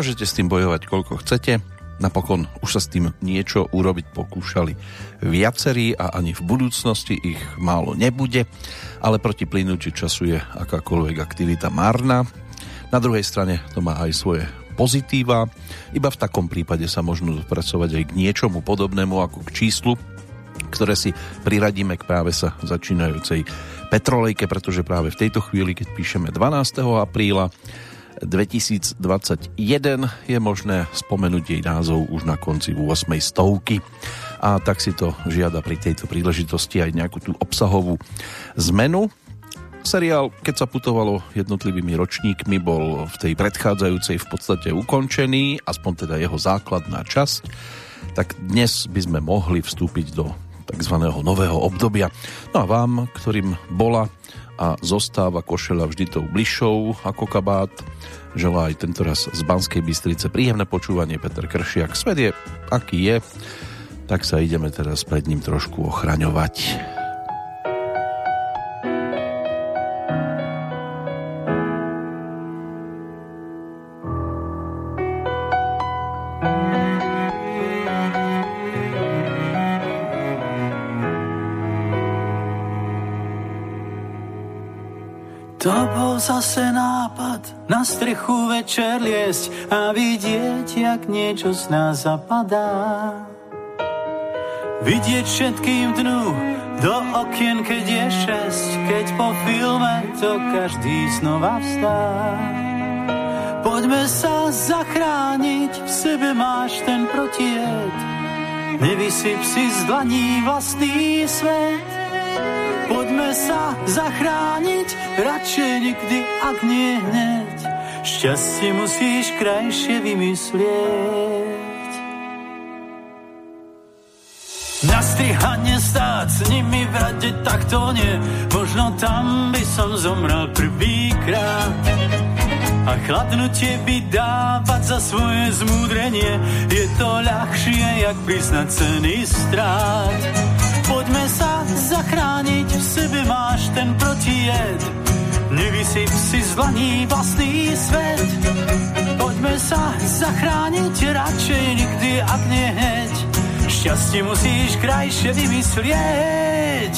Môžete s tým bojovať koľko chcete, napokon už sa s tým niečo urobiť pokúšali viacerí a ani v budúcnosti ich málo nebude, ale proti plynúči času je akákoľvek aktivita márna. Na druhej strane to má aj svoje pozitíva. Iba v takom prípade sa možno dopracovať aj k niečomu podobnému ako k číslu, ktoré si priradíme k práve sa začínajúcej petrolejke, pretože práve v tejto chvíli, keď píšeme 12. apríla 2021, je možné spomenúť jej názov už na konci 8. stovky. A tak si to žiada pri tejto príležitosti aj nejakú tú obsahovú zmenu. Seriál, keď sa putovalo jednotlivými ročníkmi, bol v tej predchádzajúcej v podstate ukončený, aspoň teda jeho základná časť, tak dnes by sme mohli vstúpiť do tzv. nového obdobia. No a vám, ktorým bola a zostáva košela vždy tou bližšou ako kabát, želá aj tento raz z Banskej Bystrice príjemné počúvanie Peter Kršiak. Svet je, aký je, tak sa ideme teraz pred ním trošku ochraňovať. Zase nápad na strechu večer liesť a vidieť, jak niečo z nás zapadá. Vidieť všetkým dnu do okien, keď je šesť, keď po filme to každý znova vstá. Poďme sa zachrániť, v sebe máš ten protijed. Nevysyp si z dlaní vlastný svet. Poďme sa zachrániť, radšej nikdy, ak nie hneď. Šťastie musíš krajšie vymyslieť. Na strihanie stáť s nimi v rade, tak nie. Možno tam by som zomrel prvýkrát. A chladnutie by dávať za svoje zmúdrenie Je to ľahšie, jak priznať ceny strát sa zachrániť, v sebe máš ten protijed. Nevysyp si z dlaní vlastný svet. Poďme sa zachrániť, radšej nikdy, ak nie heď. Šťastie musíš krajšie vymyslieť.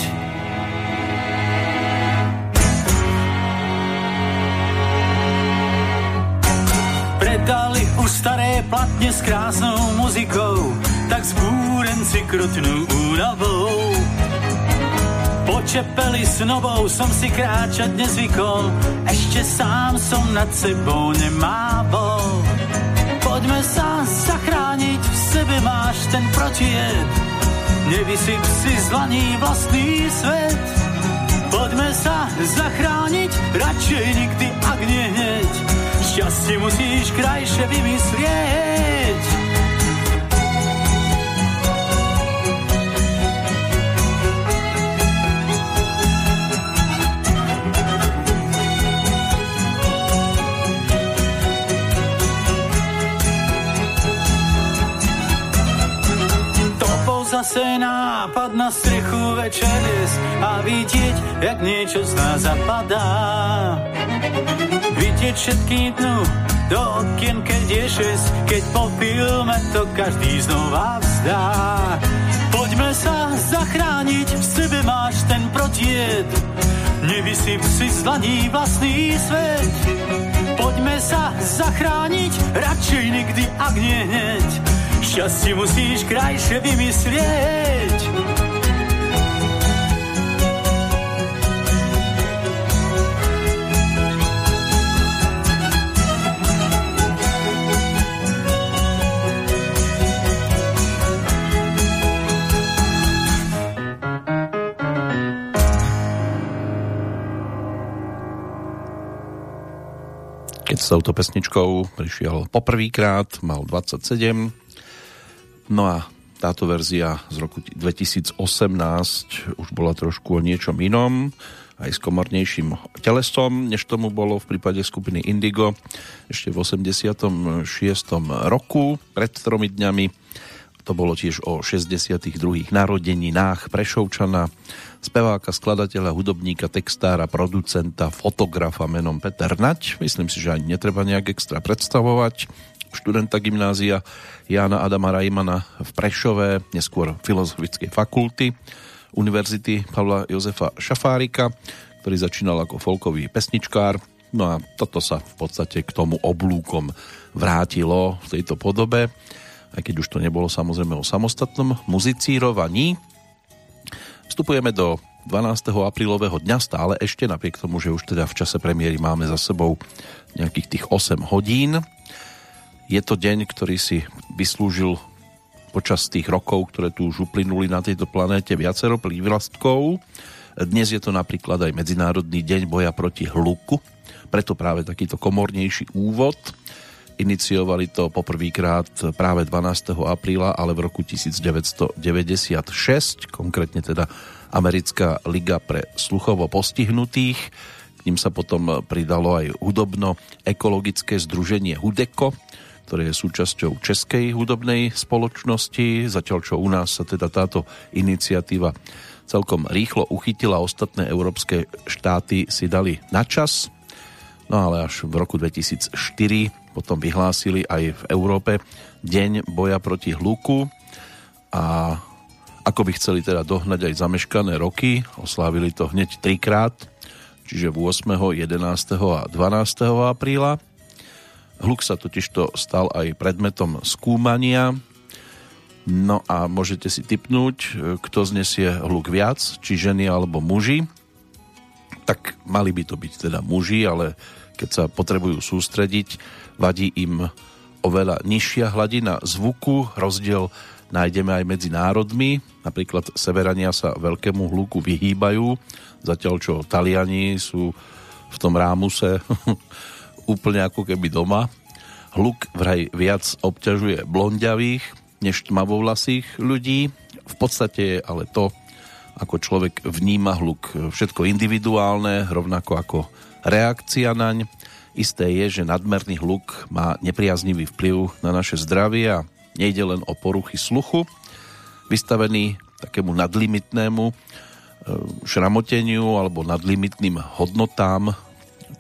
Predali už staré platne s krásnou muzikou tak zbúrenci krutnú únavou. Po čepeli s novou som si kráčať nezvykol, ešte sám som nad sebou nemával. Poďme sa zachrániť, v sebe máš ten protijed, nevysyp si z dlaní vlastný svet. Poďme sa zachrániť, radšej nikdy, ak nie hneď, šťastie musíš krajšie vymyslieť. Zase nápad na strechu večer a vidieť, jak niečo z nás zapadá. Vidieť všetky dnu do okien, keď je šesť, keď po filme to každý znova vzdá. Poďme sa zachrániť, v sebe máš ten protied, nevysyp si z vlastný svet. Poďme sa zachrániť, radšej nikdy, ak nie hneď, Šťastie musíš krajšie vymyslieť. Keď s touto pesničkou prišiel poprvýkrát, mal 27, No a táto verzia z roku 2018 už bola trošku o niečom inom, aj s komornejším telesom, než tomu bolo v prípade skupiny Indigo ešte v 86. roku, pred tromi dňami. To bolo tiež o 62. narodeninách Prešovčana, speváka, skladateľa, hudobníka, textára, producenta, fotografa menom Peter Nať. Myslím si, že ani netreba nejak extra predstavovať študenta gymnázia Jana Adama Rajmana v Prešove, neskôr Filozofickej fakulty Univerzity Pavla Jozefa Šafárika, ktorý začínal ako folkový pesničkár. No a toto sa v podstate k tomu oblúkom vrátilo v tejto podobe, aj keď už to nebolo samozrejme o samostatnom muzicírovaní. Vstupujeme do 12. aprílového dňa stále ešte, napriek tomu, že už teda v čase premiéry máme za sebou nejakých tých 8 hodín. Je to deň, ktorý si vyslúžil počas tých rokov, ktoré tu už uplynuli na tejto planéte viacero prívlastkov. Dnes je to napríklad aj Medzinárodný deň boja proti hluku, preto práve takýto komornejší úvod. Iniciovali to poprvýkrát práve 12. apríla, ale v roku 1996, konkrétne teda Americká liga pre sluchovo postihnutých. K ním sa potom pridalo aj hudobno-ekologické združenie Hudeko, ktoré je súčasťou Českej hudobnej spoločnosti, zatiaľ čo u nás sa teda táto iniciatíva celkom rýchlo uchytila, ostatné európske štáty si dali na čas, no ale až v roku 2004 potom vyhlásili aj v Európe Deň boja proti hluku a ako by chceli teda dohnať aj zameškané roky, oslávili to hneď trikrát, čiže 8., 11. a 12. apríla. Hluk sa totižto stal aj predmetom skúmania, no a môžete si typnúť, kto znesie hluk viac, či ženy alebo muži. Tak mali by to byť teda muži, ale keď sa potrebujú sústrediť, vadí im oveľa nižšia hladina zvuku, rozdiel nájdeme aj medzi národmi. Napríklad Severania sa veľkému hluku vyhýbajú, zatiaľ čo Taliani sú v tom rámuse úplne ako keby doma. Hluk vraj viac obťažuje blondiavých než tmavovlasých ľudí. V podstate je ale to, ako človek vníma hluk, všetko individuálne, rovnako ako reakcia naň. Isté je, že nadmerný hluk má nepriaznivý vplyv na naše zdravie a Nejde len o poruchy sluchu, vystavený takému nadlimitnému e, šramoteniu alebo nadlimitným hodnotám.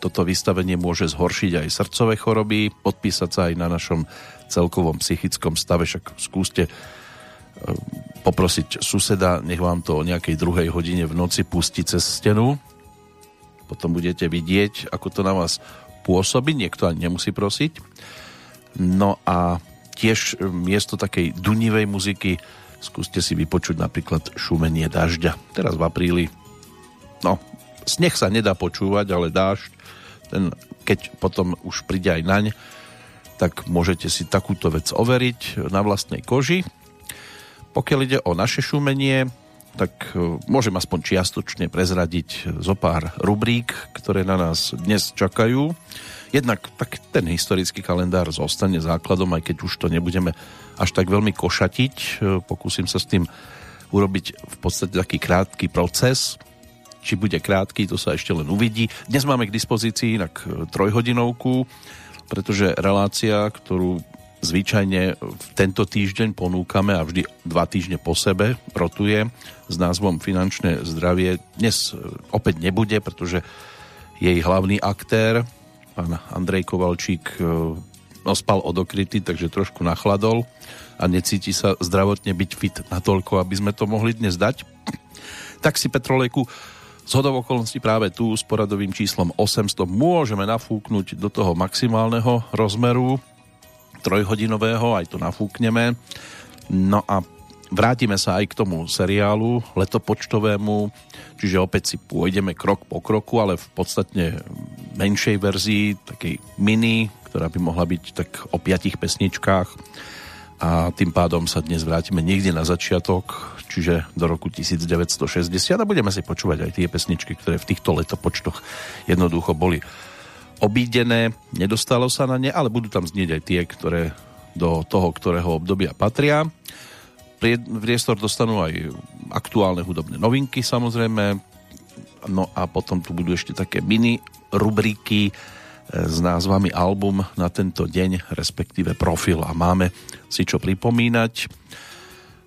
Toto vystavenie môže zhoršiť aj srdcové choroby, podpísať sa aj na našom celkovom psychickom stave, však skúste e, poprosiť suseda, nech vám to o nejakej druhej hodine v noci pustí cez stenu. Potom budete vidieť, ako to na vás pôsobí, niekto ani nemusí prosiť. No a tiež e, miesto takej dunivej muziky skúste si vypočuť napríklad šumenie dažďa. Teraz v apríli, no, sneh sa nedá počúvať, ale dážď, ten, keď potom už príde aj naň, tak môžete si takúto vec overiť na vlastnej koži. Pokiaľ ide o naše šumenie, tak e, môžem aspoň čiastočne prezradiť zo pár rubrík, ktoré na nás dnes čakajú. Jednak tak ten historický kalendár zostane základom, aj keď už to nebudeme až tak veľmi košatiť. E, pokúsim sa s tým urobiť v podstate taký krátky proces. Či bude krátky, to sa ešte len uvidí. Dnes máme k dispozícii inak e, trojhodinovku, pretože relácia, ktorú zvyčajne v tento týždeň ponúkame a vždy dva týždne po sebe rotuje s názvom Finančné zdravie. Dnes e, opäť nebude, pretože jej hlavný aktér, pán Andrej Kovalčík e, ospal od okryty, takže trošku nachladol a necíti sa zdravotne byť fit natoľko, aby sme to mohli dnes dať. Tak si Petrolejku z hodov okolností práve tu s poradovým číslom 800 môžeme nafúknuť do toho maximálneho rozmeru trojhodinového, aj to nafúkneme. No a vrátime sa aj k tomu seriálu letopočtovému, čiže opäť si pôjdeme krok po kroku, ale v podstatne menšej verzii, takej mini, ktorá by mohla byť tak o piatich pesničkách a tým pádom sa dnes vrátime niekde na začiatok, čiže do roku 1960 a budeme si počúvať aj tie pesničky, ktoré v týchto letopočtoch jednoducho boli obídené, nedostalo sa na ne, ale budú tam znieť aj tie, ktoré do toho, ktorého obdobia patria. Priestor dostanú aj aktuálne hudobné novinky samozrejme, no a potom tu budú ešte také mini rubriky s názvami album na tento deň, respektíve profil a máme si čo pripomínať.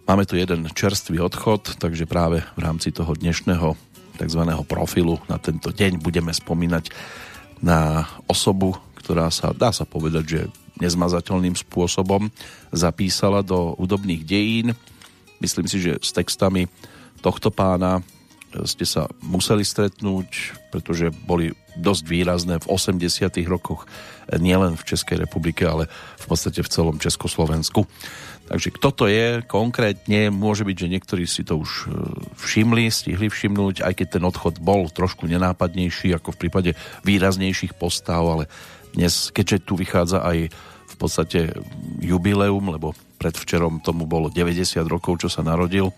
Máme tu jeden čerstvý odchod, takže práve v rámci toho dnešného tzv. profilu na tento deň budeme spomínať na osobu, ktorá sa, dá sa povedať, že nezmazateľným spôsobom zapísala do údobných dejín. Myslím si, že s textami tohto pána ste sa museli stretnúť, pretože boli dosť výrazné v 80 rokoch nielen v Českej republike, ale v podstate v celom Československu. Takže kto to je konkrétne, môže byť, že niektorí si to už e, všimli, stihli všimnúť, aj keď ten odchod bol trošku nenápadnejší ako v prípade výraznejších postav, ale dnes, keďže tu vychádza aj v podstate jubileum, lebo predvčerom tomu bolo 90 rokov, čo sa narodil,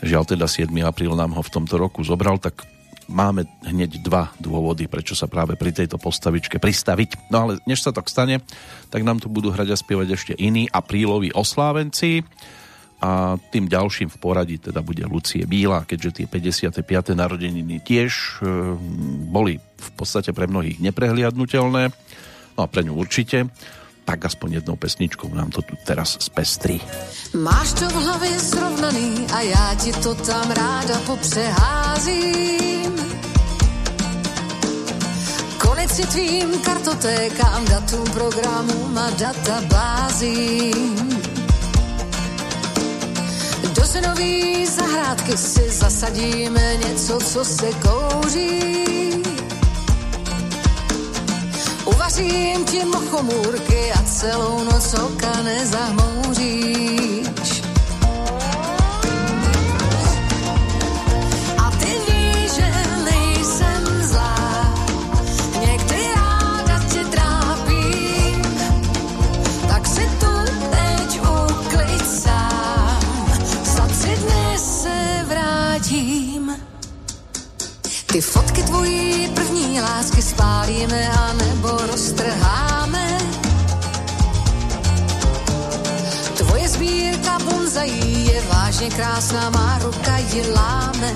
žiaľ teda 7. apríl nám ho v tomto roku zobral, tak máme hneď dva dôvody, prečo sa práve pri tejto postavičke pristaviť. No ale než sa tak stane, tak nám tu budú hrať a spievať ešte iní apríloví oslávenci a tým ďalším v poradí teda bude Lucie Bíla, keďže tie 55. narodeniny tiež e, boli v podstate pre mnohých neprehliadnutelné, no a pre ňu určite tak aspoň jednou pesničkou nám to tu teraz spestrí. Máš to v hlavě srovnaný a já ti to tam ráda popřeházím. Konec si tvým kartotékám, datum programu a databázím. Do senový zahrádky si zasadíme něco, co se kouří Uvařím ti mochomůrky a celou noc oka nezahmouříš. Ty fotky tvojí první lásky spálíme a nebo roztrháme. Tvoje sbírka bonzají je vážně krásná, má ruka ji láme.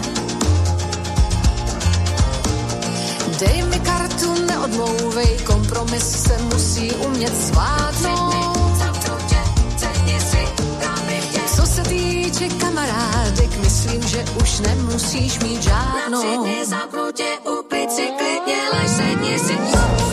Dej mi kartu, neodmlouvej, kompromis se musí umět zvládnout. Co se týče kamarádek, myslím, že už nemusíš mít žádnou. Na tě uklid si klidně, lež sedni si.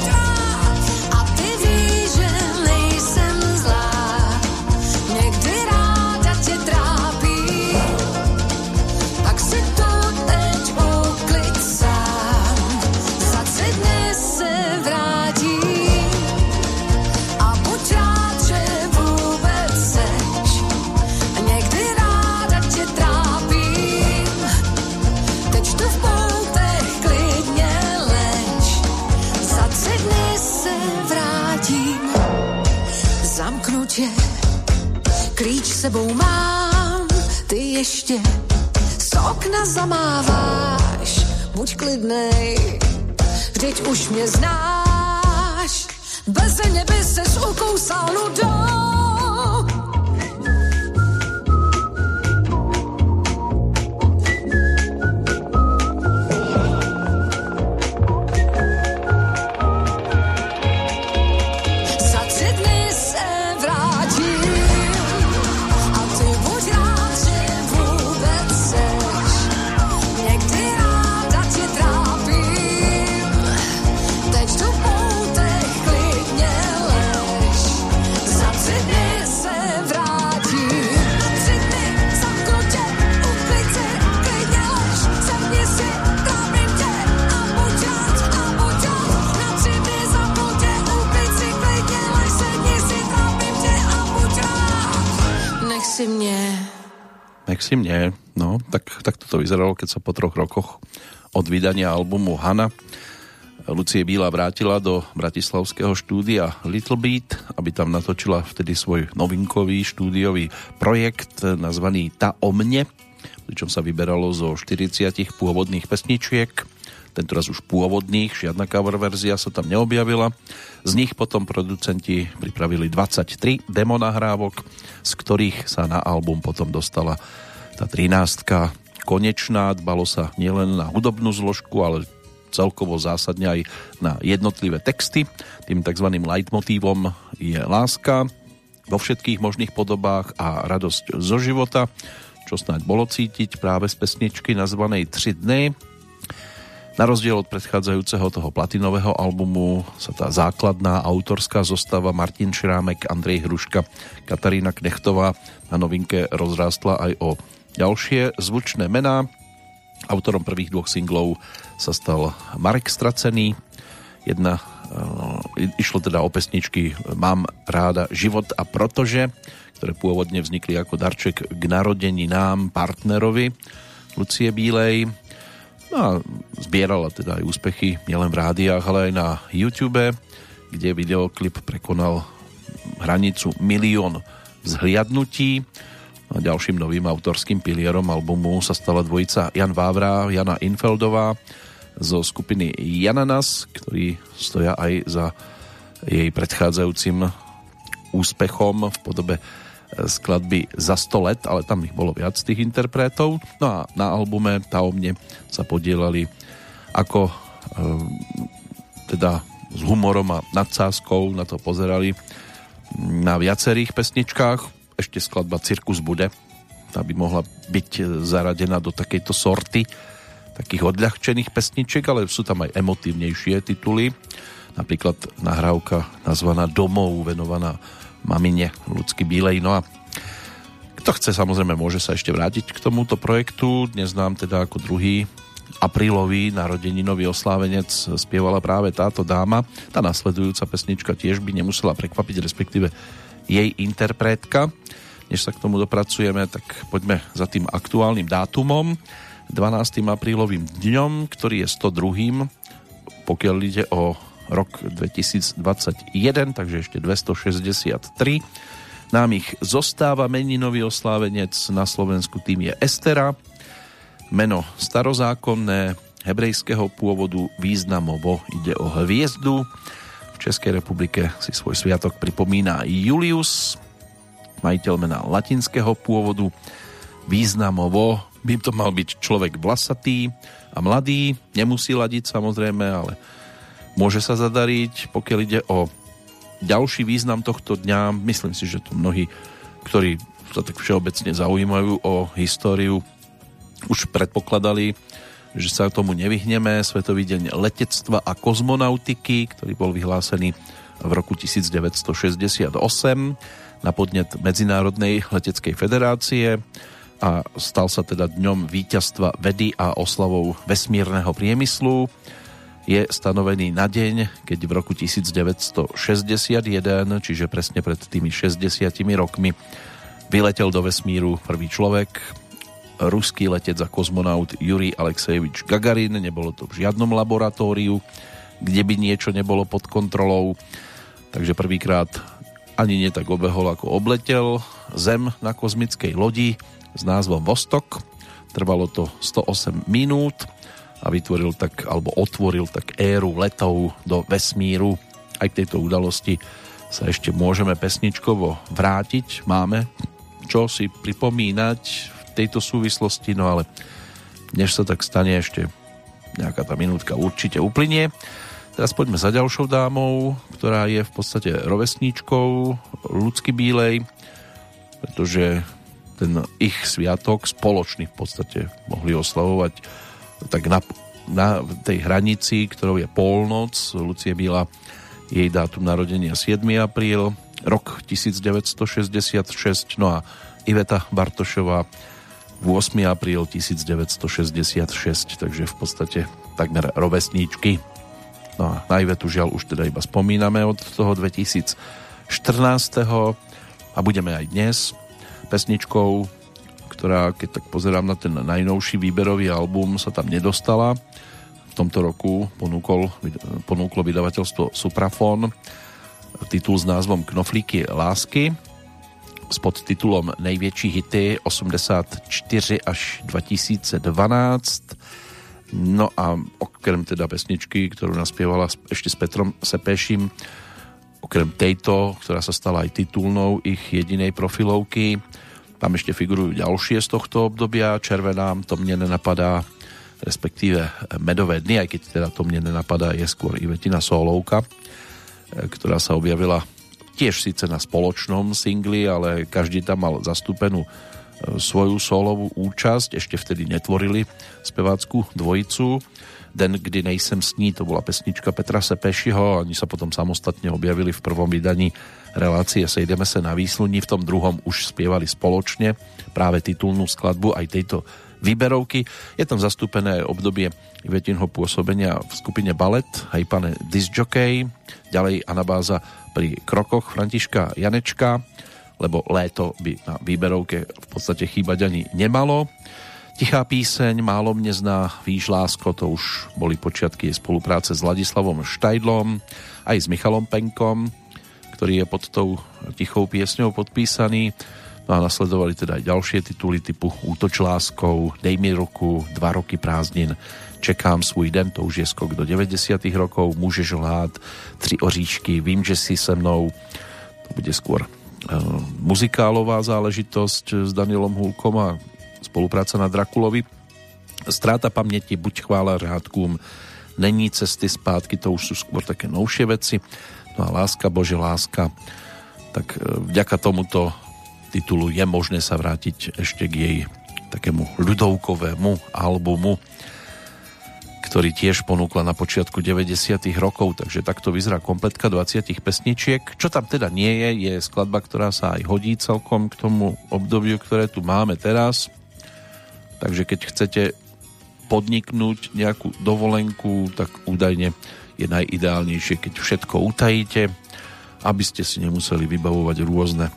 Sebou mám, ty ještě z okna zamáváš, buď klidnej, vždyť už mě znáš, bez mě by ses ukousal nudou. Si mne. No, tak, tak toto vyzeralo, keď sa po troch rokoch od vydania albumu Hana Lucie Bíla vrátila do bratislavského štúdia Little Beat, aby tam natočila vtedy svoj novinkový štúdiový projekt nazvaný Ta o mne, pričom sa vyberalo zo 40 pôvodných pesničiek tentoraz už pôvodných, žiadna cover verzia sa tam neobjavila. Z nich potom producenti pripravili 23 demo nahrávok, z ktorých sa na album potom dostala tá 13 konečná, dbalo sa nielen na hudobnú zložku, ale celkovo zásadne aj na jednotlivé texty. Tým tzv. leitmotívom je láska vo všetkých možných podobách a radosť zo života, čo snáď bolo cítiť práve z pesničky nazvanej 3 dny. Na rozdiel od predchádzajúceho toho platinového albumu sa tá základná autorská zostava Martin Šrámek, Andrej Hruška, Katarína Knechtová na novinke rozrástla aj o ďalšie zvučné mená. Autorom prvých dvoch singlov sa stal Marek Stracený. Jedna e, išlo teda o pesničky Mám ráda život a protože, ktoré pôvodne vznikli ako darček k narodení nám partnerovi Lucie Bílej No a zbierala teda aj úspechy nielen v rádiách, ale aj na YouTube, kde videoklip prekonal hranicu milión zhliadnutí. Ďalším novým autorským pilierom albumu sa stala dvojica Jan Vávra, Jana Infeldová zo skupiny Jananas, ktorí stoja aj za jej predchádzajúcim úspechom v podobe skladby za 100 let, ale tam ich bolo viac tých interpretov. No a na albume Taomne sa podielali ako e, teda s humorom a nadsázkou na to pozerali na viacerých pesničkách. Ešte skladba Cirkus bude. Tá by mohla byť zaradená do takejto sorty takých odľahčených pesničiek, ale sú tam aj emotívnejšie tituly. Napríklad nahrávka nazvaná Domov, venovaná mamine Ľudsky Bílej. No a kto chce, samozrejme, môže sa ešte vrátiť k tomuto projektu. Dnes nám teda ako druhý aprílový narodeninový oslávenec spievala práve táto dáma. Tá nasledujúca pesnička tiež by nemusela prekvapiť, respektíve jej interpretka. Než sa k tomu dopracujeme, tak poďme za tým aktuálnym dátumom. 12. aprílovým dňom, ktorý je 102. pokiaľ ide o rok 2021, takže ešte 263. Nám ich zostáva meninový oslávenec na Slovensku, tým je Estera. Meno starozákonné, hebrejského pôvodu, významovo ide o hviezdu. Českej republike si svoj sviatok pripomína Julius, majiteľ mena latinského pôvodu. Významovo by to mal byť človek vlasatý a mladý, nemusí ladiť samozrejme, ale môže sa zadariť. Pokiaľ ide o ďalší význam tohto dňa, myslím si, že to mnohí, ktorí sa tak všeobecne zaujímajú o históriu, už predpokladali, že sa tomu nevyhneme. Svetový deň letectva a kozmonautiky, ktorý bol vyhlásený v roku 1968 na podnet Medzinárodnej leteckej federácie a stal sa teda dňom víťazstva vedy a oslavou vesmírneho priemyslu je stanovený na deň, keď v roku 1961, čiže presne pred tými 60 rokmi, vyletel do vesmíru prvý človek, ruský letec a kozmonaut Yuri Alexejevič Gagarin. Nebolo to v žiadnom laboratóriu, kde by niečo nebolo pod kontrolou. Takže prvýkrát ani nie tak obehol, ako obletel Zem na kozmickej lodi s názvom Vostok. Trvalo to 108 minút a vytvoril tak, alebo otvoril tak éru letov do vesmíru. Aj k tejto udalosti sa ešte môžeme pesničkovo vrátiť. Máme čo si pripomínať tejto súvislosti, no ale než sa tak stane ešte nejaká tá minútka určite uplynie. Teraz poďme za ďalšou dámou, ktorá je v podstate rovesníčkou Ľudsky Bílej, pretože ten ich sviatok spoločný v podstate mohli oslavovať tak na, na tej hranici, ktorou je polnoc, Lucie Bíla, jej dátum narodenia 7. apríl, rok 1966, no a Iveta Bartošová 8. apríl 1966, takže v podstate takmer rovesníčky. No a na Ivetu žiaľ už teda iba spomíname od toho 2014. a budeme aj dnes pesničkou ktorá, keď tak pozerám na ten najnovší výberový album, sa tam nedostala. V tomto roku ponúkol, ponúklo vydavateľstvo Suprafon titul s názvom Knoflíky lásky s podtitulom Největší hity 84 až 2012. No a okrem teda pesničky, ktorú naspievala ešte s Petrom Sepeším, okrem tejto, ktorá sa stala aj titulnou ich jedinej profilovky, tam ešte figurujú ďalšie z tohto obdobia. Červená, to mne nenapadá, respektíve Medové dny, aj keď teda to mne nenapadá, je skôr Ivetina Solovka, e, ktorá sa objavila tiež síce na spoločnom singli, ale každý tam mal zastúpenú e, svoju solovú účasť, ešte vtedy netvorili spevácku dvojicu. Den, kdy nejsem s ní, to bola pesnička Petra Sepešiho, oni sa potom samostatne objavili v prvom vydaní relácie Sejdeme sa na výsluní, v tom druhom už spievali spoločne práve titulnú skladbu aj tejto výberovky. Je tam zastúpené obdobie Ivetinho pôsobenia v skupine Ballet, aj pane Disjockey, ďalej anabáza pri krokoch Františka Janečka, lebo léto by na výberovke v podstate chýbať ani nemalo. Tichá píseň, málo mne zná, Víš lásko, to už boli počiatky spolupráce s Ladislavom Štajdlom, aj s Michalom Penkom, ktorý je pod tou tichou piesňou podpísaný. No a nasledovali teda aj ďalšie tituly typu Útoč láskou, Dej mi ruku, Dva roky prázdnin, Čekám svůj den, to už je skok do 90. rokov, Můžeš lhát, Tři oříšky, Vím, že si se mnou, to bude skôr uh, muzikálová záležitosť s Danielom Hulkom a spolupráca na Drakulovi. Stráta paměti, buď chvála řádkům, není cesty zpátky, to už sú skôr také novšie veci. No a láska, Bože, láska, tak e, vďaka tomuto titulu je možné sa vrátiť ešte k jej takému ľudovkovému albumu, ktorý tiež ponúkla na počiatku 90. rokov, takže takto vyzerá kompletka 20 pesničiek. Čo tam teda nie je, je skladba, ktorá sa aj hodí celkom k tomu obdobiu, ktoré tu máme teraz. Takže keď chcete podniknúť nejakú dovolenku, tak údajne je najideálnejšie, keď všetko utajíte, aby ste si nemuseli vybavovať rôzne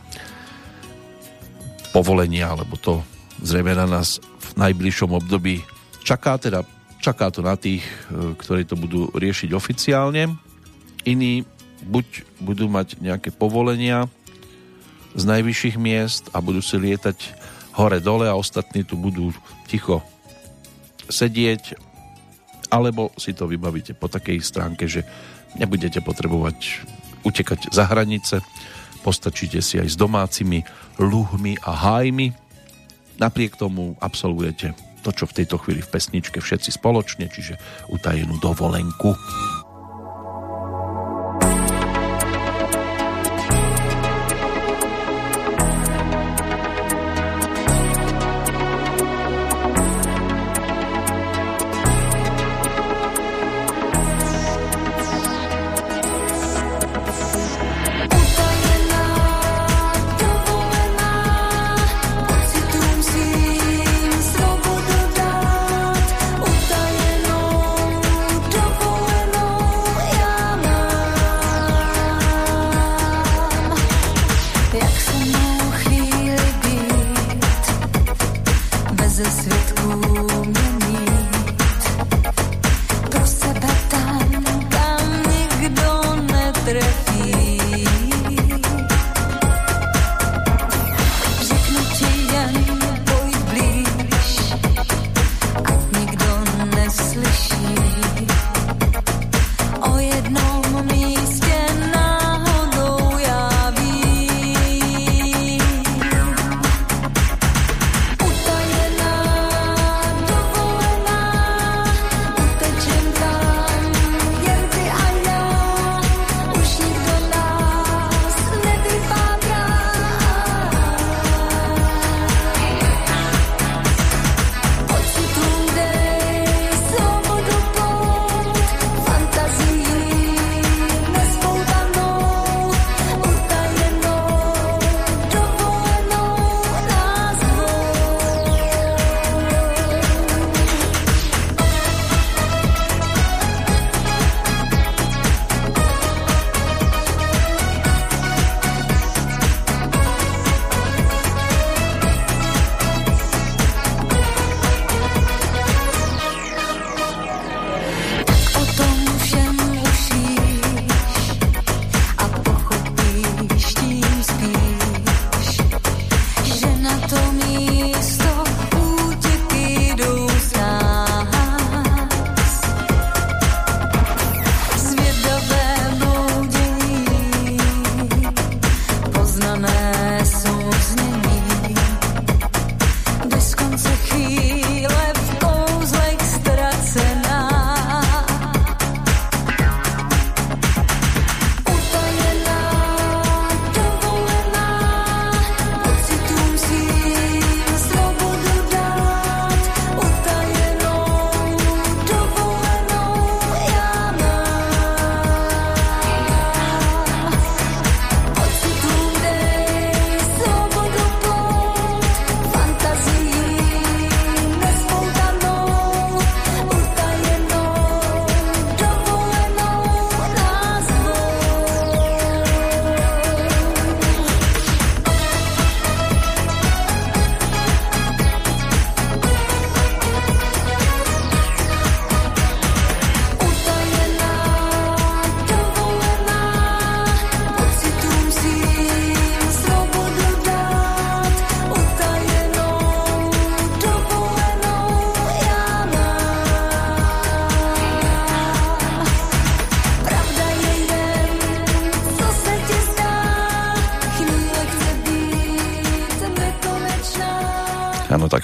povolenia, alebo to zrejme na nás v najbližšom období čaká, teda čaká to na tých, e, ktorí to budú riešiť oficiálne. Iní buď budú mať nejaké povolenia z najvyšších miest a budú si lietať hore-dole a ostatní tu budú ticho sedieť alebo si to vybavíte po takej stránke, že nebudete potrebovať utekať za hranice, postačíte si aj s domácimi luhmi a hájmi. Napriek tomu absolvujete to, čo v tejto chvíli v pesničke všetci spoločne, čiže utajenú dovolenku.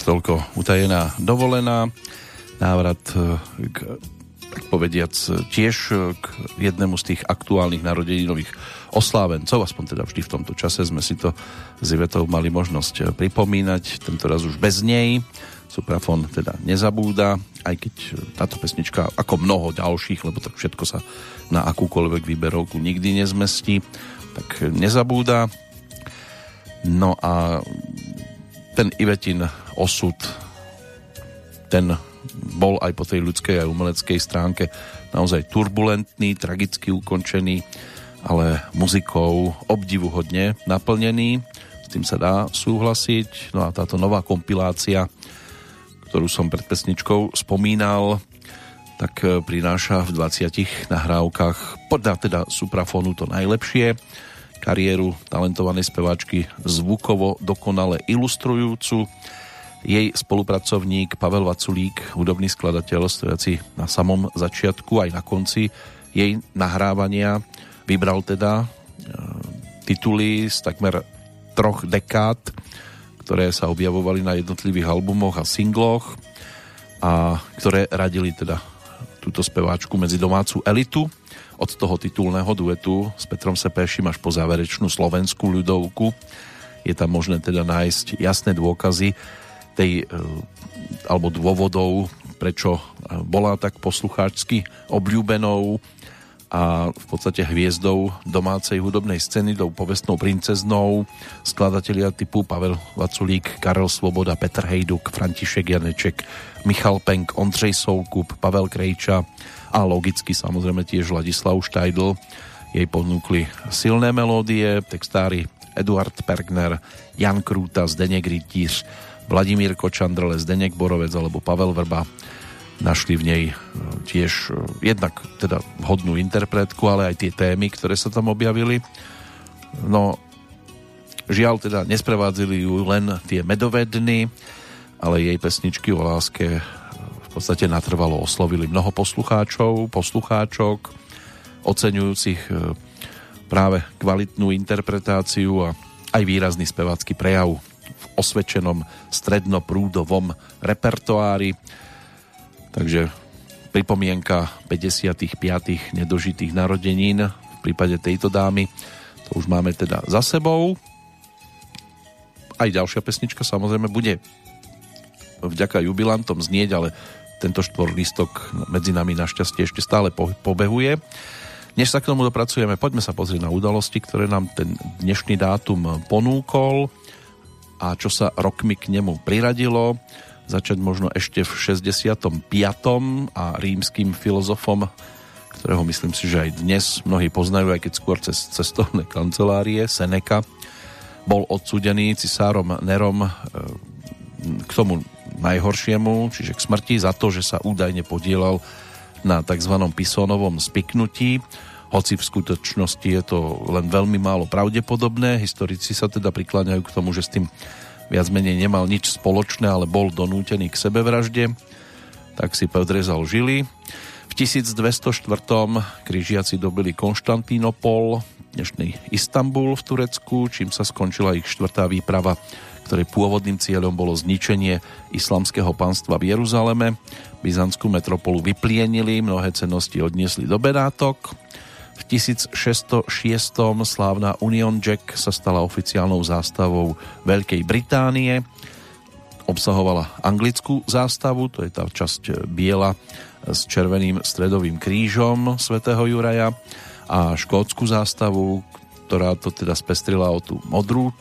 Tak toľko utajená dovolená. Návrat e, k, tak povediac, tiež k jednému z tých aktuálnych narodeninových oslávencov, aspoň teda vždy v tomto čase sme si to s Ivetou mali možnosť pripomínať, tento raz už bez nej. Suprafon teda nezabúda, aj keď táto pesnička, ako mnoho ďalších, lebo tak všetko sa na akúkoľvek výberovku nikdy nezmestí, tak nezabúda. No a ten Ivetin osud, ten bol aj po tej ľudskej a umeleckej stránke naozaj turbulentný, tragicky ukončený, ale muzikou obdivuhodne naplnený. S tým sa dá súhlasiť. No a táto nová kompilácia ktorú som pred pesničkou spomínal, tak e, prináša v 20 nahrávkach podľa teda suprafónu to najlepšie, kariéru talentovanej speváčky zvukovo dokonale ilustrujúcu. Jej spolupracovník Pavel Vaculík, hudobný skladateľ, stojaci na samom začiatku aj na konci jej nahrávania, vybral teda e, tituly z takmer troch dekád ktoré sa objavovali na jednotlivých albumoch a singloch a ktoré radili teda túto speváčku medzi domácu elitu od toho titulného duetu s Petrom Sepešim až po záverečnú slovenskú ľudovku. Je tam možné teda nájsť jasné dôkazy tej, e, alebo dôvodov, prečo bola tak poslucháčsky obľúbenou a v podstate hviezdou domácej hudobnej scény, tou povestnou princeznou, skladatelia typu Pavel Vaculík, Karel Svoboda, Petr Hejduk, František Janeček, Michal Penk, Ondřej Soukup, Pavel Krejča a logicky samozrejme tiež Ladislav Štajdl. Jej ponúkli silné melódie, textári Eduard Pergner, Jan Krúta, Zdeněk Rytíř, Vladimír Kočandrle, Zdeněk Borovec alebo Pavel Vrba našli v nej e, tiež e, jednak teda vhodnú interpretku, ale aj tie témy, ktoré sa tam objavili. No, žiaľ teda nesprevádzili ju len tie medové dny, ale jej pesničky o láske e, v podstate natrvalo oslovili mnoho poslucháčov, poslucháčok, oceňujúcich práve kvalitnú interpretáciu a aj výrazný spevácky prejav v osvedčenom strednoprúdovom repertoári Takže pripomienka 55. nedožitých narodenín v prípade tejto dámy. To už máme teda za sebou. Aj ďalšia pesnička samozrejme bude vďaka jubilantom znieť, ale tento štvorlistok medzi nami našťastie ešte stále pobehuje. Než sa k tomu dopracujeme, poďme sa pozrieť na udalosti, ktoré nám ten dnešný dátum ponúkol a čo sa rokmi k nemu priradilo začať možno ešte v 65. a rímským filozofom, ktorého myslím si, že aj dnes mnohí poznajú, aj keď skôr cez cestovné kancelárie, Seneca, bol odsudený cisárom Nerom e, k tomu najhoršiemu, čiže k smrti za to, že sa údajne podielal na tzv. Pisonovom spiknutí, hoci v skutočnosti je to len veľmi málo pravdepodobné. Historici sa teda prikláňajú k tomu, že s tým viac menej nemal nič spoločné, ale bol donútený k sebevražde, tak si podrezal žily. V 1204. križiaci dobili Konštantínopol, dnešný Istanbul v Turecku, čím sa skončila ich štvrtá výprava, ktorej pôvodným cieľom bolo zničenie islamského panstva v Jeruzaleme. Byzantskú metropolu vyplienili, mnohé cenosti odniesli do Benátok. V 1606. slávna Union Jack sa stala oficiálnou zástavou Veľkej Británie. Obsahovala anglickú zástavu, to je tá časť biela s červeným stredovým krížom svätého Juraja a škótsku zástavu, ktorá to teda spestrila o tú modrú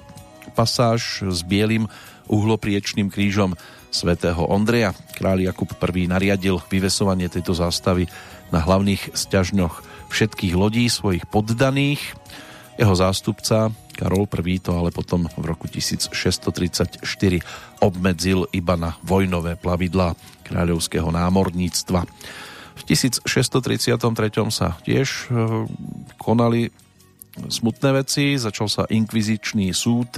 pasáž s bielým uhlopriečným krížom svätého Ondreja. Kráľ Jakub I nariadil vyvesovanie tejto zástavy na hlavných sťažňoch všetkých lodí svojich poddaných. Jeho zástupca Karol I to ale potom v roku 1634 obmedzil iba na vojnové plavidlá kráľovského námorníctva. V 1633 sa tiež e, konali smutné veci. Začal sa inkvizičný súd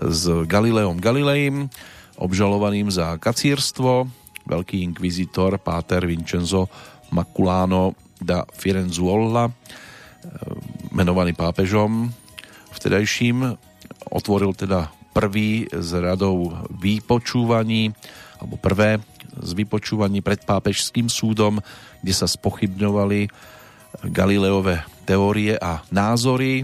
s Galileom Galilejim, obžalovaným za kacírstvo. Veľký inkvizitor Páter Vincenzo Maculano da Firenzuola, e, menovaný pápežom vtedajším, otvoril teda prvý z radou vypočúvaní, alebo prvé z vypočúvaní pred pápežským súdom, kde sa spochybňovali Galileové teórie a názory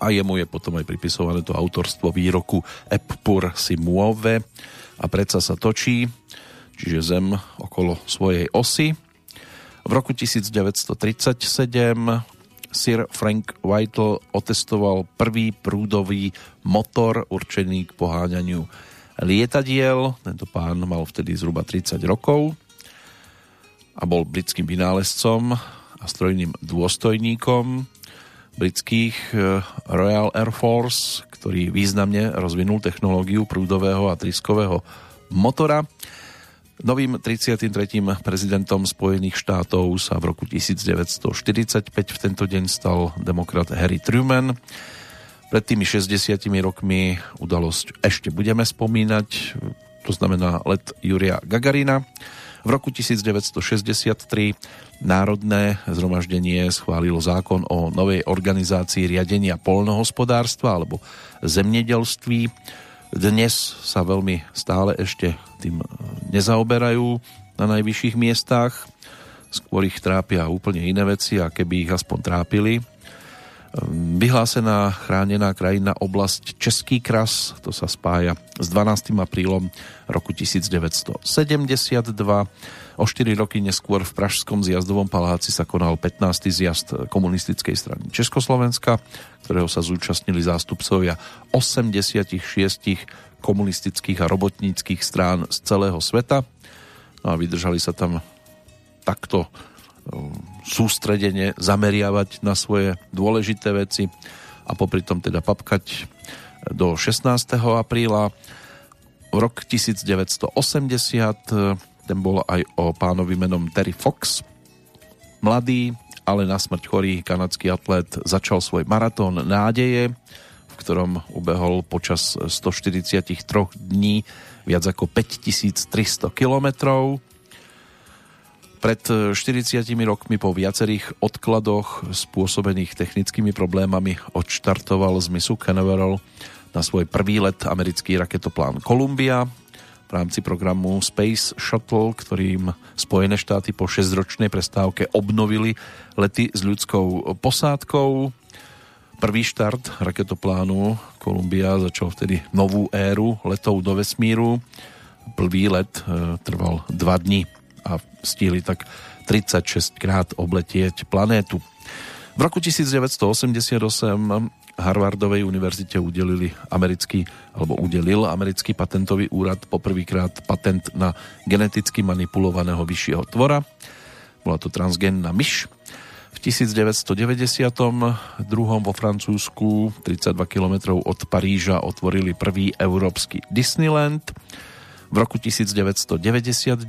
a jemu je potom aj pripisované to autorstvo výroku Eppur si muove a predsa sa točí, čiže Zem okolo svojej osy. V roku 1937 Sir Frank Whitel otestoval prvý prúdový motor určený k poháňaniu lietadiel. Tento pán mal vtedy zhruba 30 rokov a bol britským vynálezcom a strojným dôstojníkom britských eh, Royal Air Force, ktorý významne rozvinul technológiu prúdového a triskového motora. Novým 33. prezidentom Spojených štátov sa v roku 1945 v tento deň stal demokrat Harry Truman. Pred tými 60 rokmi udalosť ešte budeme spomínať, to znamená let Juria Gagarina. V roku 1963 Národné zhromaždenie schválilo zákon o novej organizácii riadenia polnohospodárstva alebo zemnedelství dnes sa veľmi stále ešte tým e, nezaoberajú na najvyšších miestach. Skôr ich trápia úplne iné veci a keby ich aspoň trápili. Ehm, vyhlásená chránená krajina oblasť Český kras, to sa spája s 12. aprílom roku 1972 O 4 roky neskôr v Pražskom zjazdovom paláci sa konal 15. zjazd komunistickej strany Československa, ktorého sa zúčastnili zástupcovia 86 komunistických a robotníckých strán z celého sveta. No a vydržali sa tam takto um, sústredene zameriavať na svoje dôležité veci a popri tom teda papkať do 16. apríla. Rok 1980 ten bol aj o pánovi menom Terry Fox. Mladý, ale na smrť chorý kanadský atlet začal svoj maratón nádeje, v ktorom ubehol počas 143 dní viac ako 5300 kilometrov. Pred 40 rokmi po viacerých odkladoch spôsobených technickými problémami odštartoval z misu Canaveral na svoj prvý let americký raketoplán Columbia, v rámci programu Space Shuttle, ktorým Spojené štáty po 6-ročnej prestávke obnovili lety s ľudskou posádkou. Prvý štart raketoplánu Columbia začal vtedy novú éru letov do vesmíru. Prvý let e, trval 2 dní a stihli tak 36 krát obletieť planétu. V roku 1988 Harvardovej univerzite udelili americký, alebo udelil americký patentový úrad poprvýkrát patent na geneticky manipulovaného vyššieho tvora. Bola to transgénna myš. V 1992. vo Francúzsku 32 km od Paríža otvorili prvý európsky Disneyland. V roku 1999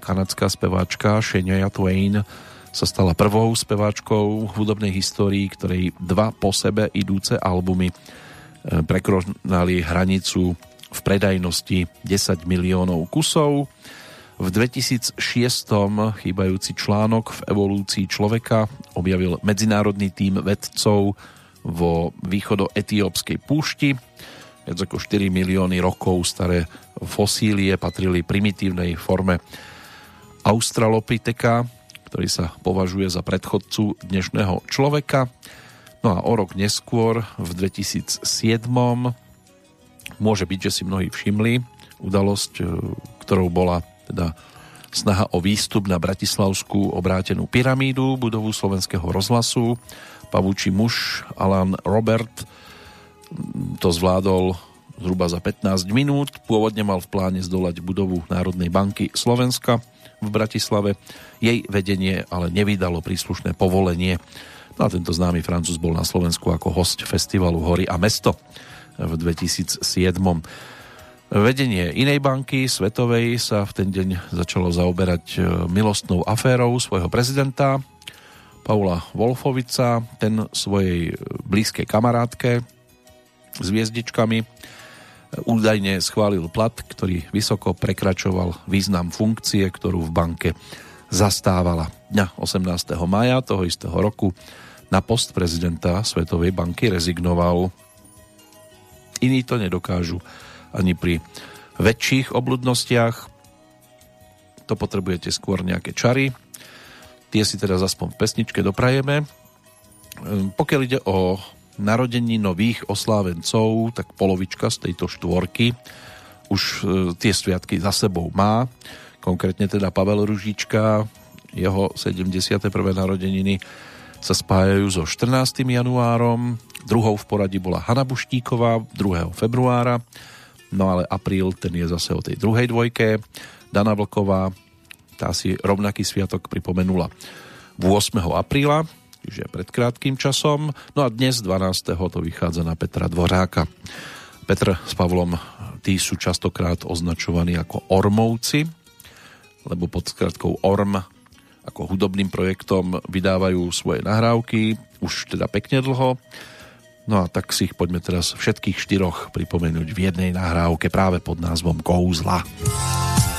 kanadská speváčka Shania Twain sa stala prvou speváčkou v hudobnej histórii, ktorej dva po sebe idúce albumy e, prekronali hranicu v predajnosti 10 miliónov kusov. V 2006 chýbajúci článok v evolúcii človeka objavil medzinárodný tím vedcov vo východo-etiópskej púšti. Viac ako 4 milióny rokov staré fosílie patrili primitívnej forme Australopitheka, ktorý sa považuje za predchodcu dnešného človeka. No a o rok neskôr, v 2007, môže byť, že si mnohí všimli udalosť, e, ktorou bola teda snaha o výstup na Bratislavskú obrátenú pyramídu, budovu slovenského rozhlasu. Pavúči muž Alan Robert to zvládol zhruba za 15 minút. Pôvodne mal v pláne zdolať budovu Národnej banky Slovenska v Bratislave. Jej vedenie ale nevydalo príslušné povolenie. No a tento známy Francúz bol na Slovensku ako host festivalu Hory a mesto v 2007. Vedenie inej banky, Svetovej, sa v ten deň začalo zaoberať e, milostnou aférou svojho prezidenta, Paula Wolfovica, ten svojej blízkej kamarátke s hviezdičkami údajne schválil plat, ktorý vysoko prekračoval význam funkcie, ktorú v banke zastávala. Dňa 18. maja toho istého roku na post prezidenta Svetovej banky rezignoval iní to nedokážu ani pri väčších obludnostiach. To potrebujete skôr nejaké čary. Tie si teda aspoň v pesničke doprajeme. Ehm, pokiaľ ide o narodení nových oslávencov, tak polovička z tejto štvorky už e, tie sviatky za sebou má. Konkrétne teda Pavel Ružička, jeho 71. narodeniny sa spájajú so 14. januárom, druhou v poradí bola Hanna Buštíková 2. februára, no ale apríl ten je zase o tej druhej dvojke. Dana Vlková, tá si rovnaký sviatok pripomenula 8. apríla, čiže pred krátkým časom. No a dnes 12. to vychádza na Petra Dvoráka. Petr s Pavlom, tí sú častokrát označovaní ako Ormovci, lebo pod skratkou Orm ako hudobným projektom vydávajú svoje nahrávky, už teda pekne dlho. No a tak si ich poďme teraz všetkých štyroch pripomenúť v jednej nahrávke práve pod názvom Kouzla. Kouzla.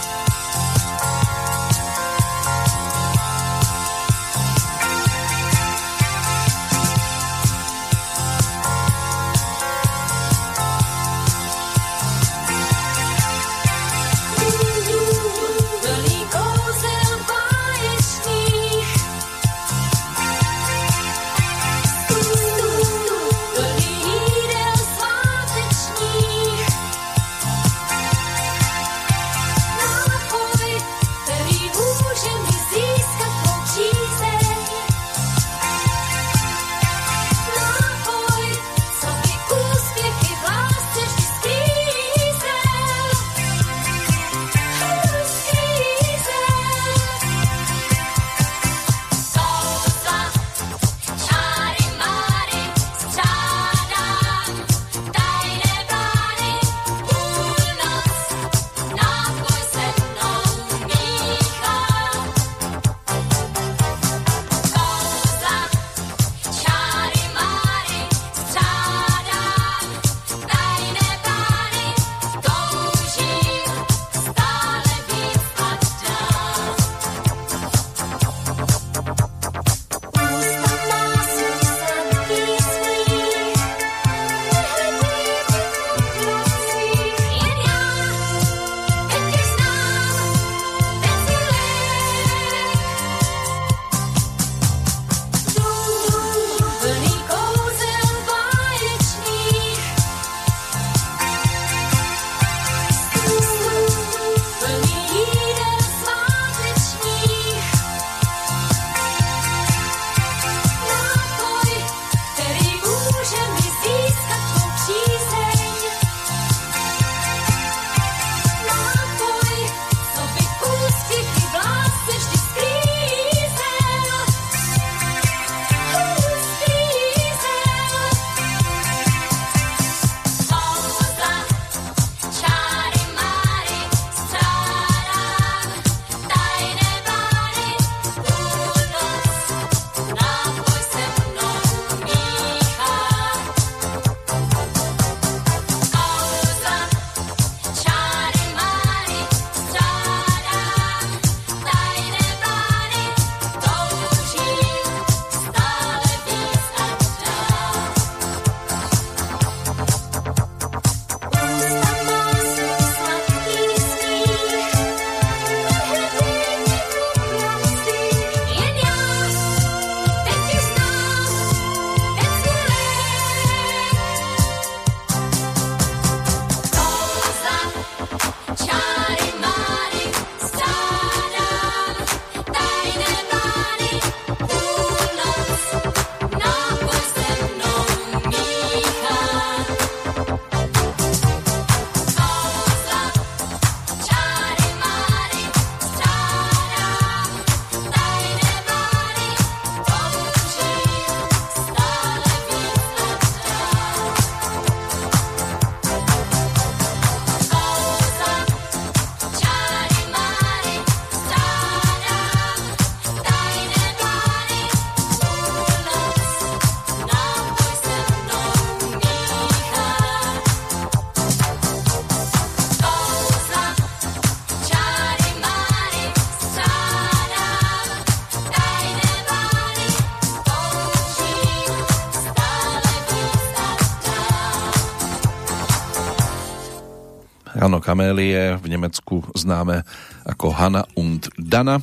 Jano Kamélie, v Nemecku známe ako Hanna und Dana,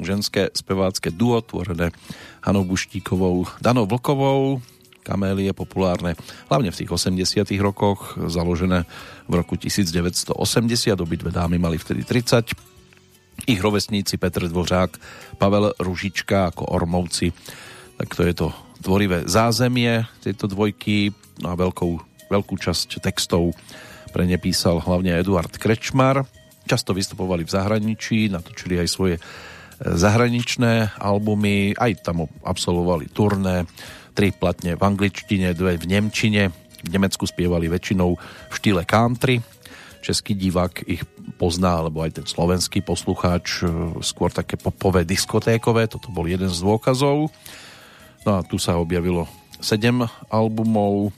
ženské spevácké duo tvorené Hanou Buštíkovou, Danou Vlkovou. Kamélie populárne hlavne v tých 80 rokoch, založené v roku 1980, obidve dámy mali vtedy 30. Ich rovesníci Petr Dvořák, Pavel Ružička ako Ormovci, tak to je to tvorivé zázemie tejto dvojky no a veľkou, veľkú časť textov pre ne písal hlavne Eduard Krečmar. Často vystupovali v zahraničí, natočili aj svoje e, zahraničné albumy, aj tam absolvovali turné, tri platne v angličtine, dve v nemčine. V Nemecku spievali väčšinou v štýle country. Český divák ich pozná, alebo aj ten slovenský poslucháč, e, skôr také popové diskotékové, toto bol jeden z dôkazov. No a tu sa objavilo sedem albumov,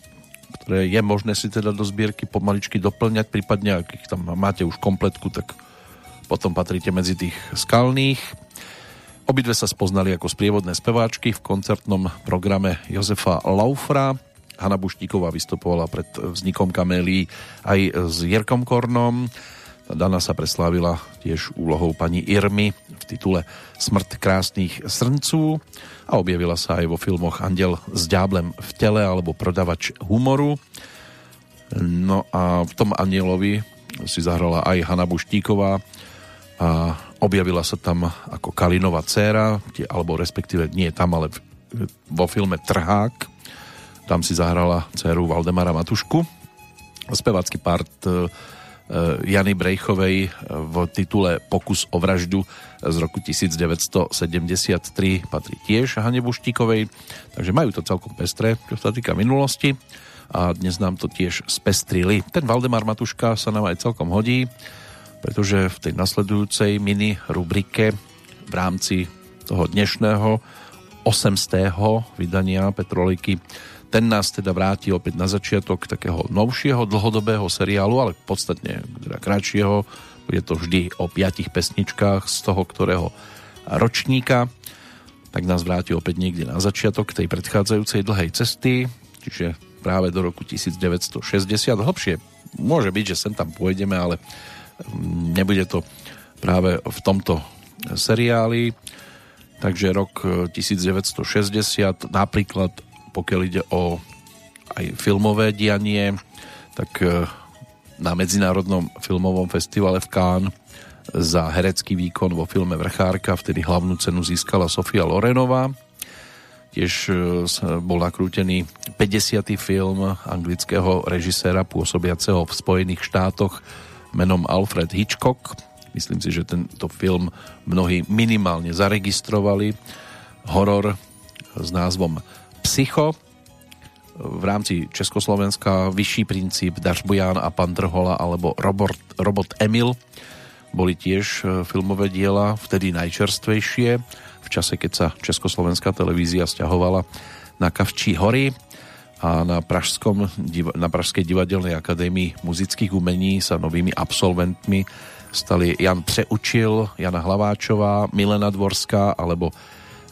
ktoré je možné si teda do zbierky pomaličky doplňať, prípadne ak ich tam máte už kompletku, tak potom patríte medzi tých skalných. Obidve sa spoznali ako sprievodné speváčky v koncertnom programe Jozefa Laufra. Hanna Buštíková vystupovala pred vznikom Kamélí aj s Jirkom Kornom. Dana sa preslávila tiež úlohou pani Irmy v titule Smrt krásnych srncú a objavila sa aj vo filmoch Andel s ďáblem v tele alebo Prodavač humoru. No a v tom Anielovi si zahrala aj Hanna Buštíková a objavila sa tam ako Kalinová dcéra, alebo respektíve nie tam, ale vo filme Trhák. Tam si zahrala dceru Valdemara Matušku. Spevácky part Eh, Jany Brejchovej eh, v titule Pokus o vraždu z roku 1973 patrí tiež Hane Buštíkovej, takže majú to celkom pestré, čo sa týka minulosti a dnes nám to tiež spestrili. Ten Valdemar Matuška sa nám aj celkom hodí, pretože v tej nasledujúcej mini rubrike v rámci toho dnešného 800. vydania Petroliky ten nás teda vráti opäť na začiatok takého novšieho dlhodobého seriálu, ale podstatne teda kratšieho. Bude to vždy o piatich pesničkách z toho, ktorého ročníka. Tak nás vráti opäť niekde na začiatok tej predchádzajúcej dlhej cesty, čiže práve do roku 1960. Hlbšie môže byť, že sem tam pôjdeme, ale nebude to práve v tomto seriáli. Takže rok 1960 napríklad pokiaľ ide o aj filmové dianie, tak e, na Medzinárodnom filmovom festivale v Cannes za herecký výkon vo filme Vrchárka, vtedy hlavnú cenu získala Sofia Lorenová. Tiež e, bol nakrútený 50. film anglického režiséra pôsobiaceho v Spojených štátoch menom Alfred Hitchcock. Myslím si, že tento film mnohí minimálne zaregistrovali. Horor s názvom Psycho, v rámci Československa Vyšší princíp, Dažbuján a Pan Drhola alebo Robot, Robot Emil boli tiež e, filmové diela, vtedy najčerstvejšie, v čase, keď sa Československá televízia stiahovala na Kavčí hory a na, Pražskom, na Pražskej divadelnej akadémii muzických umení sa novými absolventmi stali Jan Přeučil, Jana Hlaváčová, Milena Dvorská alebo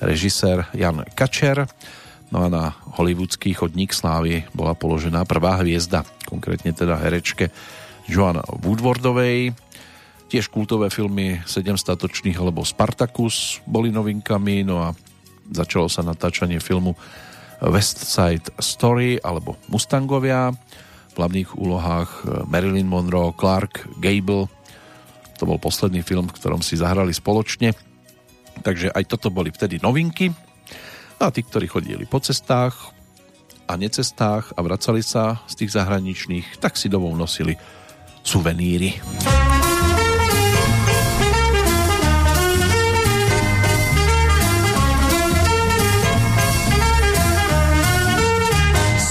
režisér Jan Kačer. No a na hollywoodský chodník slávy bola položená prvá hviezda, konkrétne teda herečke Joan Woodwardovej. Tiež kultové filmy Sedem statočných alebo Spartacus boli novinkami, no a začalo sa natáčanie filmu West Side Story alebo Mustangovia. V hlavných úlohách Marilyn Monroe, Clark Gable. To bol posledný film, v ktorom si zahrali spoločne. Takže aj toto boli vtedy novinky. A tí, ktorí chodili po cestách a necestách a vracali sa z tých zahraničných, tak si domov nosili suveníry.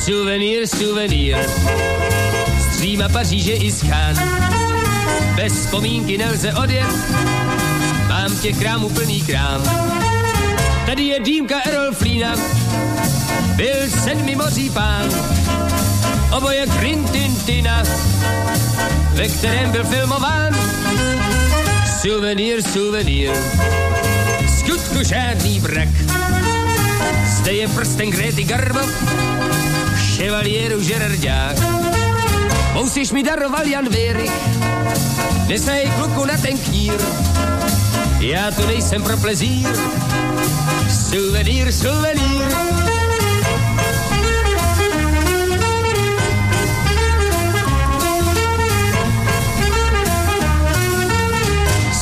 Suvenír, suvenír, stříma Paříže i schán. Bez vzpomínky nelze odjet, mám těch krámů plný krám Tady je dýmka Errol Flína, byl sedmi moří pán, oboje Grintintina, ve kterém byl filmován. Suvenír, suvenír, skutku žádný brak. Zde je prsten Gréty Garbo, ševalieru Žerardák. Mou musíš mi daroval Jan Věrych. Nesnej kluku na ten knír, já tu nejsem pro plezír. Suvenýr, suvenýr.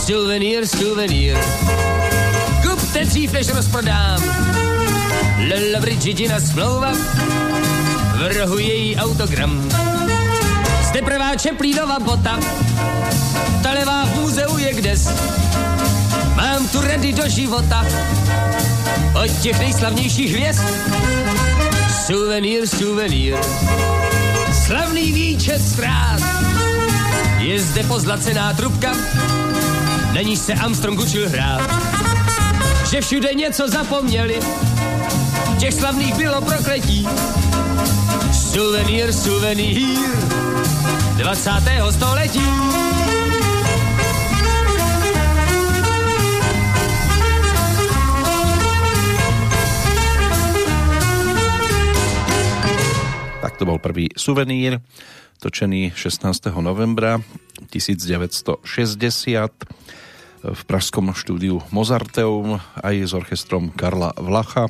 Suvenýr, suvenýr. Kupte dřív, než rozprodám. Lala Brigidina smlouva, v rohu její autogram. Zde prvá Čeplínova bota, ta levá v muzeu je kdes. Rady do života od těch nejslavnějších hvězd. Suvenýr, suvenýr, slavný výčet ztrát. Je zde pozlacená trubka, na níž se Armstrong učil hrát. Že všude něco zapomněli, těch slavných bylo prokletí. Suvenýr, suvenýr, 20. století. To bol prvý suvenír, točený 16. novembra 1960 v pražskom štúdiu Mozarteum aj s orchestrom Karla Vlacha.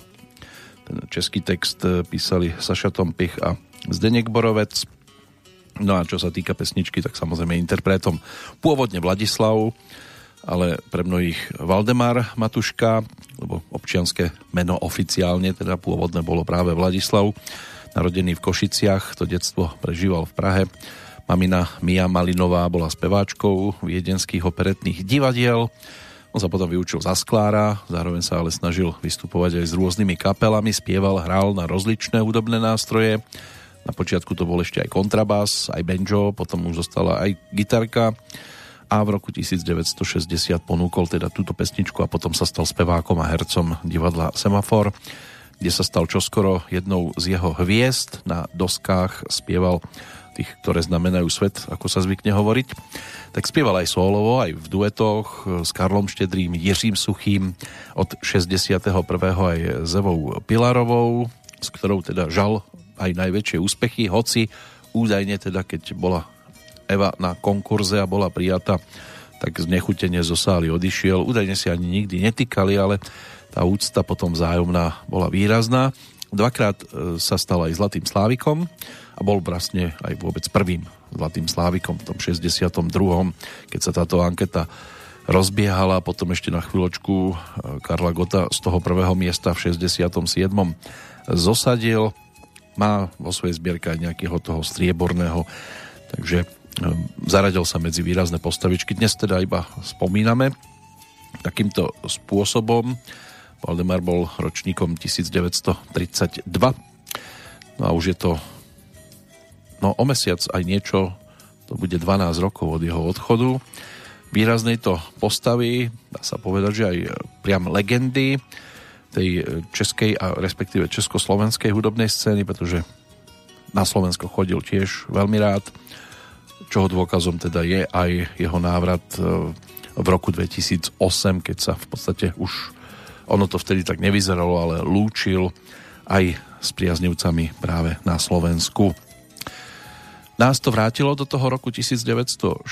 Ten český text písali Saša Tompich a Zdeněk Borovec. No a čo sa týka pesničky, tak samozrejme interpretom pôvodne Vladislav, ale pre mnohých Valdemar Matuška, lebo občianské meno oficiálne, teda pôvodne bolo práve Vladislav narodený v Košiciach, to detstvo prežíval v Prahe. Mamina Mia Malinová bola speváčkou viedenských operetných divadiel. On sa potom vyučil za sklára, zároveň sa ale snažil vystupovať aj s rôznymi kapelami, spieval, hral na rozličné hudobné nástroje. Na počiatku to bol ešte aj kontrabás, aj banjo, potom už zostala aj gitarka a v roku 1960 ponúkol teda túto pesničku a potom sa stal spevákom a hercom divadla Semafor kde sa stal čoskoro jednou z jeho hviezd. Na doskách spieval tých, ktoré znamenajú svet, ako sa zvykne hovoriť. Tak spieval aj solovo, aj v duetoch s Karlom Štedrým, Jiřím Suchým, od 61. aj s Pilarovou, s ktorou teda žal aj najväčšie úspechy, hoci údajne teda, keď bola Eva na konkurze a bola prijata, tak znechutene zo sály odišiel. Údajne si ani nikdy netýkali, ale tá úcta potom vzájomná bola výrazná. Dvakrát e, sa stal aj Zlatým Slávikom a bol vlastne aj vôbec prvým Zlatým Slávikom v tom 62. keď sa táto anketa rozbiehala, potom ešte na chvíľočku e, Karla Gota z toho prvého miesta v 67. zosadil. Má vo svojej zbierke aj nejakého toho strieborného, takže e, zaradil sa medzi výrazné postavičky. Dnes teda iba spomíname takýmto spôsobom Valdemar bol ročníkom 1932. No a už je to no o mesiac aj niečo, to bude 12 rokov od jeho odchodu. Výraznej to postavy, dá sa povedať, že aj priam legendy tej českej a respektíve československej hudobnej scény, pretože na Slovensko chodil tiež veľmi rád, čoho dôkazom teda je aj jeho návrat e, v roku 2008, keď sa v podstate už ono to vtedy tak nevyzeralo, ale lúčil aj s priaznivcami práve na Slovensku. Nás to vrátilo do toho roku 1960,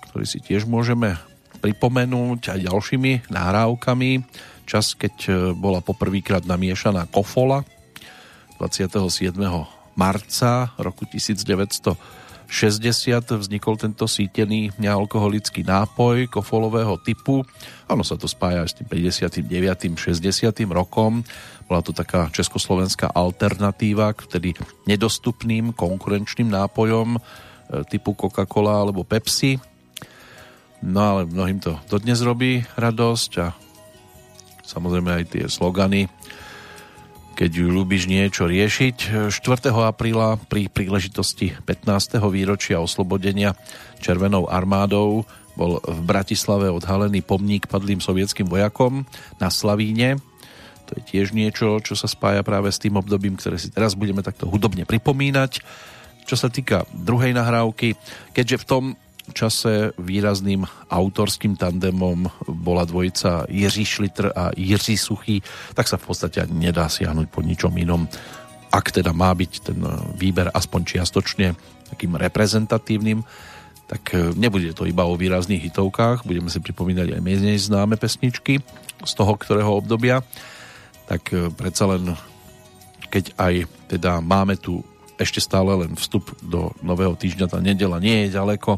ktorý si tiež môžeme pripomenúť aj ďalšími nahrávkami. Čas, keď e, bola poprvýkrát namiešaná kofola 27. marca roku 1960 60 vznikol tento sítený nealkoholický nápoj kofolového typu. Ono sa to spája s tým 59. 60. rokom. Bola to taká československá alternatíva k vtedy nedostupným konkurenčným nápojom e, typu Coca-Cola alebo Pepsi. No ale mnohým to dodnes robí radosť a samozrejme aj tie slogany keď ju ľúbiš niečo riešiť. 4. apríla pri príležitosti 15. výročia oslobodenia Červenou armádou bol v Bratislave odhalený pomník padlým sovietským vojakom na Slavíne. To je tiež niečo, čo sa spája práve s tým obdobím, ktoré si teraz budeme takto hudobne pripomínať. Čo sa týka druhej nahrávky, keďže v tom čase výrazným autorským tandemom bola dvojica Jiří Šlitr a Jiří Suchý, tak sa v podstate nedá siahnuť po ničom inom. Ak teda má byť ten výber aspoň čiastočne takým reprezentatívnym, tak e, nebude to iba o výrazných hitovkách, budeme si pripomínať aj menej známe pesničky z toho ktorého obdobia, tak e, predsa len keď aj teda máme tu ešte stále len vstup do nového týždňa, tá nedela nie je ďaleko,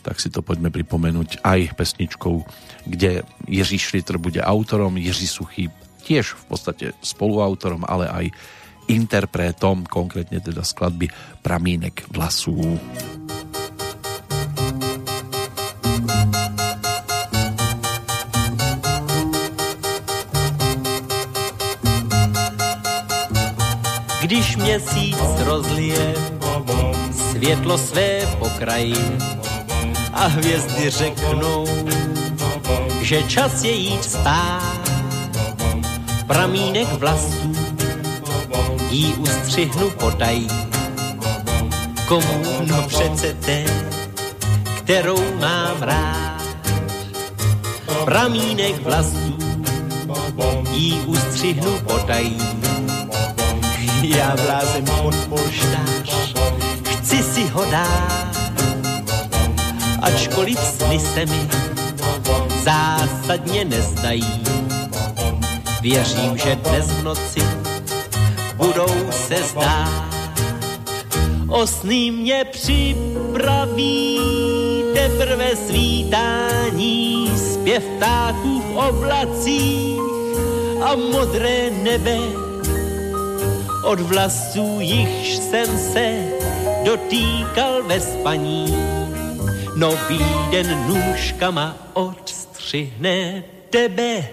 tak si to poďme pripomenúť aj pesničkou, kde Jiří Šlitr bude autorom, Jiří Suchý tiež v podstate spoluautorom, ale aj interpretom, konkrétne teda skladby Pramínek vlasů. Když měsíc rozlije světlo své pokraji a hvězdy řeknou, že čas je jít spát. Pramínek vlasů jí ustřihnu potají. Komu? No přece té, kterou mám rád. Pramínek vlasů jí ustřihnu potají já vlázem pod polštář, chci si ho dát. Ačkoliv sny se mi zásadně nezdají. Věřím, že dnes v noci budou se zdát. O sny mě připraví teprve svítání, zpěv ptáků v oblacích a modré nebe od vlasů jichž jsem se dotýkal ve spaní. Nový den nůžkama odstřihne tebe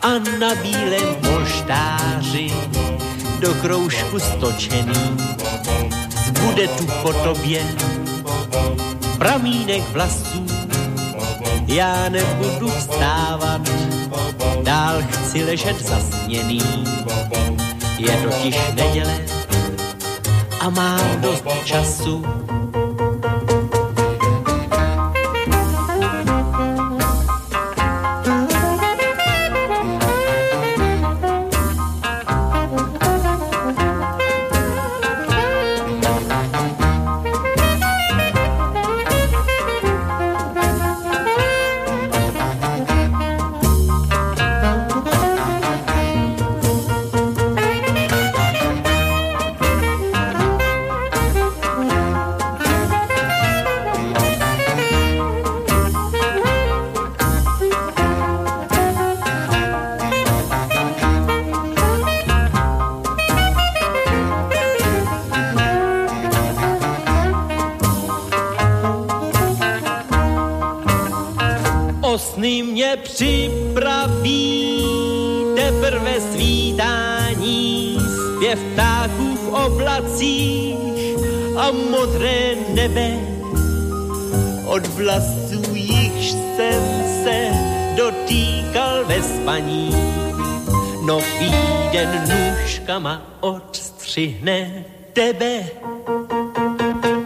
a na bílém polštáři do kroužku stočený bude tu po tobě pramínek vlasů. Já nebudu vstávat, dál chci ležet zasněný je totiž neděle a mám dost času rukama odstřihne tebe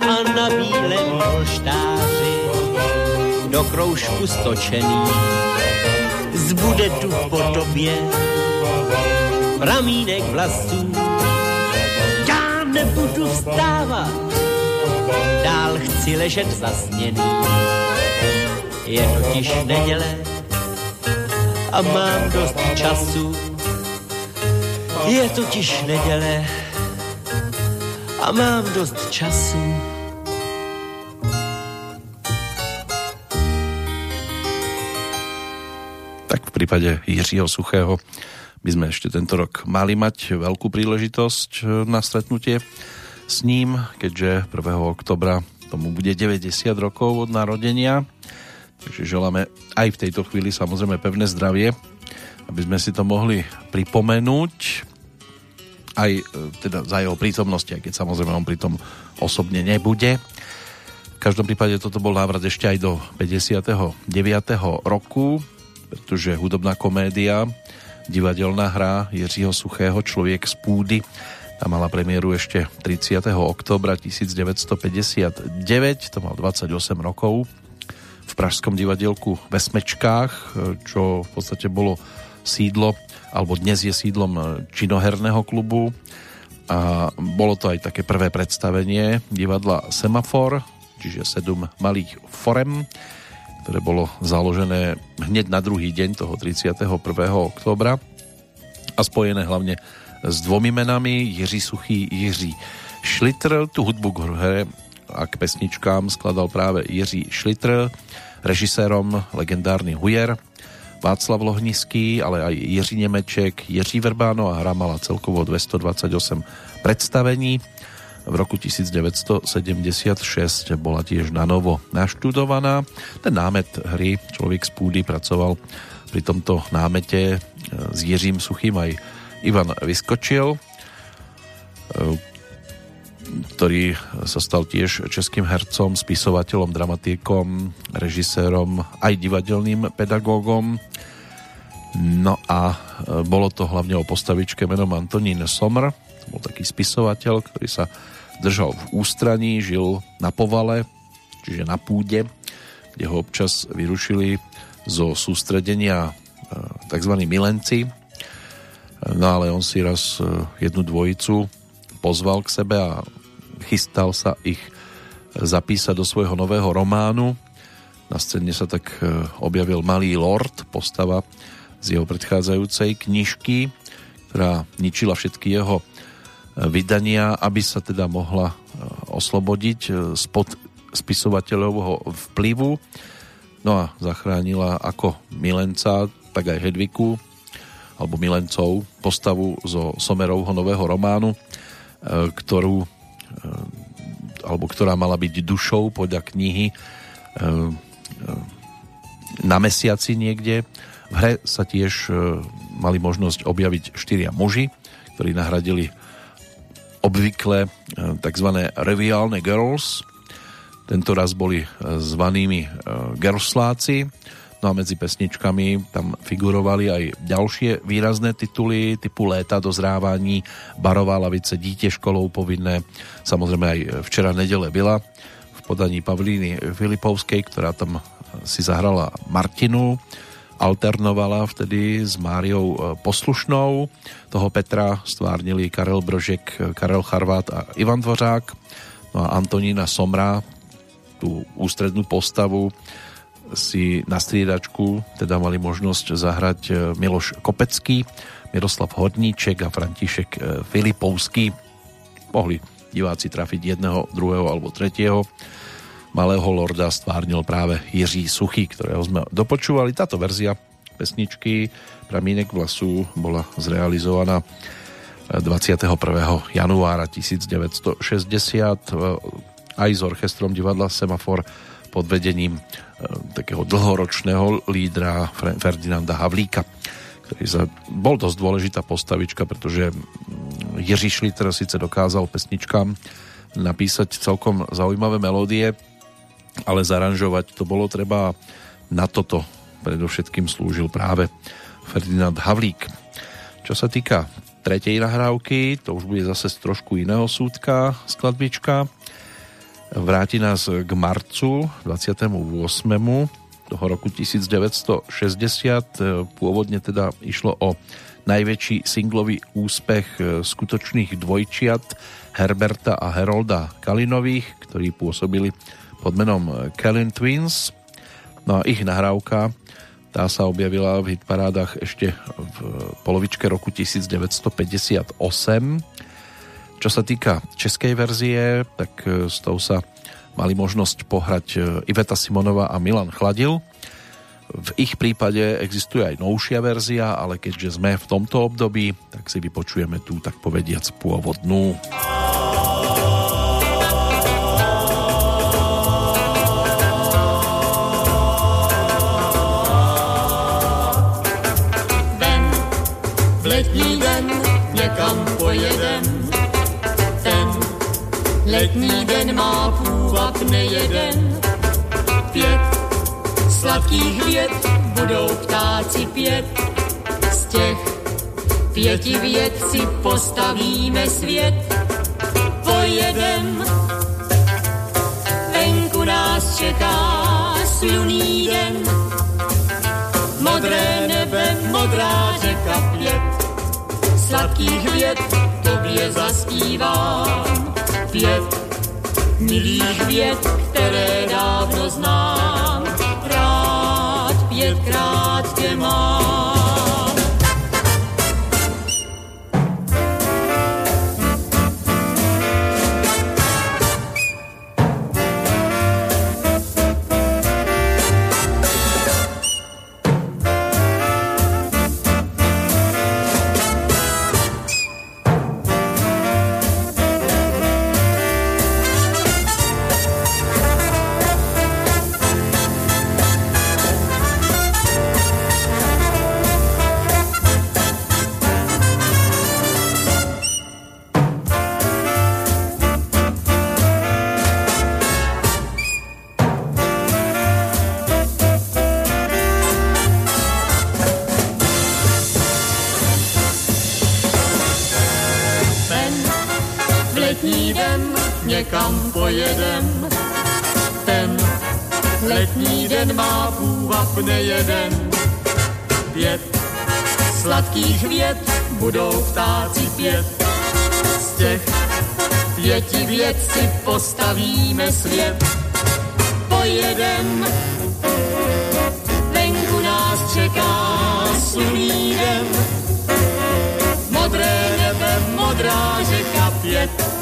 a na bílém polštáři do kroužku stočený zbude tu po tobě pramínek vlasů. Já nebudu vstávat, dál chci ležet zasněný. Je totiž neděle a mám dost času je totiž neděle a mám dost času. Tak v prípade Jiřího Suchého by sme ešte tento rok mali mať veľkú príležitosť na stretnutie s ním, keďže 1. oktobra tomu bude 90 rokov od narodenia. Takže želáme aj v tejto chvíli samozrejme pevné zdravie, aby sme si to mohli pripomenúť aj e, teda za jeho prítomnosti, aj keď samozrejme on pritom osobne nebude. V každom prípade toto bol návrat ešte aj do 59. roku, pretože hudobná komédia, divadelná hra Jiřího Suchého Člověk z púdy tam mala premiéru ešte 30. oktobra 1959, to mal 28 rokov v Pražskom divadielku ve Smečkách, čo v podstate bolo sídlo alebo dnes je sídlom činoherného klubu a bolo to aj také prvé predstavenie divadla Semafor, čiže sedm malých forem, ktoré bolo založené hneď na druhý deň toho 31. októbra a spojené hlavne s dvomi menami Jiří Suchý, Jiří Šlitr. Tu hudbu k hre a k pesničkám skladal práve Jiří Šlitr, režisérom legendárny Hujer, Václav Lohnický, ale aj Jiří Nemeček, Jiří Verbáno a hra mala celkovo 228 predstavení. V roku 1976 bola tiež na novo naštudovaná. Ten námet hry Človek z púdy pracoval pri tomto námete e, s Jiřím Suchým aj Ivan Vyskočil, e, ktorý sa stal tiež českým hercom, spisovateľom, dramatikom, režisérom, aj divadelným pedagógom. No a e, bolo to hlavne o postavičke menom Antonín Somr, to bol taký spisovateľ, ktorý sa držal v ústraní, žil na povale, čiže na púde, kde ho občas vyrušili zo sústredenia e, tzv. milenci. No ale on si raz e, jednu dvojicu pozval k sebe a chystal sa ich zapísať do svojho nového románu. Na scéne sa tak objavil malý lord, postava z jeho predchádzajúcej knižky, ktorá ničila všetky jeho e, vydania, aby sa teda mohla e, oslobodiť e, spod spisovateľovho vplyvu. No a zachránila ako milenca, tak aj Hedviku, alebo milencov, postavu zo Somerovho nového románu, ktorú, alebo ktorá mala byť dušou podľa knihy na mesiaci niekde v hre sa tiež mali možnosť objaviť štyria muži, ktorí nahradili obvykle tzv. reviálne girls. Tento raz boli e, zvanými girlsláci. No a medzi pesničkami tam figurovali aj ďalšie výrazné tituly typu Léta dozrávaní, Barová lavice, Dítě školou povinné. Samozrejme aj včera nedele byla v podaní Pavlíny Filipovskej, ktorá tam si zahrala Martinu alternovala vtedy s Máriou e, Poslušnou. Toho Petra stvárnili Karel Brožek, Karel Charvát a Ivan Dvořák. No a Antonína Somra, tú ústrednú postavu, si na striedačku teda mali možnosť zahrať e, Miloš Kopecký, Miroslav Hodníček a František Filipovský. Mohli diváci trafiť jedného, druhého alebo tretieho malého lorda stvárnil práve Jiří Suchý, ktorého sme dopočúvali. Táto verzia pesničky Pramínek vlasu bola zrealizovaná 21. januára 1960 aj s orchestrom divadla Semafor pod vedením e, takého dlhoročného lídra Ferdinanda Havlíka, ktorý sa, bol dosť dôležitá postavička, pretože Jiří Šliter síce dokázal pesničkám napísať celkom zaujímavé melódie, ale zaranžovať to bolo treba na toto predovšetkým slúžil práve Ferdinand Havlík. Čo sa týka tretej nahrávky, to už bude zase z trošku iného súdka skladbička. Vráti nás k marcu 28. toho roku 1960. Pôvodne teda išlo o najväčší singlový úspech skutočných dvojčiat Herberta a Herolda Kalinových, ktorí pôsobili pod menom Kellen Twins. No a ich nahrávka tá sa objavila v hitparádach ešte v polovičke roku 1958. Čo sa týka českej verzie, tak e, s tou sa mali možnosť pohrať e, Iveta Simonova a Milan Chladil. V ich prípade existuje aj novšia verzia, ale keďže sme v tomto období, tak si vypočujeme tú, tak povediac, pôvodnú. letní den někam pojedem. Letní den má půvab nejeden. Pět sladkých věd budou ptáci pět. Z těch pěti věd si postavíme svět. Pojedem, venku nás čeká sluný den. Modré nebe, modrá řeka pět sladkých věd, tobě zaspívám. Pět milých věd, které dávno znám. Rád pětkrát tě mám. Někam pojedem. Ten letní den má půvab nejeden. Pět sladkých věd budou ptáci pět. Z těch pěti věd postavíme svět. Pojedem, venku nás čeká slunný den. Modré nebe, modrá řeka pět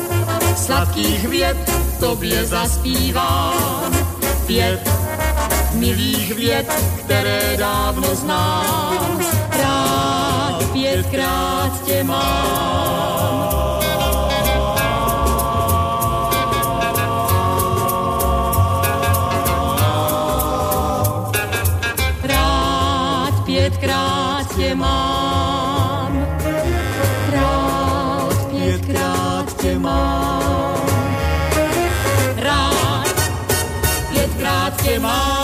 sladkých věd tobě zaspívám. Pět milých věd, které dávno znám. Rád pětkrát tě mám. Pětkrát tě mám. Ešte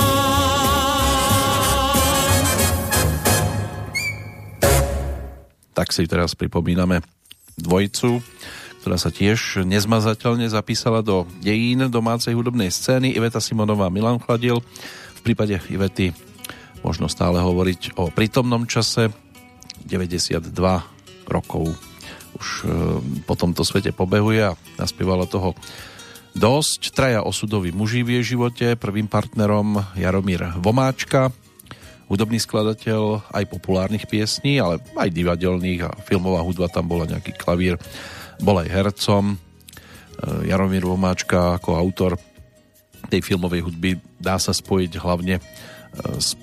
Tak si teraz pripomíname dvojicu, ktorá sa tiež nezmazateľne zapísala do dejín domácej hudobnej scény. Iveta Simonová, Milan Chladil. V prípade Ivety možno stále hovoriť o prítomnom čase. 92 rokov už e, po tomto svete pobehuje a naspievala toho dosť. Traja osudoví muži v jej živote. Prvým partnerom Jaromír Vomáčka, hudobný skladateľ aj populárnych piesní, ale aj divadelných a filmová hudba, tam bola nejaký klavír, bol aj hercom. E, Jaromír Vomáčka ako autor tej filmovej hudby dá sa spojiť hlavne e, s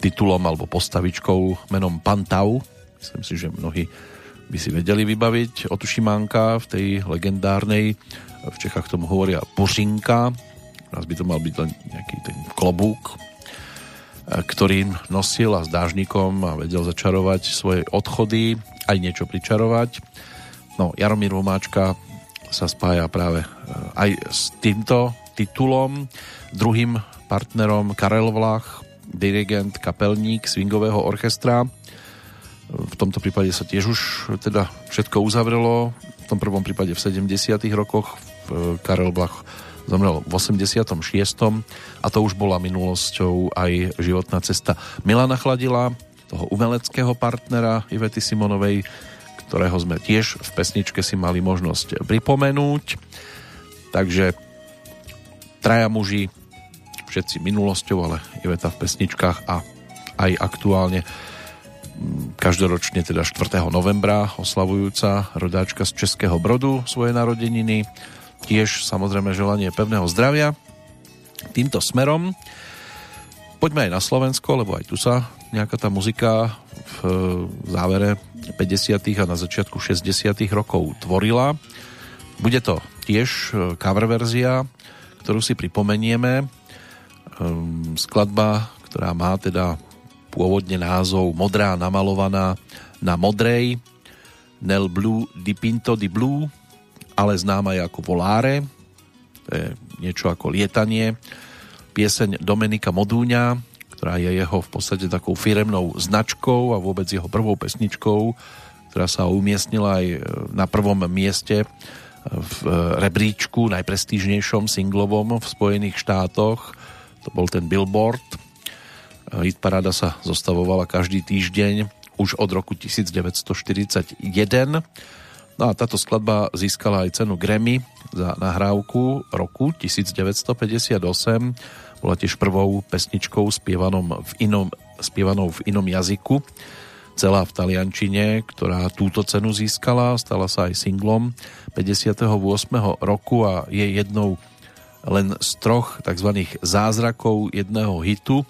titulom alebo postavičkou menom Pantau. Myslím si, že mnohí by si vedeli vybaviť od Šimánka v tej legendárnej v Čechách tomu hovoria pořinka, raz by to mal byť len nejaký ten klobúk, e, ktorý nosil a s dážnikom a vedel začarovať svoje odchody, aj niečo pričarovať. No, Jaromír Vomáčka sa spája práve e, aj s týmto titulom. Druhým partnerom Karel Vlach, dirigent, kapelník swingového orchestra. V tomto prípade sa tiež už teda všetko uzavrelo. V tom prvom prípade v 70. rokoch Karel Blach zomrel v 86. a to už bola minulosťou aj životná cesta Milana Chladila, toho umeleckého partnera Ivety Simonovej, ktorého sme tiež v pesničke si mali možnosť pripomenúť. Takže traja muži, všetci minulosťou, ale Iveta v pesničkách a aj aktuálne každoročne teda 4. novembra oslavujúca rodáčka z Českého Brodu svoje narodeniny tiež samozrejme želanie pevného zdravia týmto smerom. Poďme aj na Slovensko, lebo aj tu sa nejaká tá muzika v závere 50. a na začiatku 60. rokov tvorila. Bude to tiež e, cover verzia, ktorú si pripomenieme. Ehm, skladba, ktorá má teda pôvodne názov Modrá namalovaná na modrej Nel Blue di Pinto di Blue ale známa je ako Voláre, to je niečo ako lietanie. Pieseň Dominika Modúňa, ktorá je jeho v podstate takou firemnou značkou a vôbec jeho prvou pesničkou, ktorá sa umiestnila aj na prvom mieste v rebríčku najprestížnejšom singlovom v Spojených štátoch. To bol ten Billboard. Hit paráda sa zostavovala každý týždeň už od roku 1941 No a táto skladba získala aj cenu Grammy za nahrávku roku 1958. Bola tiež prvou pesničkou spievanom v inom, spievanou v inom jazyku celá v taliančine, ktorá túto cenu získala, stala sa aj singlom 58. roku a je jednou len z troch tzv. zázrakov jedného hitu,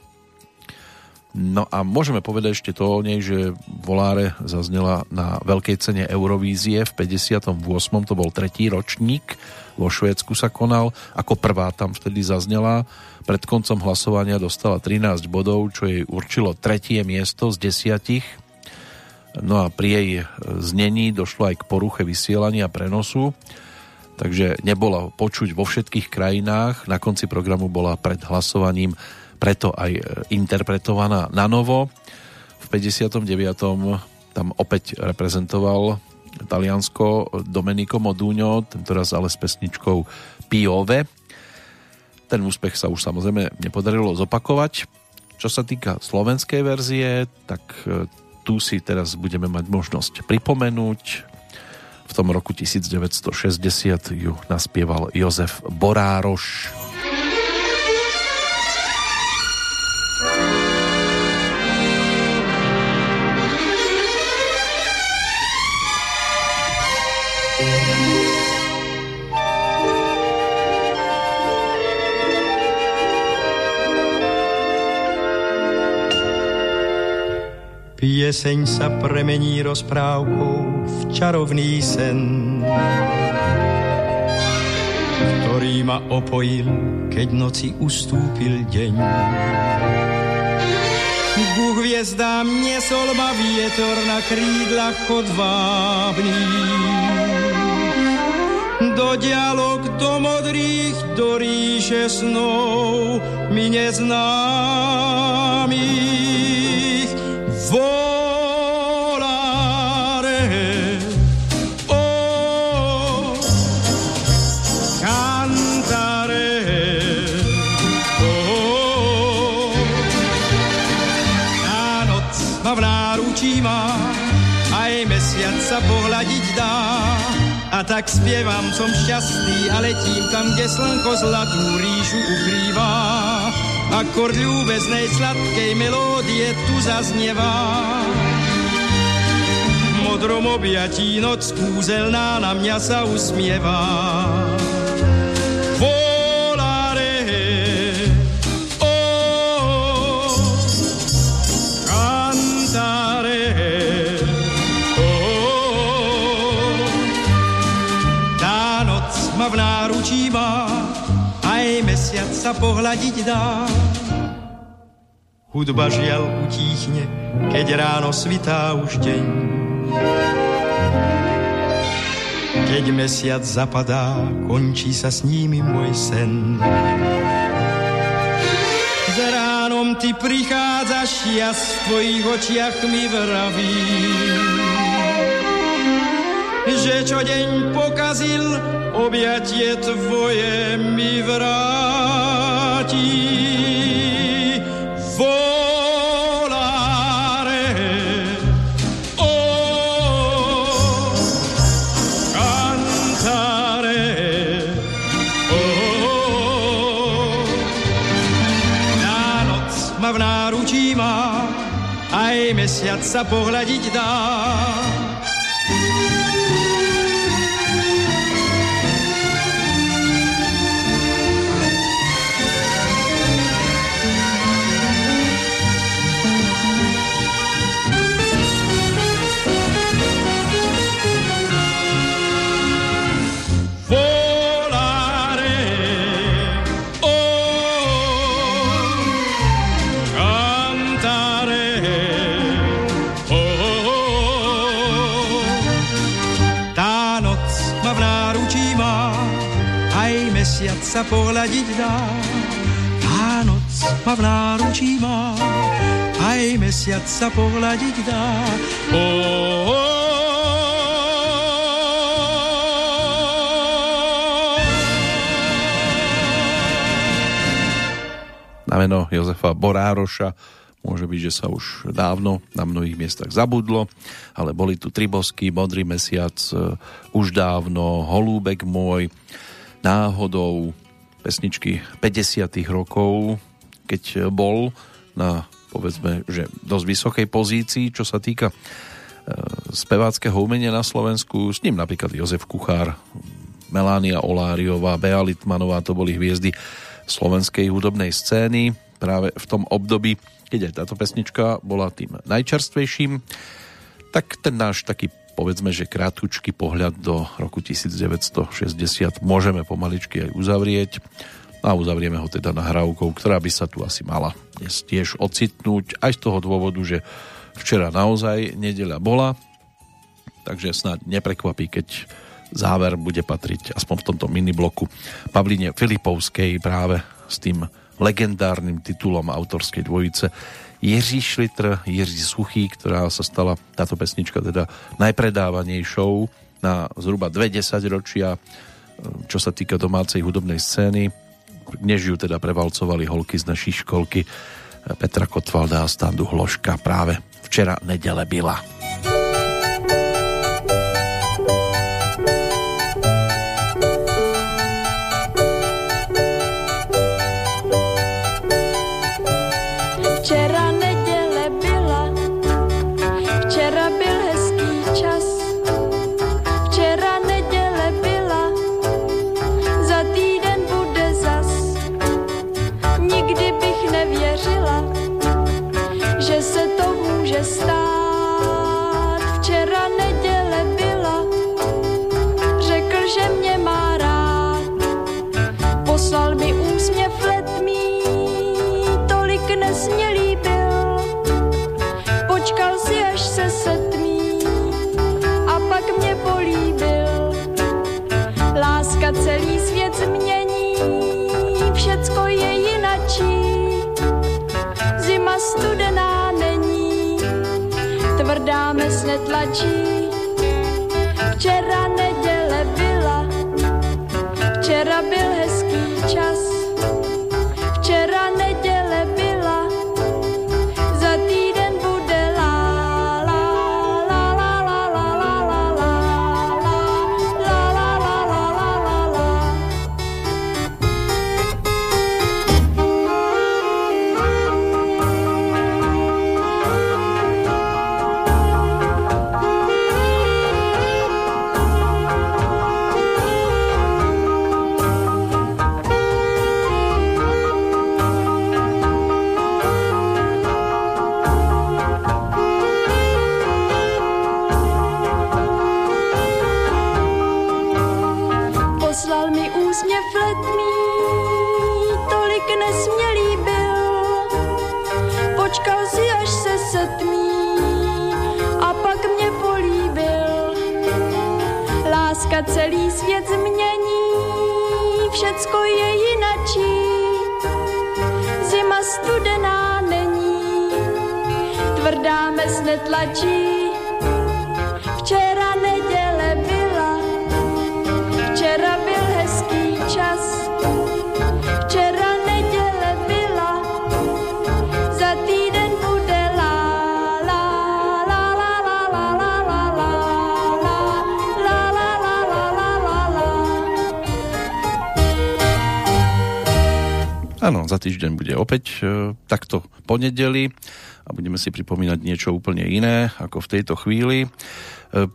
No a môžeme povedať ešte to o nej, že Voláre zaznela na veľkej cene Eurovízie v 58. To bol tretí ročník. Vo Švédsku sa konal. Ako prvá tam vtedy zaznela. Pred koncom hlasovania dostala 13 bodov, čo jej určilo tretie miesto z desiatich. No a pri jej znení došlo aj k poruche vysielania prenosu takže nebola počuť vo všetkých krajinách. Na konci programu bola pred hlasovaním preto aj e, interpretovaná na novo. V 59. tam opäť reprezentoval Taliansko Domenico Modugno, tentoraz ale s pesničkou Piove. Ten úspech sa už samozrejme nepodarilo zopakovať. Čo sa týka slovenskej verzie, tak e, tu si teraz budeme mať možnosť pripomenúť. V tom roku 1960 ju naspieval Jozef Borároš. Pieseň sa premení rozprávkou v čarovný sen, ktorý ma opojil, keď noci ustúpil deň. Ku hviezdám nesol ma vietor na krídlach chodvábných. Do dialog, do modrých, do ríše snov mi neznámych. Volare, oh, cantare, noc ma náručí má, aj mesiac sa pohľadiť dá. A tak spievam, som šťastný a letím tam, kde slnko zlatú ríšu ukrýva. Akord ľúbeznej sladkej melódie tu zaznieva. V modrom objatí noc kúzelná na mňa sa usmieva. Sa pohľadiť dá. Hudba žiaľ utíchne, keď ráno svitá už deň. Keď mesiac zapadá, končí sa s nimi môj sen. S ránom ty prichádzaš, jas v tvojich očiach mi vraví, že čo deň pokazil, objatie tvoje mi vráti. V náručí má, aj mesiac sa pohľadiť dá. Dá. Tá noc ma v náručí má, aj mesiac sa pohľadiť dá. Oh, oh, na meno Jozefa Borároša Môže byť, že sa už dávno na mnohých miestach zabudlo, ale boli tu Tribosky, Modrý mesiac, e, už dávno, Holúbek môj, náhodou pesničky 50. rokov, keď bol na povedzme, že dosť vysokej pozícii, čo sa týka e, speváckého umenia na Slovensku. S ním napríklad Jozef Kuchár, Melánia Oláriová, Bea Litmanová, to boli hviezdy slovenskej hudobnej scény práve v tom období keď aj táto pesnička bola tým najčerstvejším, tak ten náš taký povedzme, že krátučký pohľad do roku 1960 môžeme pomaličky aj uzavrieť. A uzavrieme ho teda nahrávkou, ktorá by sa tu asi mala dnes tiež ocitnúť. Aj z toho dôvodu, že včera naozaj nedeľa bola, takže snáď neprekvapí, keď záver bude patriť aspoň v tomto minibloku Pavline Filipovskej práve s tým legendárnym titulom autorskej dvojice Jiří Šlitr, Jiří Suchý, ktorá sa stala táto pesnička teda najpredávanejšou na zhruba dve ročia, čo sa týka domácej hudobnej scény, než ju teda prevalcovali holky z našej školky Petra Kotvalda a Standu Hloška práve včera nedele byla. Netlačí. Včera neděle byla, včera byl netlačí. Včera neděle byla, včera byl hezký čas, Áno, za týždeň bude opäť e, takto ponedeli a budeme si pripomínať niečo úplne iné ako v tejto chvíli. E,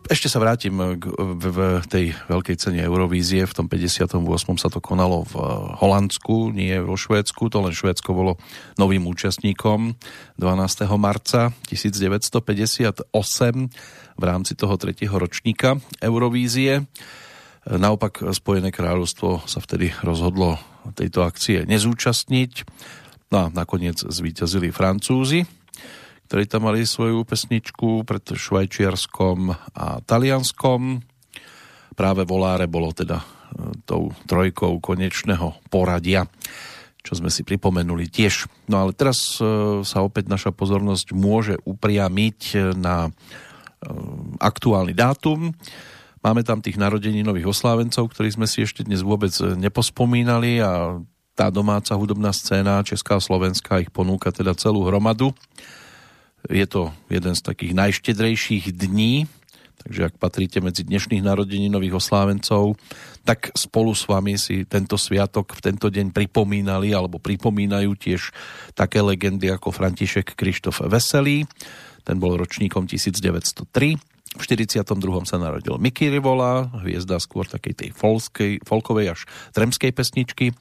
ešte sa vrátim k, v, tej veľkej cene Eurovízie. V tom 58. sa to konalo v Holandsku, nie vo Švédsku. To len Švédsko bolo novým účastníkom 12. marca 1958 v rámci toho tretieho ročníka Eurovízie. Naopak Spojené kráľovstvo sa vtedy rozhodlo tejto akcie nezúčastniť. No a nakoniec zvíťazili Francúzi, ktorí tam mali svoju pesničku pred Švajčiarskom a Talianskom. Práve Voláre bolo teda e, tou trojkou konečného poradia, čo sme si pripomenuli tiež. No ale teraz e, sa opäť naša pozornosť môže upriamiť na e, aktuálny dátum, Máme tam tých narodení nových oslávencov, ktorých sme si ešte dnes vôbec nepospomínali a tá domáca hudobná scéna, Česká a Slovenská ich ponúka teda celú hromadu. Je to jeden z takých najštedrejších dní, takže ak patríte medzi dnešných nových oslávencov, tak spolu s vami si tento sviatok v tento deň pripomínali alebo pripomínajú tiež také legendy ako František Krištof Veselý, ten bol ročníkom 1903, v 42. sa narodil Mickey Rivola, hviezda skôr takej tej folskej, folkovej až tremskej pesničky.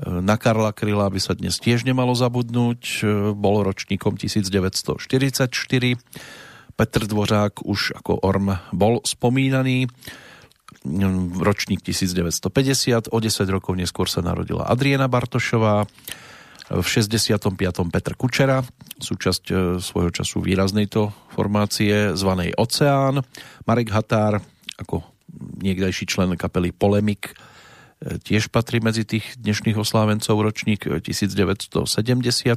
E, na Karla Kryla by sa dnes tiež nemalo zabudnúť, e, bol ročníkom 1944. Petr Dvořák už ako Orm bol spomínaný, ročník 1950, o 10 rokov neskôr sa narodila Adriana Bartošová, v 65. Petr Kučera, súčasť e, svojho času výraznej to formácie zvanej Oceán. Marek Határ ako niekdajší člen kapely Polemik tiež patrí medzi tých dnešných oslávencov ročník 1974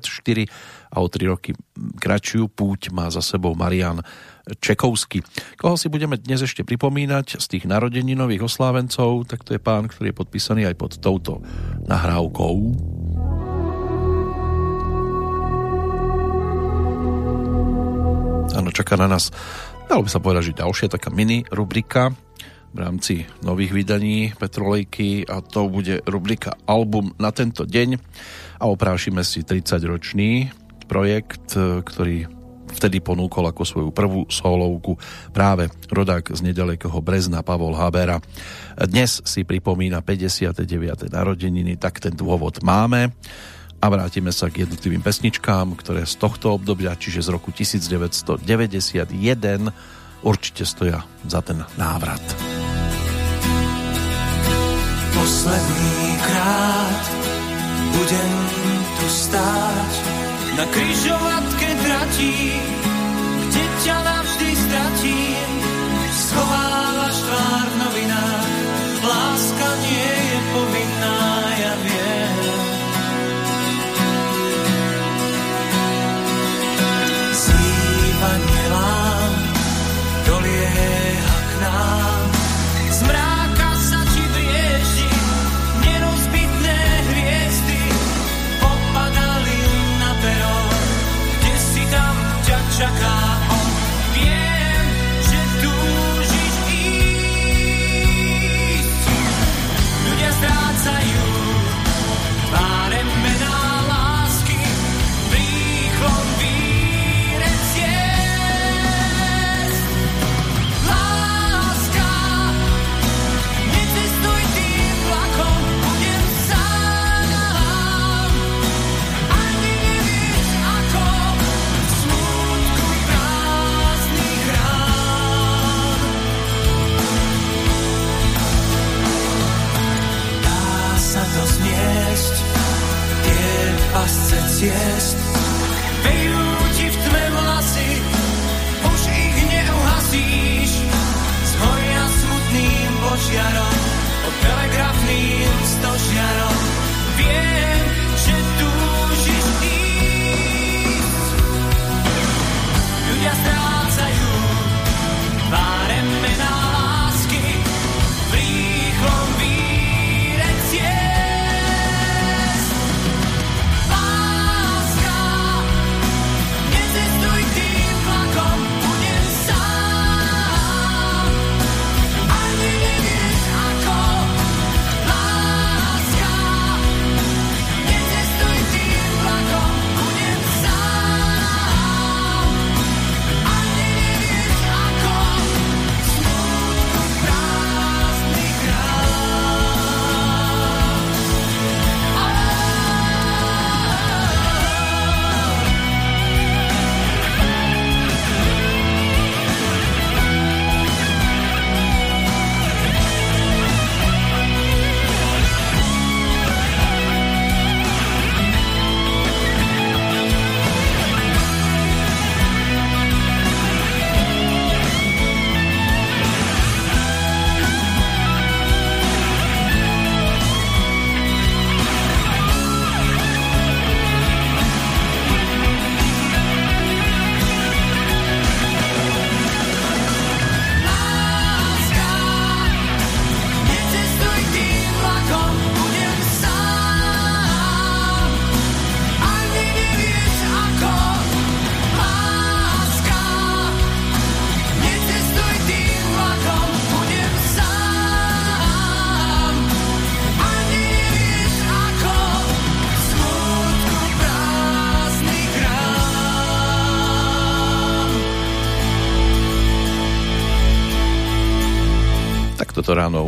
a o tri roky kratšiu púť má za sebou Marian Čekovský. Koho si budeme dnes ešte pripomínať z tých narodeninových oslávencov, tak to je pán, ktorý je podpísaný aj pod touto nahrávkou. Áno, čaká na nás, dalo by sa povedať, že ďalšia taká mini rubrika v rámci nových vydaní Petrolejky a to bude rubrika Album na tento deň a oprášime si 30-ročný projekt, ktorý vtedy ponúkol ako svoju prvú solovku práve rodák z nedalekého Brezna Pavol Habera. Dnes si pripomína 59. narodeniny, tak ten dôvod máme a vrátime sa k jednotlivým pesničkám, ktoré z tohto obdobia, čiže z roku 1991, určite stoja za ten návrat. Posledný krát budem tu stáť na kryžovatke tratí, kde ťa navždy stratím. Schovávaš tvár novinách, láska nie je ciest. Vejú ti v tme vlasy, už ich neuhasíš. Zhoria smutným požiarom,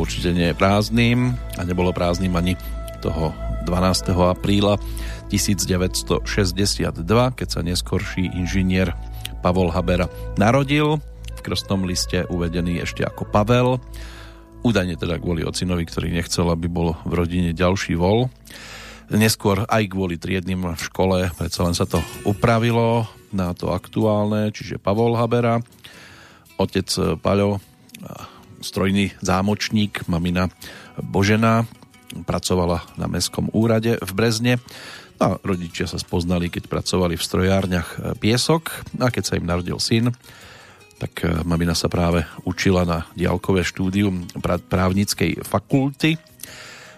určite nie je prázdnym a nebolo prázdnym ani toho 12. apríla 1962, keď sa neskorší inžinier Pavol Habera narodil. V krstnom liste uvedený ešte ako Pavel. Údajne teda kvôli ocinovi, ktorý nechcel, aby bol v rodine ďalší vol. Neskôr aj kvôli triednym v škole predsa len sa to upravilo na to aktuálne, čiže Pavol Habera, otec Paľo, strojný zámočník, mamina Božena, pracovala na Mestskom úrade v Brezne. A rodičia sa spoznali, keď pracovali v strojárniach Piesok a keď sa im narodil syn, tak e, mamina sa práve učila na diálkové štúdium právnickej fakulty.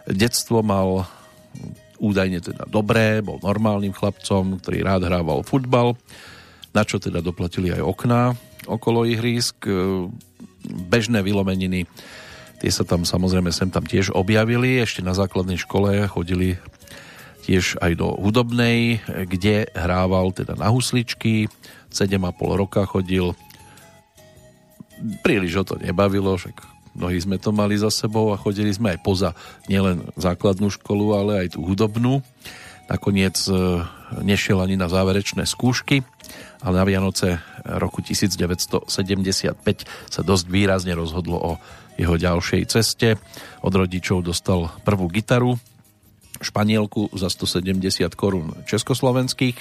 Detstvo mal údajne teda dobré, bol normálnym chlapcom, ktorý rád hrával futbal, na čo teda doplatili aj okná okolo ihrísk. Bežné vylomeniny Tie sa tam samozrejme sem tam tiež objavili. Ešte na základnej škole chodili tiež aj do hudobnej, kde hrával teda na husličky. 7,5 roka chodil. Príliš ho to nebavilo, však mnohí sme to mali za sebou a chodili sme aj poza nielen základnú školu, ale aj tú hudobnú. Nakoniec e, nešiel ani na záverečné skúšky, ale na Vianoce roku 1975 sa dosť výrazne rozhodlo o jeho ďalšej ceste. Od rodičov dostal prvú gitaru, španielku za 170 korún československých.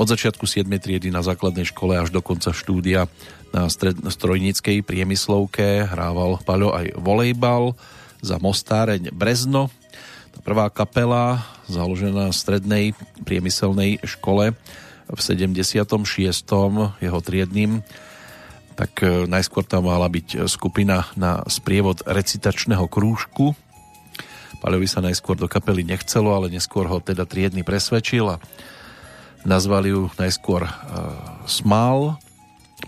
Od začiatku 7. triedy na základnej škole až do konca štúdia na strojníckej priemyslovke hrával Paľo aj volejbal za Mostáreň Brezno. Tá prvá kapela, založená v strednej priemyselnej škole v 76. jeho triednym tak e, najskôr tam mala byť skupina na sprievod recitačného krúžku. Paľovi sa najskôr do kapely nechcelo, ale neskôr ho teda triedny presvedčil a nazvali ju najskôr uh, Smál.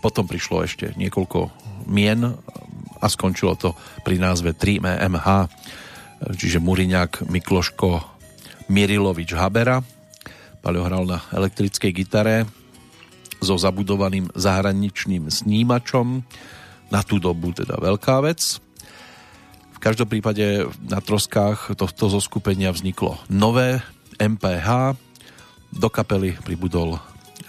Potom prišlo ešte niekoľko mien a skončilo to pri názve 3MH, čiže Muriňák, Mikloško, Mirilovič, Habera. Paľo hral na elektrickej gitare, so zabudovaným zahraničným snímačom. Na tú dobu teda veľká vec. V každom prípade na troskách tohto zoskupenia vzniklo nové MPH. Do kapely pribudol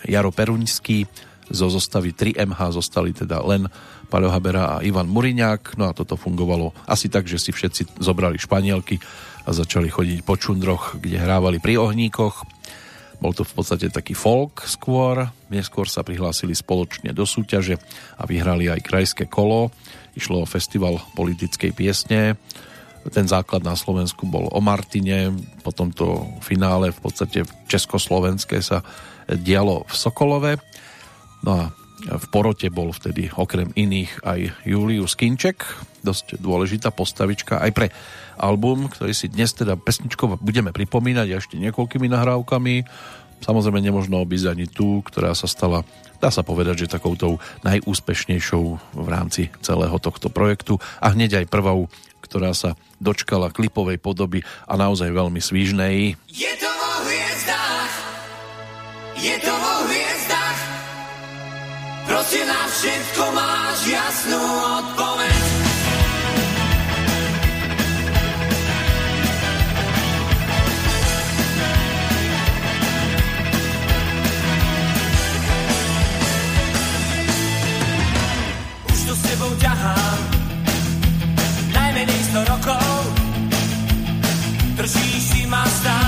Jaro Peruňský, zo zostavy 3MH zostali teda len Paľo Habera a Ivan Muriňák. No a toto fungovalo asi tak, že si všetci zobrali španielky a začali chodiť po čundroch, kde hrávali pri ohníkoch bol to v podstate taký folk skôr. Neskôr sa prihlásili spoločne do súťaže a vyhrali aj krajské kolo. Išlo o festival politickej piesne. Ten základ na Slovensku bol o Martine, potom to finále v podstate Československé sa dialo v Sokolove. No a v porote bol vtedy okrem iných aj Julius Kinček, dosť dôležitá postavička aj pre album, ktorý si dnes teda pesničkovo budeme pripomínať ešte niekoľkými nahrávkami. Samozrejme nemožno obísť ani tú, ktorá sa stala, dá sa povedať, že takoutou najúspešnejšou v rámci celého tohto projektu a hneď aj prvou, ktorá sa dočkala klipovej podoby a naozaj veľmi svížnej. Je to vo hviezdách, je to prosím na všetko máš jasnú odpoveď. sebou ťahám najmenej 100 rokov. Držíš si ma stále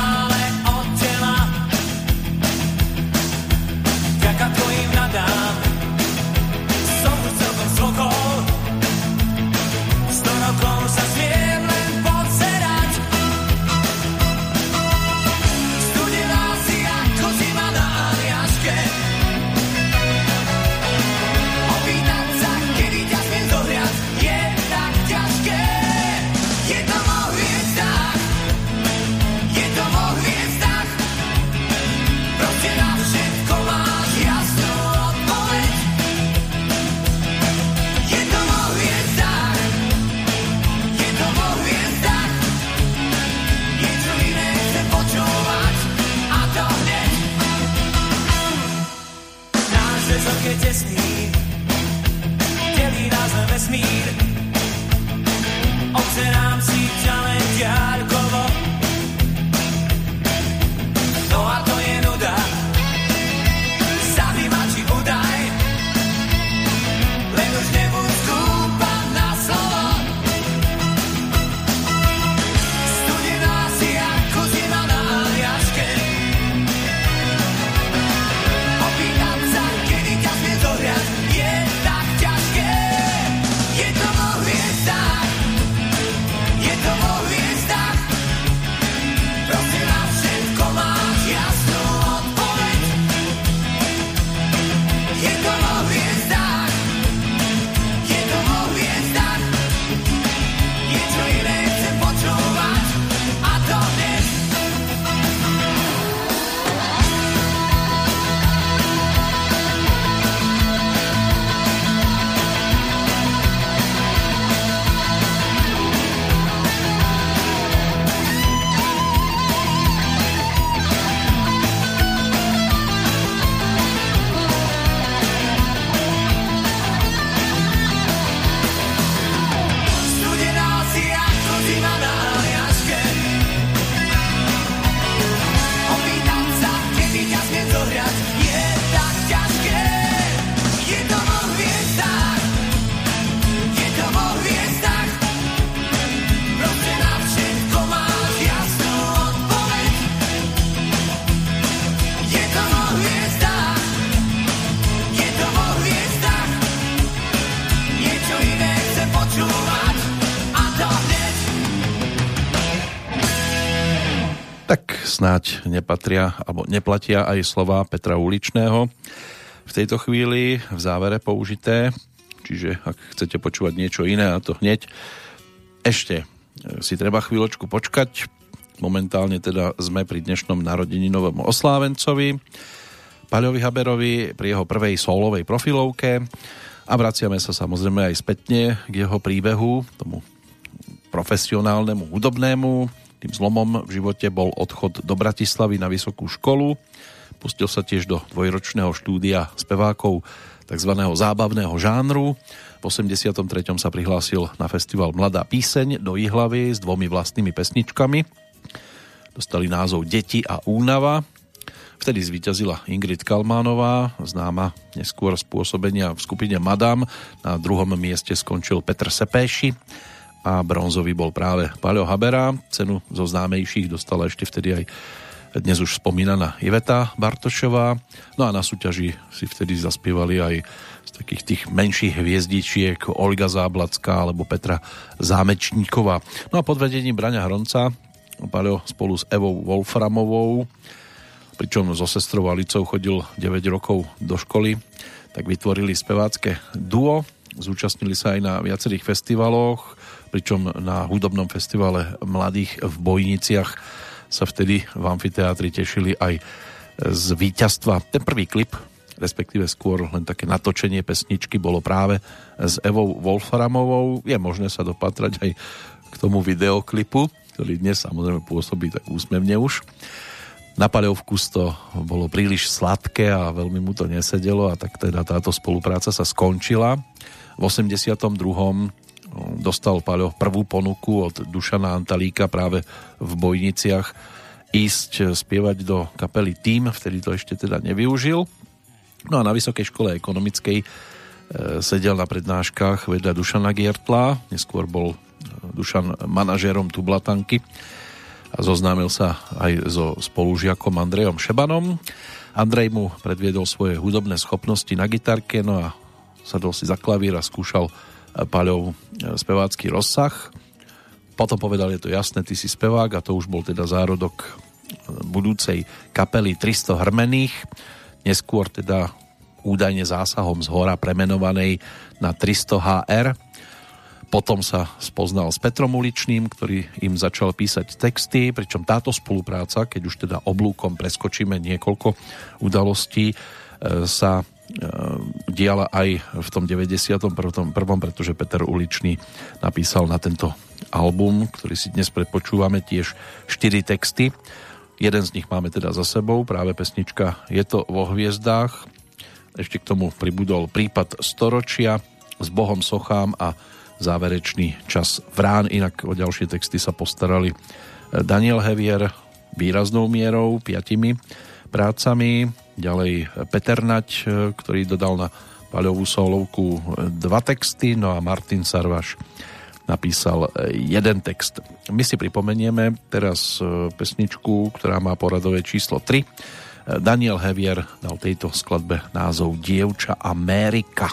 snáď nepatria alebo neplatia aj slova Petra Uličného. V tejto chvíli v závere použité, čiže ak chcete počúvať niečo iné a to hneď, ešte e, si treba chvíľočku počkať. Momentálne teda sme pri dnešnom narodeninovom oslávencovi. Paľovi Haberovi pri jeho prvej solovej profilovke a vraciame sa samozrejme aj spätne k jeho príbehu, tomu profesionálnemu, hudobnému. Tým zlomom v živote bol odchod do Bratislavy na vysokú školu. Pustil sa tiež do dvojročného štúdia spevákov tzv. zábavného žánru. V 83. sa prihlásil na festival Mladá píseň do Ihlavy s dvomi vlastnými pesničkami. Dostali názov Deti a únava. Vtedy zvíťazila Ingrid Kalmánová, známa neskôr spôsobenia v skupine Madame. Na druhom mieste skončil Petr Sepéši a bronzový bol práve Paľo Habera. Cenu zo známejších dostala ešte vtedy aj dnes už spomínaná Iveta Bartošová. No a na súťaži si vtedy zaspievali aj z takých tých menších hviezdičiek Olga Záblacká alebo Petra Zámečníková. No a pod vedením Braňa Hronca Paľo spolu s Evou Wolframovou pričom so sestrou Alicou chodil 9 rokov do školy, tak vytvorili spevácké duo, zúčastnili sa aj na viacerých festivaloch, pričom na hudobnom festivale mladých v Bojniciach sa vtedy v amfiteátri tešili aj z víťazstva. Ten prvý klip, respektíve skôr len také natočenie pesničky bolo práve s Evou Wolframovou. Je možné sa dopatrať aj k tomu videoklipu, ktorý dnes samozrejme pôsobí tak úsmevne už na Paľovkus to bolo príliš sladké a veľmi mu to nesedelo a tak teda táto spolupráca sa skončila. V 82. dostal Paľo prvú ponuku od Dušana Antalíka práve v Bojniciach ísť spievať do kapely Tým, vtedy to ešte teda nevyužil. No a na Vysokej škole ekonomickej e, sedel na prednáškach vedľa Dušana Giertla, neskôr bol e, Dušan manažérom Tublatanky a zoznámil sa aj so spolužiakom Andrejom Šebanom. Andrej mu predviedol svoje hudobné schopnosti na gitarke, no a sadol si za klavír a skúšal Paľov e, spevácky rozsah. Potom povedal, je to jasné, ty si spevák a to už bol teda zárodok e, budúcej kapely 300 hrmených, neskôr teda údajne zásahom z hora premenovanej na 300 HR potom sa spoznal s Petrom Uličným, ktorý im začal písať texty, pričom táto spolupráca, keď už teda oblúkom preskočíme niekoľko udalostí, e, sa diala aj v tom 91. pretože Peter Uličný napísal na tento album, ktorý si dnes predpočúvame, tiež 4 texty. Jeden z nich máme teda za sebou, práve pesnička Je to vo hviezdách. Ešte k tomu pribudol prípad storočia s Bohom Sochám a záverečný čas vrán. Inak o ďalšie texty sa postarali eh, Daniel Hevier výraznou mierou, piatimi prácami. Ďalej eh, Peter Nať, eh, ktorý dodal na paľovú solovku dva texty, no a Martin Sarvaš napísal jeden text. My si pripomenieme teraz pesničku, ktorá má poradové číslo 3. Daniel Hevier dal tejto skladbe názov Dievča Amerika.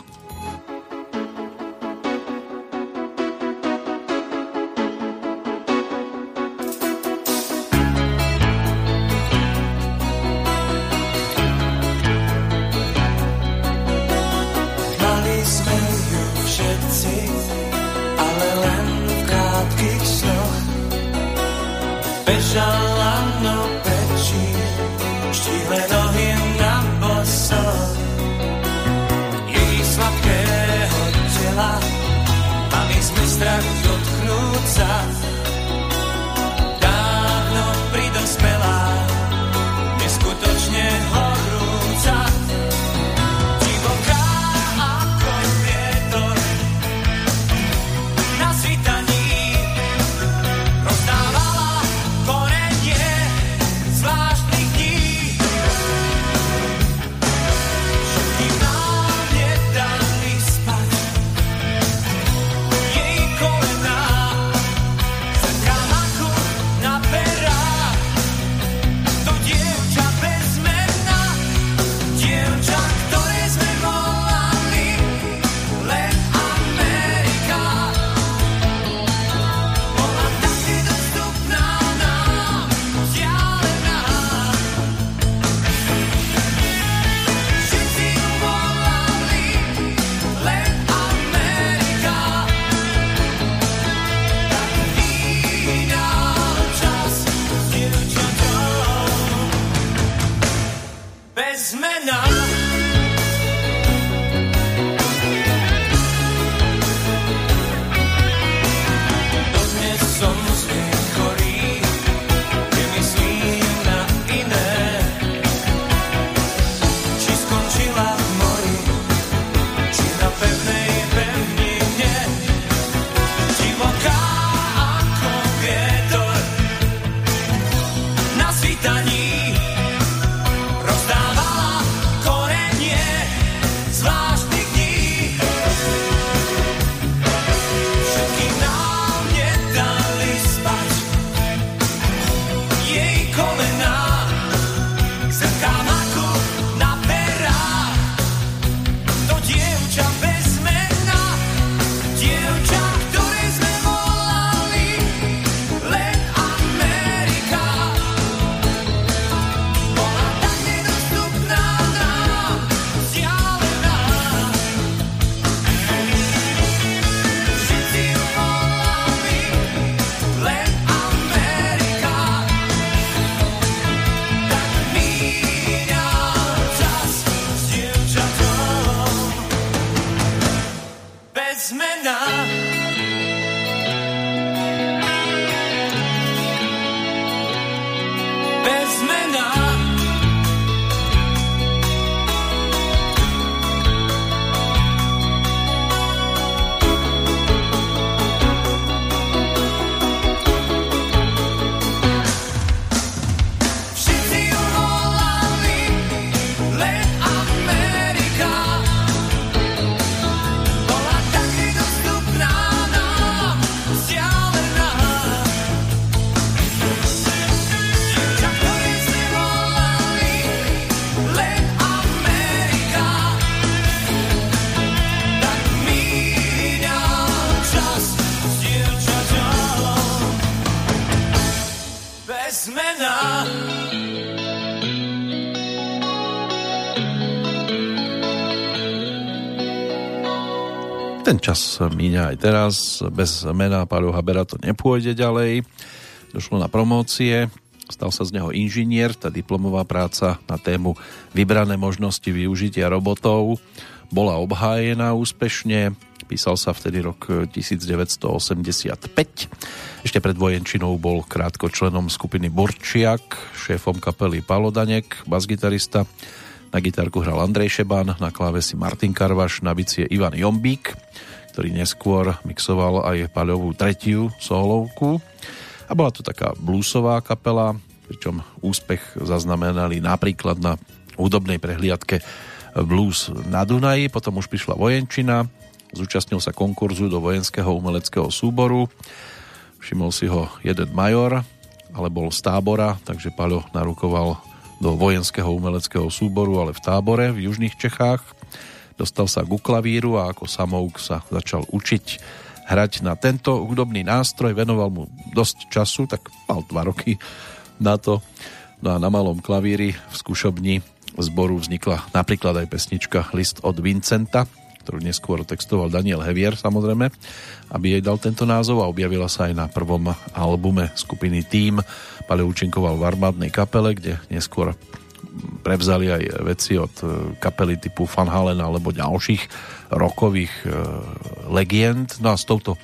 Čas míňa aj teraz, bez mena Páľo Habera to nepôjde ďalej. Došlo na promócie, stal sa z neho inžinier, tá diplomová práca na tému vybrané možnosti využitia robotov bola obhájená úspešne, písal sa vtedy rok 1985. Ešte pred vojenčinou bol krátko členom skupiny Borčiak, šéfom kapely Palodanek, basgitarista, na gitárku hral Andrej Šeban, na klávesi Martin Karvaš, na bicie Ivan Jombík, ktorý neskôr mixoval aj Paľovú tretiu solovku. A bola to taká bluesová kapela, pričom úspech zaznamenali napríklad na hudobnej prehliadke Blues na Dunaji, potom už prišla vojenčina, zúčastnil sa konkurzu do vojenského umeleckého súboru, všimol si ho jeden major, ale bol z tábora, takže Paľo narukoval do vojenského umeleckého súboru, ale v tábore v južných Čechách. Dostal sa ku klavíru a ako samouk sa začal učiť hrať na tento hudobný nástroj. Venoval mu dosť času, tak mal dva roky na to. No a na malom klavíri v skúšobni zboru vznikla napríklad aj pesnička List od Vincenta, ktorú neskôr textoval Daniel Hevier samozrejme, aby jej dal tento názov a objavila sa aj na prvom albume skupiny Team. Pale účinkoval v armádnej kapele, kde neskôr prevzali aj veci od kapely typu Van Halen alebo ďalších rokových legend. No a s touto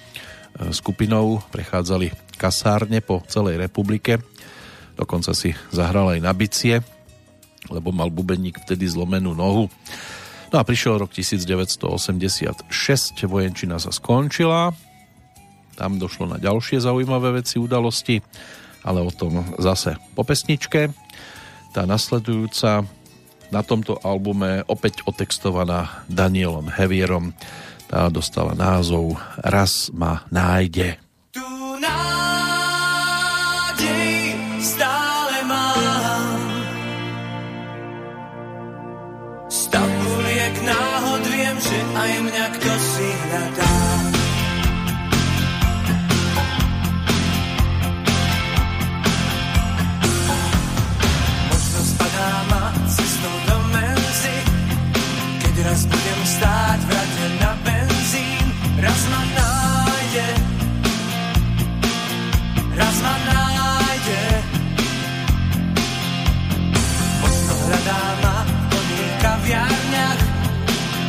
skupinou prechádzali kasárne po celej republike. Dokonca si zahral aj na bicie, lebo mal bubeník vtedy zlomenú nohu. No a prišiel rok 1986, vojenčina sa skončila, tam došlo na ďalšie zaujímavé veci, udalosti, ale o tom zase po pesničke. Tá nasledujúca na tomto albume opäť otextovaná Danielom Hevierom, tá dostala názov Raz ma nájde. Raz ma nájde, raz ma nájde. Možno hľadá ma v kaviarniach.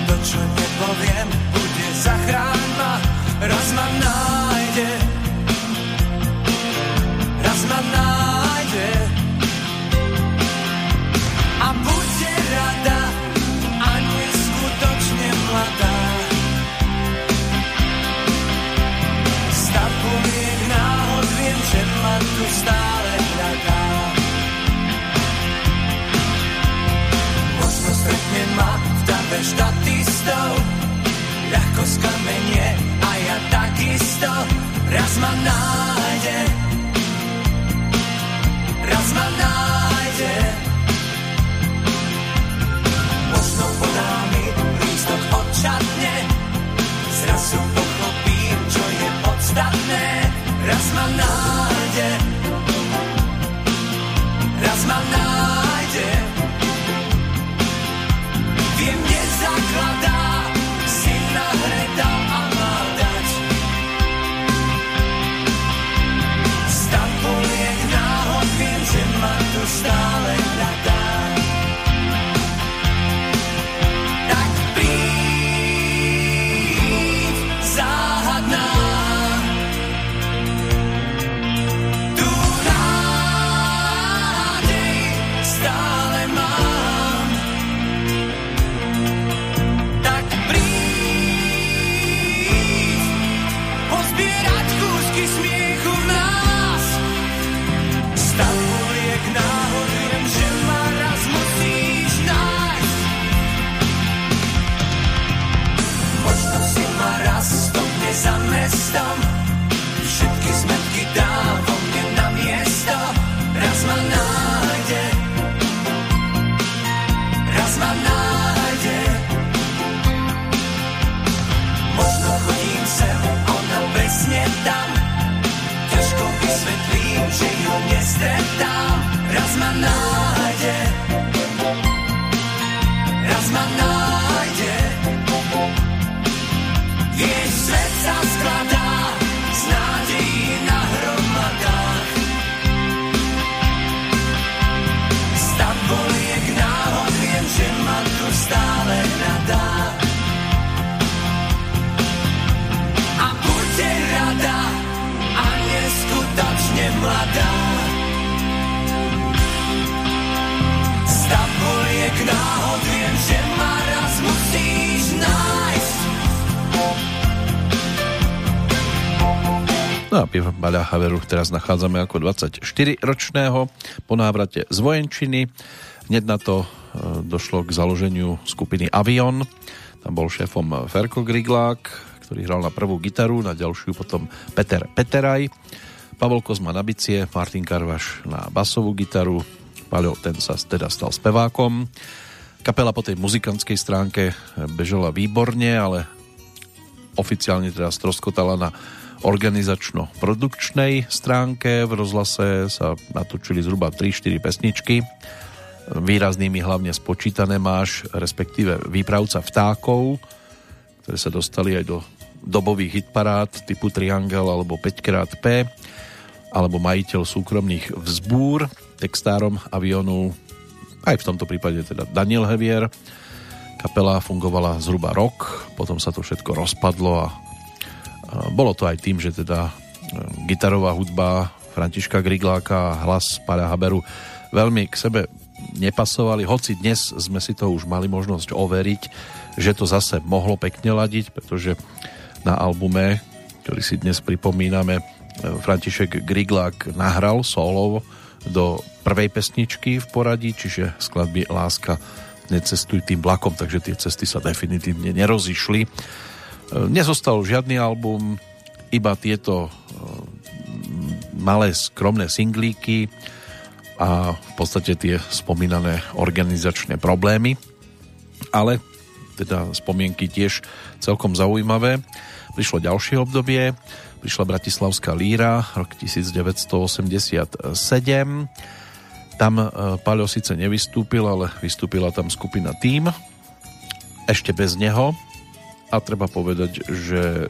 To, čo nepoviem, bude zachrán ma, raz ma nájde. Raz ma nájde. Dave štatistov, ľahko skamenie a ja takisto. Raz ma nájde, raz ma nájde. Možno podá mi lístok odčatne, zrazu pochopím, čo je podstatné. Raz ma nájde, Haveru teraz nachádzame ako 24-ročného po návrate z vojenčiny. Hneď na to e, došlo k založeniu skupiny Avion. Tam bol šéfom Ferko Griglák, ktorý hral na prvú gitaru, na ďalšiu potom Peter Peteraj. Pavel Kozma na bicie, Martin Karvaš na basovú gitaru, Paľo ten sa teda stal spevákom. Kapela po tej muzikantskej stránke bežala výborne, ale oficiálne teda stroskotala na organizačno-produkčnej stránke. V rozhlase sa natočili zhruba 3-4 pesničky. Výraznými hlavne spočítané máš, respektíve výpravca vtákov, ktoré sa dostali aj do dobových hitparád typu Triangel alebo 5xP, alebo majiteľ súkromných vzbúr, textárom avionu, aj v tomto prípade teda Daniel Hevier. Kapela fungovala zhruba rok, potom sa to všetko rozpadlo a bolo to aj tým, že teda gitarová hudba Františka Grigláka a hlas Páľa Haberu veľmi k sebe nepasovali, hoci dnes sme si to už mali možnosť overiť, že to zase mohlo pekne ladiť, pretože na albume, ktorý si dnes pripomíname, František Griglák nahral solo do prvej pesničky v poradí, čiže skladby Láska necestuj tým vlakom, takže tie cesty sa definitívne nerozišli. Nezostal žiadny album, iba tieto malé skromné singlíky a v podstate tie spomínané organizačné problémy, ale teda spomienky tiež celkom zaujímavé. Prišlo ďalšie obdobie, prišla Bratislavská líra, rok 1987. Tam Paľo síce nevystúpil, ale vystúpila tam skupina Tým, ešte bez neho, a treba povedať, že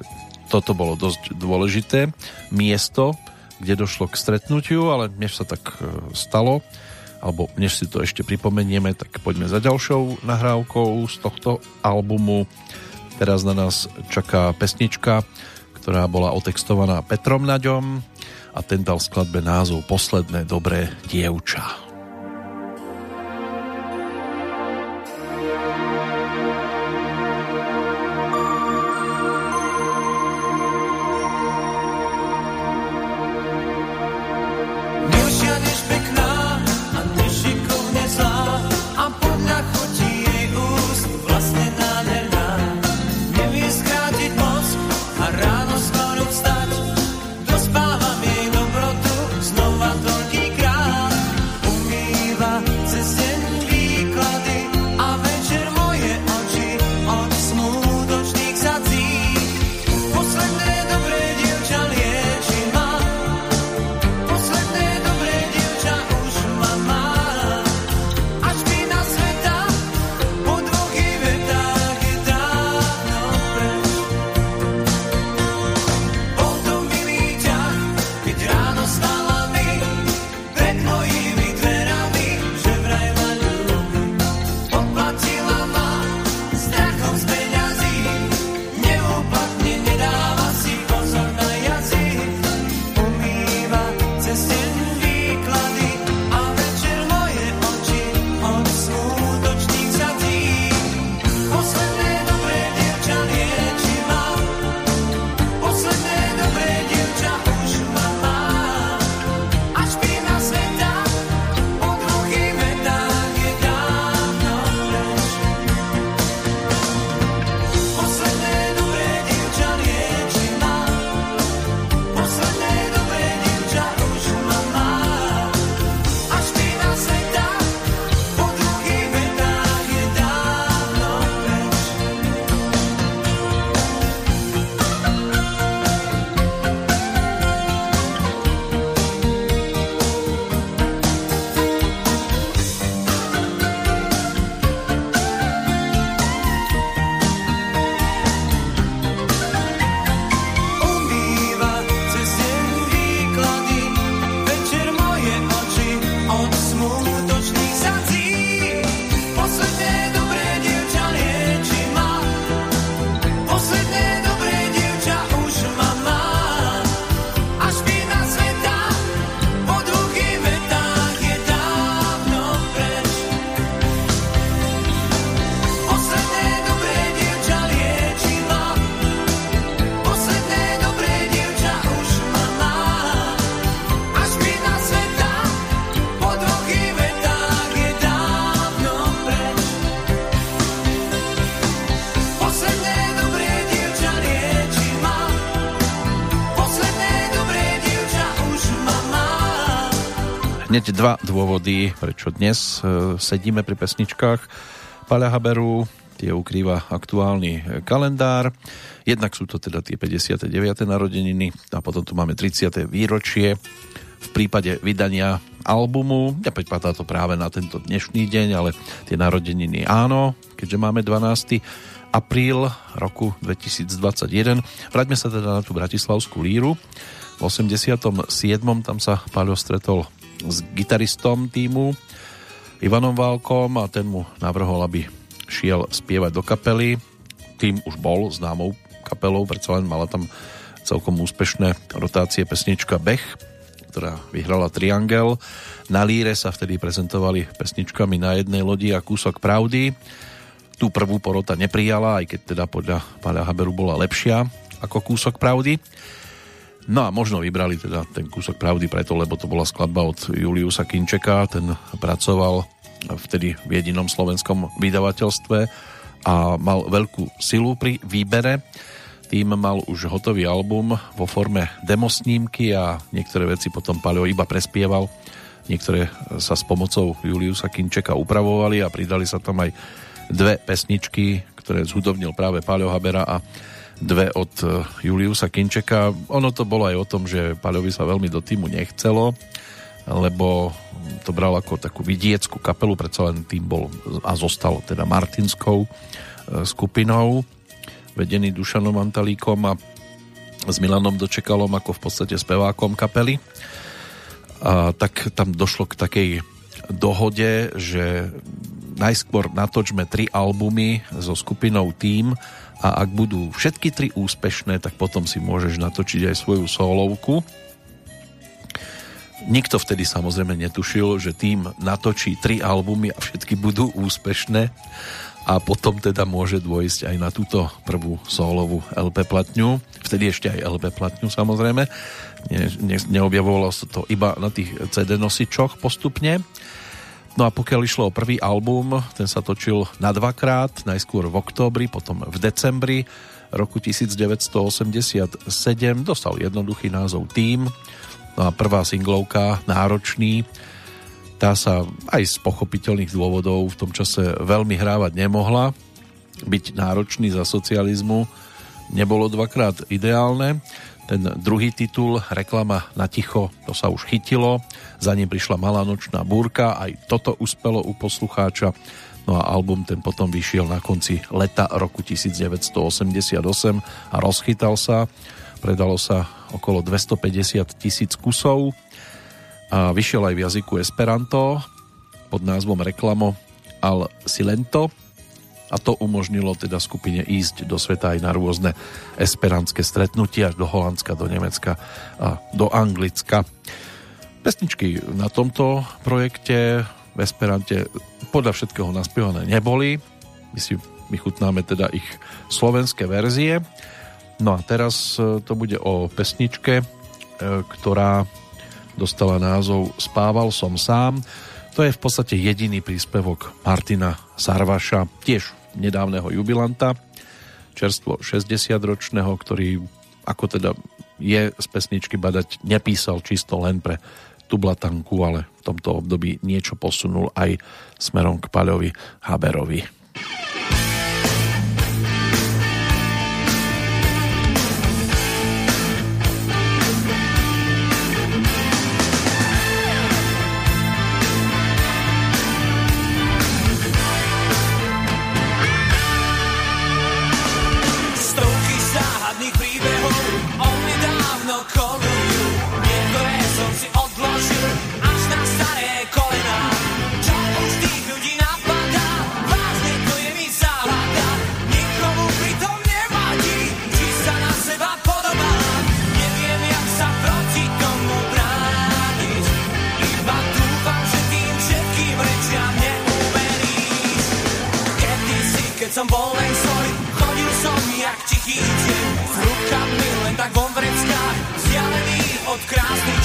toto bolo dosť dôležité miesto, kde došlo k stretnutiu, ale než sa tak stalo, alebo než si to ešte pripomenieme, tak poďme za ďalšou nahrávkou z tohto albumu. Teraz na nás čaká pesnička, ktorá bola otextovaná Petrom Naďom a ten dal skladbe názov Posledné dobré dievča. Dva dôvody, prečo dnes e, sedíme pri pesničkách Paľa Haberu. Tie ukrýva aktuálny kalendár. Jednak sú to teda tie 59. narodeniny a potom tu máme 30. výročie v prípade vydania albumu. Nepripadá to práve na tento dnešný deň, ale tie narodeniny áno, keďže máme 12 apríl roku 2021. Vráťme sa teda na tú Bratislavskú líru. V 87. tam sa Paľo stretol s gitaristom týmu Ivanom Válkom a ten mu navrhol, aby šiel spievať do kapely. Tým už bol známou kapelou, predsa len mala tam celkom úspešné rotácie pesnička Bech, ktorá vyhrala Triangel. Na líre sa vtedy prezentovali pesničkami na jednej lodi a kúsok pravdy. Tú prvú porota neprijala, aj keď teda podľa Páľa Haberu bola lepšia ako kúsok pravdy. No a možno vybrali teda ten kúsok pravdy preto, lebo to bola skladba od Juliusa Kinčeka, ten pracoval vtedy v jedinom slovenskom vydavateľstve a mal veľkú silu pri výbere. Tým mal už hotový album vo forme demosnímky a niektoré veci potom Paľo iba prespieval. Niektoré sa s pomocou Juliusa Kinčeka upravovali a pridali sa tam aj dve pesničky, ktoré zhudobnil práve Paľo Habera a dve od e, Juliusa Kinčeka. Ono to bolo aj o tom, že Paľovi sa veľmi do týmu nechcelo, lebo to bral ako takú vidieckú kapelu, predsa len tým bol a zostal teda Martinskou e, skupinou, vedený Dušanom Antalíkom a s Milanom Dočekalom ako v podstate spevákom kapely. A tak tam došlo k takej dohode, že najskôr natočme tri albumy so skupinou Team a ak budú všetky tri úspešné, tak potom si môžeš natočiť aj svoju solovku. Nikto vtedy samozrejme netušil, že tým natočí tri albumy a všetky budú úspešné a potom teda môže dôjsť aj na túto prvú solovú LP platňu. Vtedy ešte aj LP platňu samozrejme. Ne, ne, neobjavovalo sa to iba na tých CD nosičoch postupne. No a pokiaľ išlo o prvý album, ten sa točil na dvakrát, najskôr v októbri, potom v decembri roku 1987. Dostal jednoduchý názov Team. No a prvá singlovka, Náročný, tá sa aj z pochopiteľných dôvodov v tom čase veľmi hrávať nemohla. Byť náročný za socializmu nebolo dvakrát ideálne. Ten druhý titul, reklama na ticho, to sa už chytilo. Za ním prišla Malá nočná búrka, aj toto uspelo u poslucháča. No a album ten potom vyšiel na konci leta roku 1988 a rozchytal sa. Predalo sa okolo 250 tisíc kusov a vyšiel aj v jazyku Esperanto pod názvom Reklamo al Silento a to umožnilo teda skupine ísť do sveta aj na rôzne esperantské stretnutia do Holandska, do Nemecka a do Anglicka. Pesničky na tomto projekte v Esperante podľa všetkého naspievané neboli. My si my chutnáme teda ich slovenské verzie. No a teraz e, to bude o pesničke, e, ktorá dostala názov Spával som sám. To je v podstate jediný príspevok Martina Sarvaša, tiež nedávneho jubilanta, čerstvo 60-ročného, ktorý ako teda je z pesničky badať, nepísal čisto len pre tublatanku, ale v tomto období niečo posunul aj smerom k Paľovi Haberovi. krásný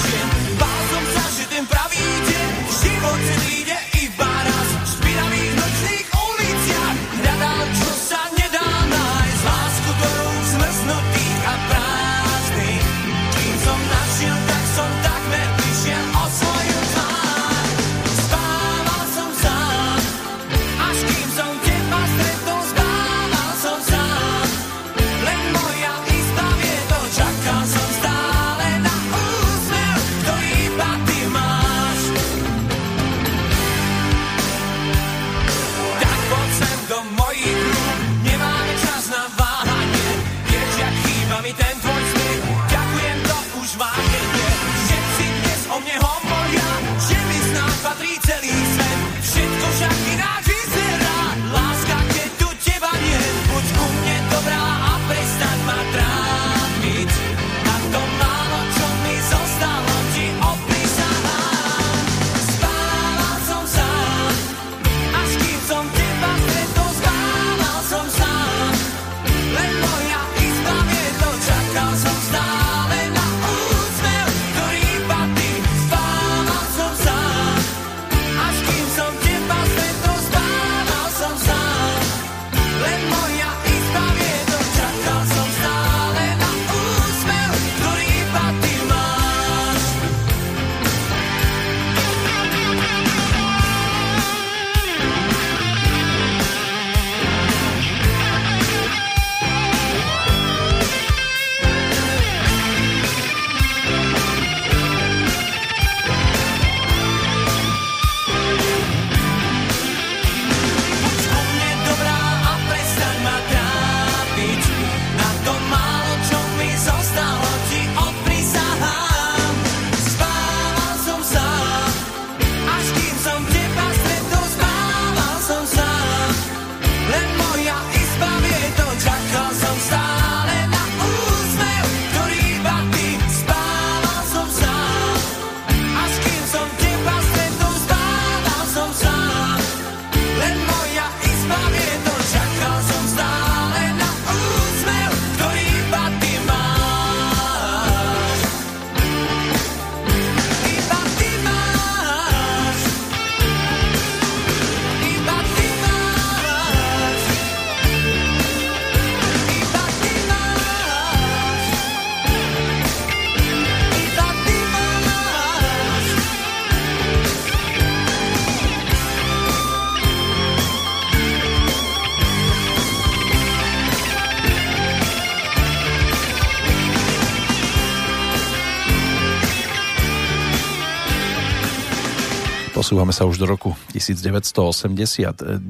Posúvame sa už do roku 1989.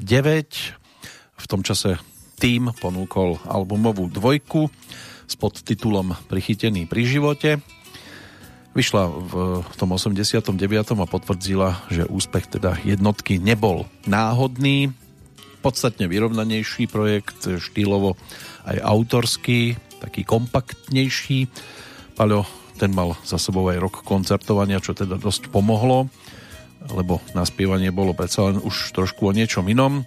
V tom čase tým ponúkol albumovú dvojku s podtitulom Prichytený pri živote. Vyšla v tom 89. a potvrdzila, že úspech teda jednotky nebol náhodný. Podstatne vyrovnanejší projekt, štýlovo aj autorský, taký kompaktnejší. Paľo ten mal za sebou aj rok koncertovania, čo teda dosť pomohlo, lebo naspievanie bolo predsa len už trošku o niečom inom.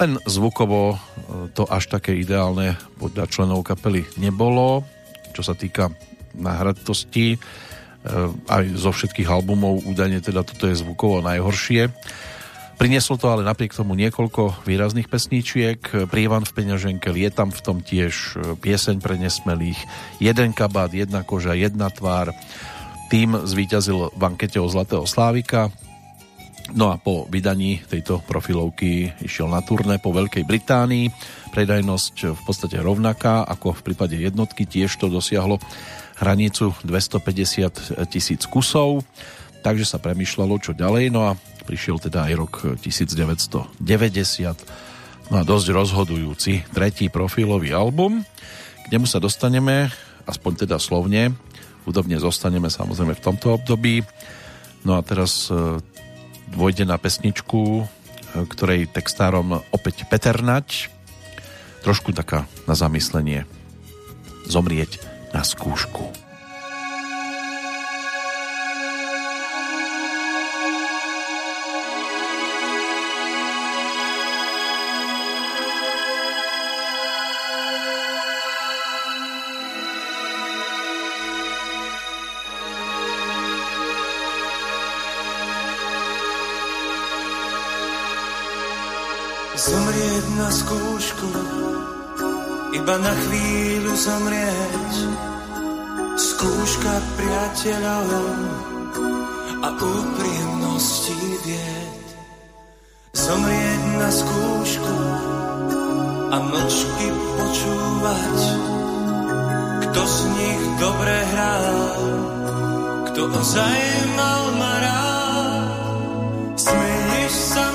Len zvukovo e, to až také ideálne podľa členov kapely nebolo, čo sa týka nahratosti. E, aj zo všetkých albumov údajne teda toto je zvukovo najhoršie. Prinieslo to ale napriek tomu niekoľko výrazných pesníčiek. Prievan v peňaženke, Lietam v tom tiež, pieseň pre nesmelých, jeden kabát, jedna koža, jedna tvár. Tým zvíťazil v ankete o Zlatého Slávika. No a po vydaní tejto profilovky išiel na turné po Veľkej Británii. Predajnosť v podstate rovnaká ako v prípade jednotky, tiež to dosiahlo hranicu 250 tisíc kusov. Takže sa premyšľalo, čo ďalej. No a prišiel teda aj rok 1990, no a dosť rozhodujúci tretí profilový album, k nemu sa dostaneme, aspoň teda slovne, hudobne zostaneme samozrejme v tomto období. No a teraz e, dôjde na pesničku, e, ktorej textárom opäť Peter Nať, trošku taká na zamyslenie. Zomrieť na skúšku. Na skúšku, iba na chvíľu zomrieť. Skúška priateľov a úprimnosti vied. Zomrieť na skúšku a mlčky počúvať, kto z nich dobre hral, kto ozaj mal ma rád. Smeješ sa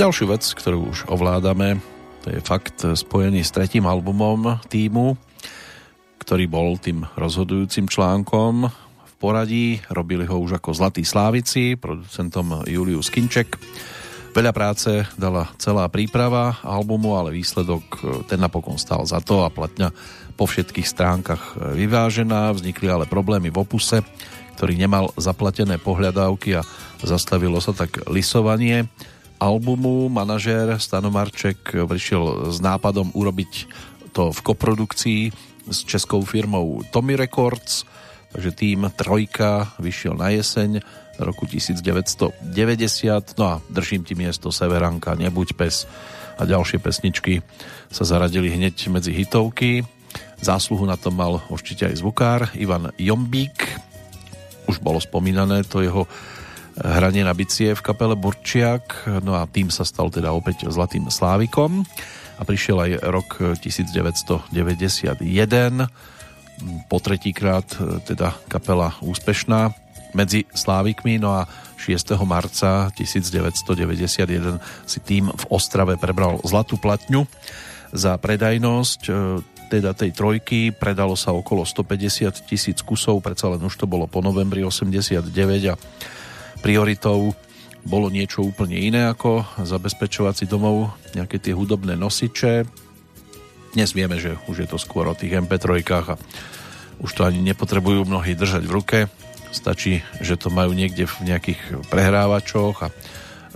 Ďalšiu vec, ktorú už ovládame, to je fakt spojený s tretím albumom týmu, ktorý bol tým rozhodujúcim článkom v poradí. Robili ho už ako Zlatý Slávici, producentom Julius Kinček. Veľa práce dala celá príprava albumu, ale výsledok ten napokon stal za to a platňa po všetkých stránkach vyvážená. Vznikli ale problémy v opuse, ktorý nemal zaplatené pohľadávky a zastavilo sa tak lisovanie albumu. Manažér Stano Marček prišiel s nápadom urobiť to v koprodukcii s českou firmou Tommy Records, takže tým Trojka vyšiel na jeseň roku 1990, no a držím ti miesto Severanka, Nebuď pes a ďalšie pesničky sa zaradili hneď medzi hitovky. Zásluhu na tom mal určite aj zvukár Ivan Jombík, už bolo spomínané to jeho hranie na bicie v kapele Burčiak, no a tým sa stal teda opäť Zlatým Slávikom. A prišiel aj rok 1991 po tretíkrát teda kapela úspešná medzi Slávikmi, no a 6. marca 1991 si tým v Ostrave prebral zlatú platňu za predajnosť. Teda tej trojky predalo sa okolo 150 tisíc kusov, predsa len už to bolo po novembri 89 a prioritou bolo niečo úplne iné ako zabezpečovací domov, nejaké tie hudobné nosiče. Dnes vieme, že už je to skôr o tých MP3 a už to ani nepotrebujú mnohí držať v ruke. Stačí, že to majú niekde v nejakých prehrávačoch a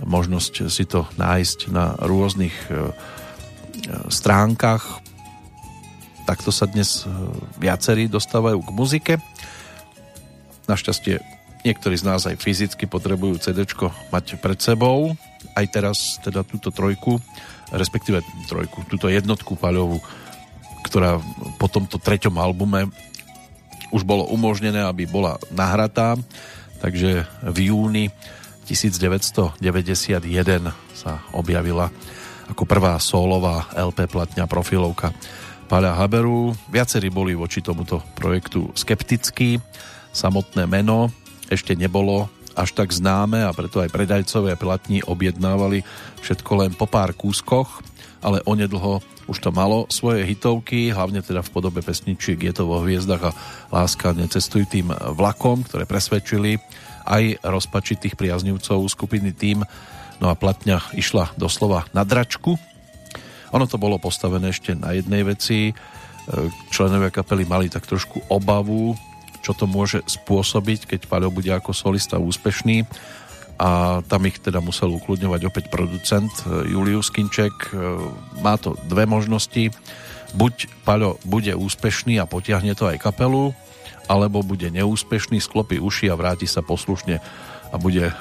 možnosť si to nájsť na rôznych e, e, stránkach. Takto sa dnes e, viacerí dostávajú k muzike. Našťastie Niektorí z nás aj fyzicky potrebujú CD mať pred sebou. Aj teraz teda túto trojku, respektíve trojku, túto jednotku paľovú, ktorá po tomto treťom albume už bolo umožnené, aby bola nahratá. Takže v júni 1991 sa objavila ako prvá solová LP platňa profilovka Paľa Haberu. Viacerí boli voči tomuto projektu skeptickí. Samotné meno ešte nebolo až tak známe a preto aj predajcové platní objednávali všetko len po pár kúskoch, ale onedlho už to malo svoje hitovky, hlavne teda v podobe pesničiek Je to vo hviezdach a Láska necestuj tým vlakom, ktoré presvedčili aj rozpačitých priaznivcov skupiny tým. No a platňa išla doslova na dračku. Ono to bolo postavené ešte na jednej veci. Členovia kapely mali tak trošku obavu čo to môže spôsobiť, keď Paľo bude ako solista úspešný a tam ich teda musel ukludňovať opäť producent e, Julius Kinček. E, má to dve možnosti. Buď Paľo bude úspešný a potiahne to aj kapelu, alebo bude neúspešný, sklopí uši a vráti sa poslušne a bude e,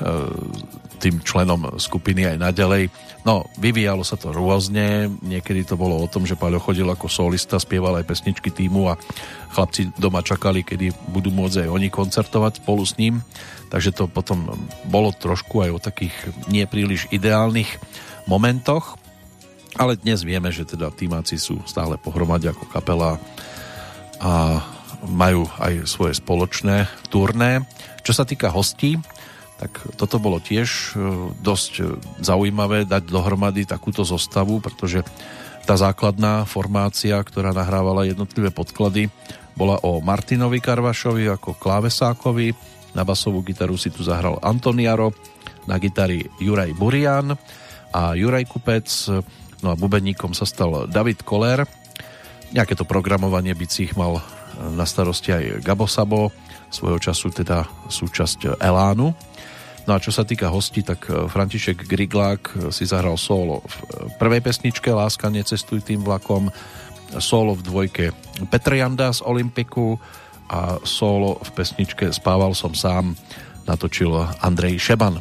tým členom skupiny aj naďalej. No, vyvíjalo sa to rôzne, niekedy to bolo o tom, že Paľo chodil ako solista, spieval aj pesničky týmu a chlapci doma čakali, kedy budú môcť aj oni koncertovať spolu s ním, takže to potom bolo trošku aj o takých nepríliš ideálnych momentoch, ale dnes vieme, že teda týmáci sú stále pohromade ako kapela a majú aj svoje spoločné turné. Čo sa týka hostí, tak toto bolo tiež e, dosť zaujímavé dať dohromady takúto zostavu, pretože tá základná formácia, ktorá nahrávala jednotlivé podklady, bola o Martinovi Karvašovi ako klávesákovi, na basovú gitaru si tu zahral Antoniaro, na gitari Juraj Burian a Juraj Kupec, no a bubeníkom sa stal David Koller. Nejaké to programovanie bicích mal na starosti aj Gabo Sabo, svojho času teda súčasť Elánu. No a čo sa týka hostí, tak František Griglák si zahral solo v prvej pesničke Láska necestuj tým vlakom, solo v dvojke Petr Janda z Olympiku a solo v pesničke Spával som sám natočil Andrej Šeban.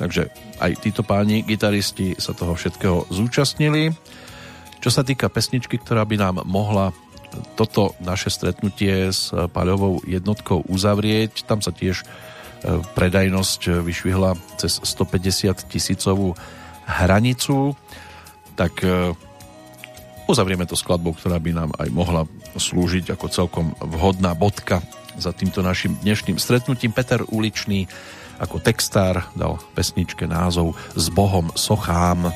Takže aj títo páni gitaristi sa toho všetkého zúčastnili. Čo sa týka pesničky, ktorá by nám mohla toto naše stretnutie s paľovou jednotkou uzavrieť, tam sa tiež predajnosť vyšvihla cez 150 tisícovú hranicu, tak e, uzavrieme to skladbou, ktorá by nám aj mohla slúžiť ako celkom vhodná bodka za týmto našim dnešným stretnutím. Peter Uličný ako textár dal pesničke názov S Bohom sochám.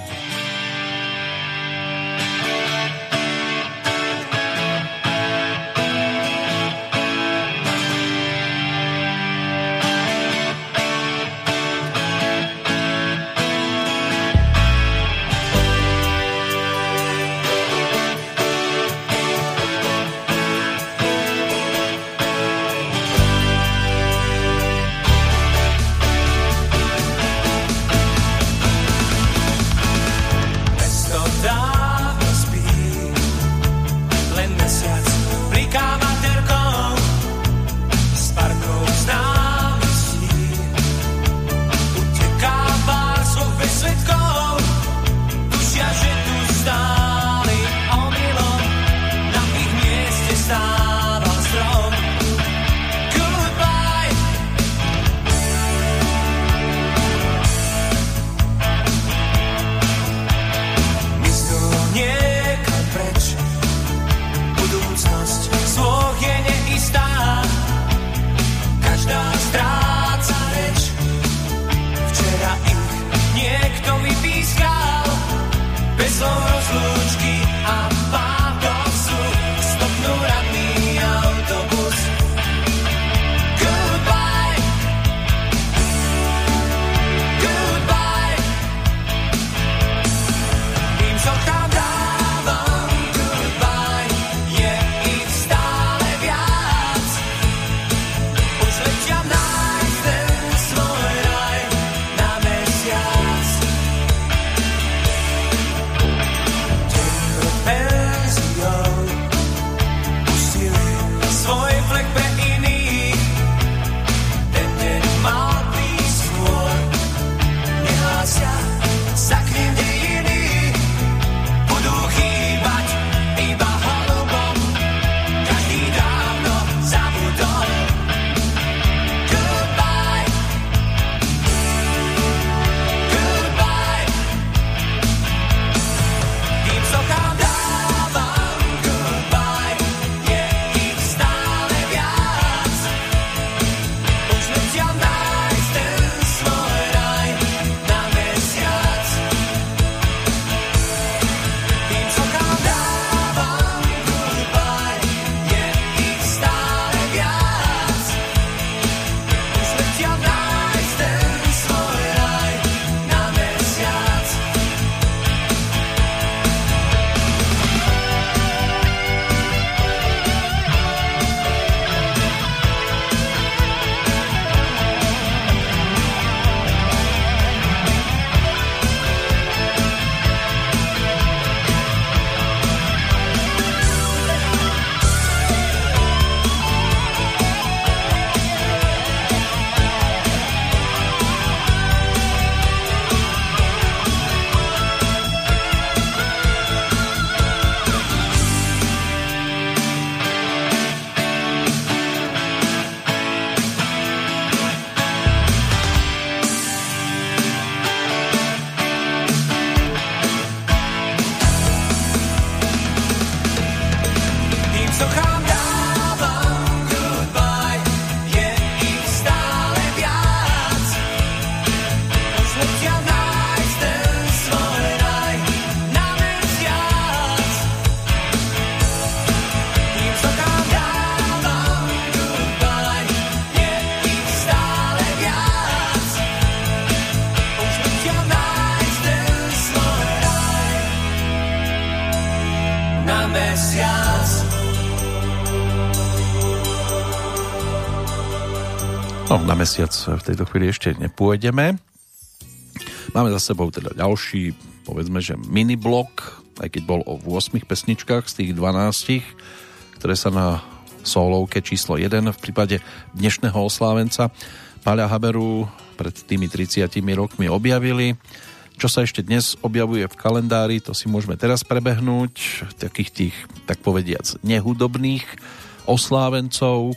Mesiac v tejto chvíli ešte nepôjdeme. Máme za sebou teda ďalší, povedzme, že mini blok, aj keď bol o 8 pesničkách z tých 12, ktoré sa na solovke číslo 1 v prípade dnešného oslávenca Paľa Haberu pred tými 30 rokmi objavili. Čo sa ešte dnes objavuje v kalendári, to si môžeme teraz prebehnúť. Takých tých, tak povediac, nehudobných oslávencov.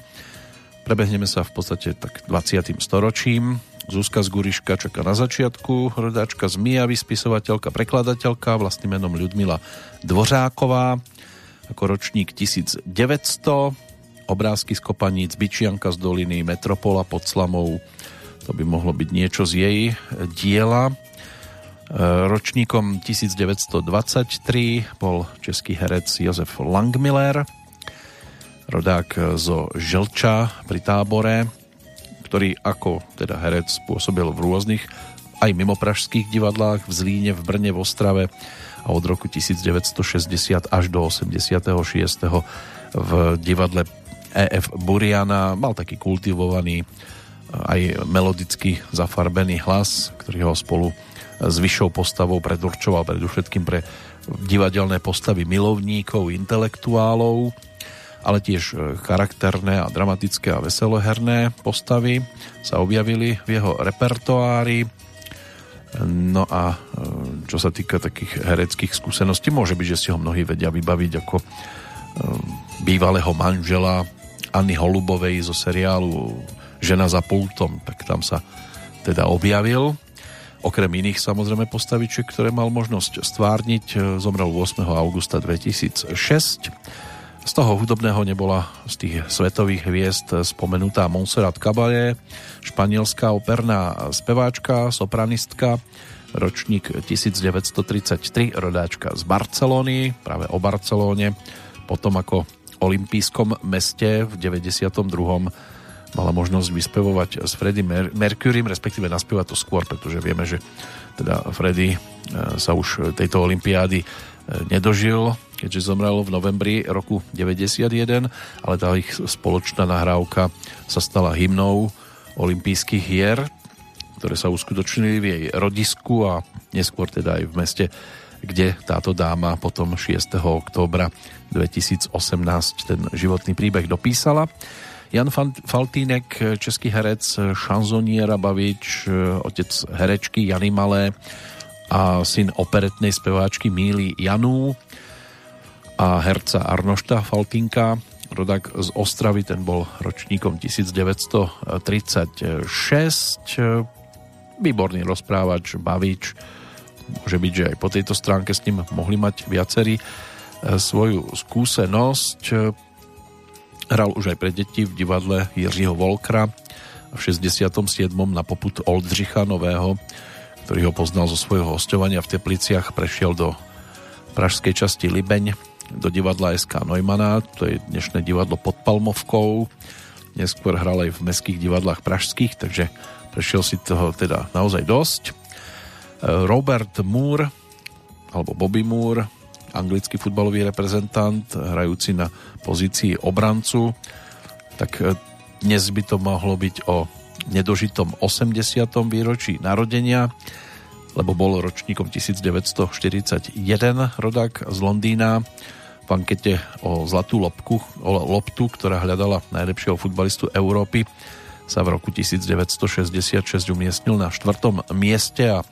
Prebehneme sa v podstate tak 20. storočím. Zuzka z Guriška čaká na začiatku, rodáčka z Mijavy, spisovateľka, prekladateľka, vlastným menom Ľudmila Dvořáková, ako ročník 1900, Obrázky z Kopaníc, Byčianka z doliny, Metropola pod Slamou. To by mohlo byť niečo z jej diela. E, ročníkom 1923 bol český herec Jozef Langmiller, rodák zo Želča pri tábore, ktorý ako teda herec pôsobil v rôznych aj mimo pražských divadlách v Zlíne, v Brne, v Ostrave a od roku 1960 až do 86. v divadle EF Buriana mal taký kultivovaný aj melodicky zafarbený hlas, ktorý ho spolu s vyššou postavou predurčoval predovšetkým pre divadelné postavy milovníkov, intelektuálov, ale tiež charakterné a dramatické a veseloherné postavy sa objavili v jeho repertoári No a e, čo sa týka takých hereckých skúseností, môže byť, že si ho mnohí vedia vybaviť ako e, bývalého manžela Anny Holubovej zo seriálu Žena za pultom, tak tam sa teda objavil. Okrem iných samozrejme postavičiek, ktoré mal možnosť stvárniť, e, zomrel 8. augusta 2006 z toho hudobného nebola z tých svetových hviezd spomenutá Montserrat Caballé, španielská operná speváčka, sopranistka, ročník 1933, rodáčka z Barcelony, práve o Barcelóne, potom ako olympijskom meste v 92 mala možnosť vyspevovať s Freddie Mer- Mercurym, respektíve naspievať to skôr, pretože vieme, že teda Freddy e, sa už tejto olympiády e, nedožil, keďže zomrel v novembri roku 91, ale tá ich spoločná nahrávka sa stala hymnou olympijských hier, ktoré sa uskutočnili v jej rodisku a neskôr teda aj v meste, kde táto dáma potom 6. októbra 2018 ten životný príbeh dopísala. Jan Faltínek, český herec, šanzonier a bavič, otec herečky Jany Malé a syn operetnej speváčky Míly Janú a herca Arnošta Faltinka, rodak z Ostravy, ten bol ročníkom 1936. Výborný rozprávač, bavič. Môže byť, že aj po tejto stránke s ním mohli mať viacerí e, svoju skúsenosť. Hral už aj pre deti v divadle Jiřího Volkra v 67. na poput Oldřicha Nového, ktorý ho poznal zo svojho hostovania v Tepliciach, prešiel do pražskej časti Libeň do divadla SK Neumana, to je dnešné divadlo pod Palmovkou, neskôr hral aj v mestských divadlách pražských, takže prešiel si toho teda naozaj dosť. E, Robert Moore, alebo Bobby Moore, anglický futbalový reprezentant, hrajúci na pozícii obrancu, tak e, dnes by to mohlo byť o nedožitom 80. výročí narodenia, lebo bol ročníkom 1941 rodák z Londýna v ankete o zlatú lopku, o loptu, ktorá hľadala najlepšieho futbalistu Európy, sa v roku 1966 umiestnil na štvrtom mieste a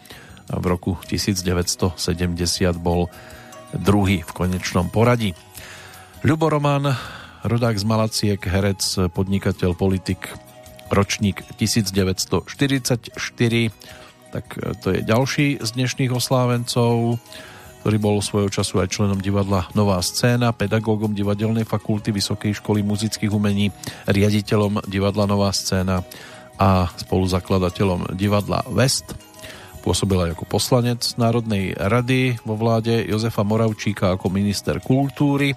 v roku 1970 bol druhý v konečnom poradí. Ľubo Roman, rodák z Malaciek, herec, podnikateľ, politik, ročník 1944, tak to je ďalší z dnešných oslávencov ktorý bol svojho času aj členom divadla Nová scéna, pedagógom divadelnej fakulty Vysokej školy muzických umení, riaditeľom divadla Nová scéna a spoluzakladateľom divadla West. Pôsobil aj ako poslanec Národnej rady vo vláde Jozefa Moravčíka ako minister kultúry.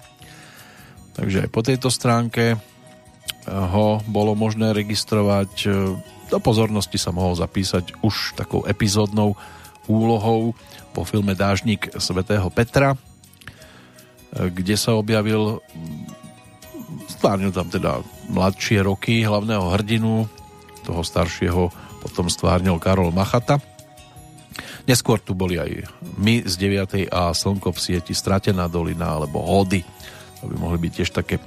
Takže aj po tejto stránke ho bolo možné registrovať. Do pozornosti sa mohol zapísať už takou epizódnou úlohou po filme Dážnik svätého Petra, kde sa objavil stvárnil tam teda mladšie roky hlavného hrdinu, toho staršieho potom stvárnil Karol Machata. Neskôr tu boli aj My z 9. a Slnko v sieti, Stratená dolina alebo Hody. To by mohli byť tiež také e,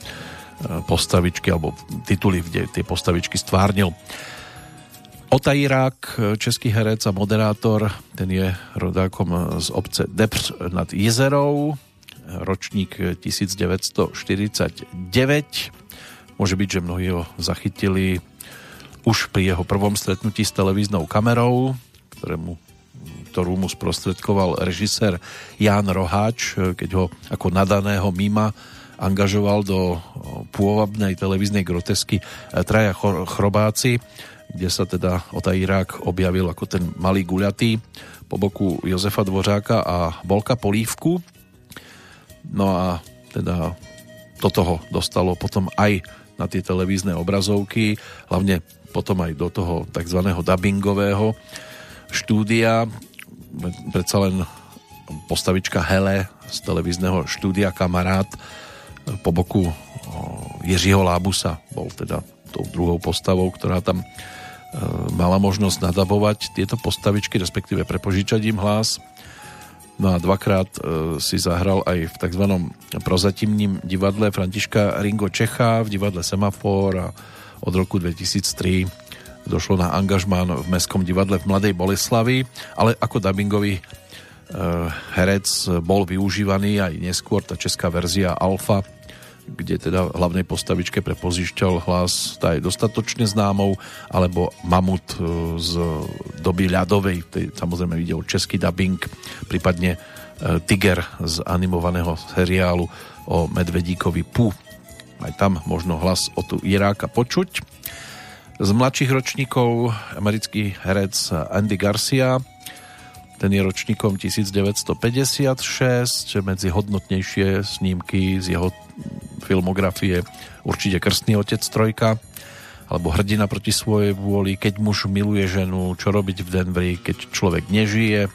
postavičky alebo tituly, kde tie postavičky stvárnil. Otajrák, český herec a moderátor, ten je rodákom z obce Depř nad Jezerou, ročník 1949. Môže byť, že mnohí ho zachytili už pri jeho prvom stretnutí s televíznou kamerou, ktorému, ktorú mu sprostredkoval režisér Ján Roháč, keď ho ako nadaného mima angažoval do pôvabnej televíznej grotesky Traja Chrobáci, kde sa teda Ota Irák objavil ako ten malý guľatý po boku Jozefa Dvořáka a Bolka Polívku. No a teda do toho dostalo potom aj na tie televízne obrazovky, hlavne potom aj do toho tzv. dubbingového štúdia. Predsa len postavička Hele z televízneho štúdia Kamarát po boku Jiřího Lábusa bol teda tou druhou postavou, ktorá tam mala možnosť nadabovať tieto postavičky, respektíve prepožičať im hlas. No a dvakrát e, si zahral aj v tzv. prozatímním divadle Františka Ringo Čecha v divadle Semafor a od roku 2003 došlo na angažmán v Mestskom divadle v Mladej Boleslavi, ale ako dubbingový e, herec bol využívaný aj neskôr tá česká verzia Alfa kde teda hlavnej postavičke prepozišťal hlas tá je dostatočne známou, alebo Mamut e, z doby ľadovej, tej, samozrejme videl český dubbing, prípadne e, Tiger z animovaného seriálu o medvedíkovi Pu. Aj tam možno hlas o tu Iráka počuť. Z mladších ročníkov americký herec Andy Garcia, ten je ročníkom 1956, medzi hodnotnejšie snímky z jeho filmografie určite Krstný otec trojka alebo Hrdina proti svojej vôli, Keď muž miluje ženu, Čo robiť v Denveri, keď človek nežije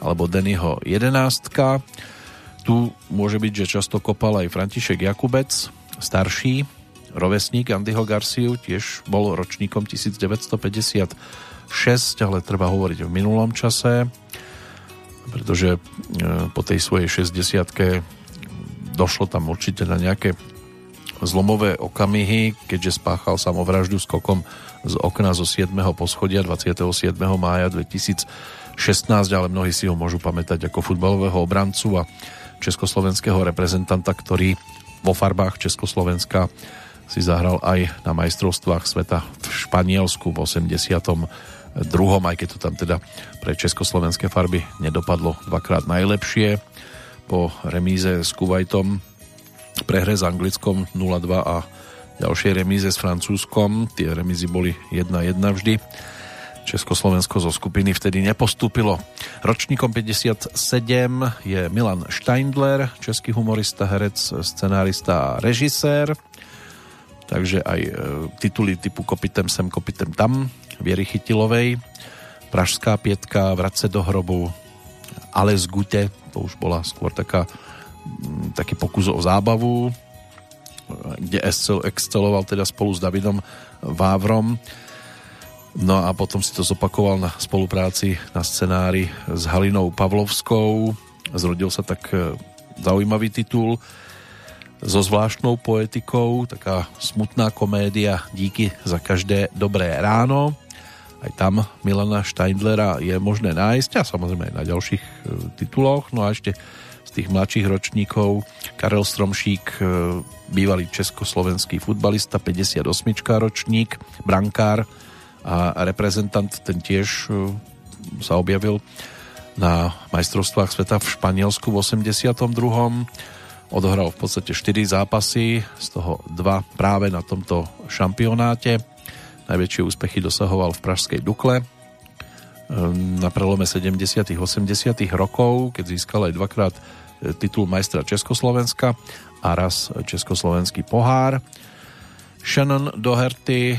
alebo Dennyho jedenástka. Tu môže byť, že často kopal aj František Jakubec, starší, rovesník Andyho Garciu, tiež bol ročníkom 1956, ale treba hovoriť v minulom čase, pretože e, po tej svojej 60 došlo tam určite na nejaké zlomové okamihy, keďže spáchal samovraždu skokom z okna zo 7. poschodia 27. mája 2016, ale mnohí si ho môžu pamätať ako futbalového obrancu a československého reprezentanta, ktorý vo farbách Československa si zahral aj na majstrovstvách sveta v Španielsku v 82. aj keď to tam teda pre československé farby nedopadlo dvakrát najlepšie po remíze s Kuwaitom prehre s Anglickom 0-2 a ďalšie remíze s Francúzskom. Tie remízy boli 1-1 vždy. Československo zo skupiny vtedy nepostúpilo. Ročníkom 57 je Milan Steindler, český humorista, herec, scenárista a režisér. Takže aj e, tituly typu Kopitem sem, kopitem tam, Viery Chytilovej, Pražská pietka, Vrace do hrobu, Ale z Gute, to už bola skôr taká taký pokus o zábavu, kde exceloval teda spolu s Davidom Vávrom. No a potom si to zopakoval na spolupráci na scenári s Halinou Pavlovskou. Zrodil sa tak e, zaujímavý titul so zvláštnou poetikou, taká smutná komédia Díky za každé dobré ráno. Aj tam Milana Steindlera je možné nájsť a samozrejme aj na ďalších e, tituloch. No a ešte z tých mladších ročníkov Karel Stromšík, e, bývalý československý futbalista, 58 ročník, brankár a reprezentant, ten tiež e, sa objavil na majstrovstvách sveta v Španielsku v 82. Odohral v podstate 4 zápasy, z toho 2 práve na tomto šampionáte. Najväčšie úspechy dosahoval v Pražskej Dukle, na prelome 70. 80. rokov, keď získal aj dvakrát titul majstra Československa a raz Československý pohár. Shannon Doherty,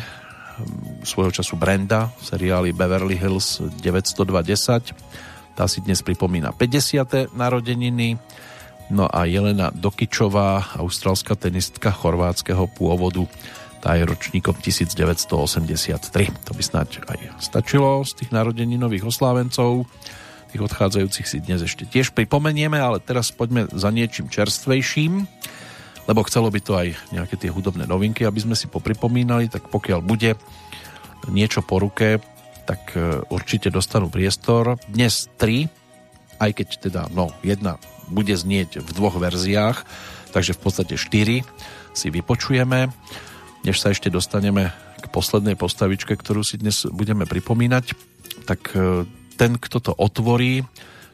svojho času Brenda v Beverly Hills 920. Tá si dnes pripomína 50. narodeniny. No a Jelena Dokičová, austrálska tenistka chorvátskeho pôvodu, tá je ročníkom 1983. To by snáď aj stačilo z tých narodeninových oslávencov. Tých odchádzajúcich si dnes ešte tiež pripomenieme, ale teraz poďme za niečím čerstvejším, lebo chcelo by to aj nejaké tie hudobné novinky, aby sme si popripomínali, tak pokiaľ bude niečo po ruke, tak e, určite dostanú priestor. Dnes tri, aj keď teda, no, jedna bude znieť v dvoch verziách, takže v podstate štyri si vypočujeme. Než sa ešte dostaneme k poslednej postavičke, ktorú si dnes budeme pripomínať, tak e, ten, kto to otvorí,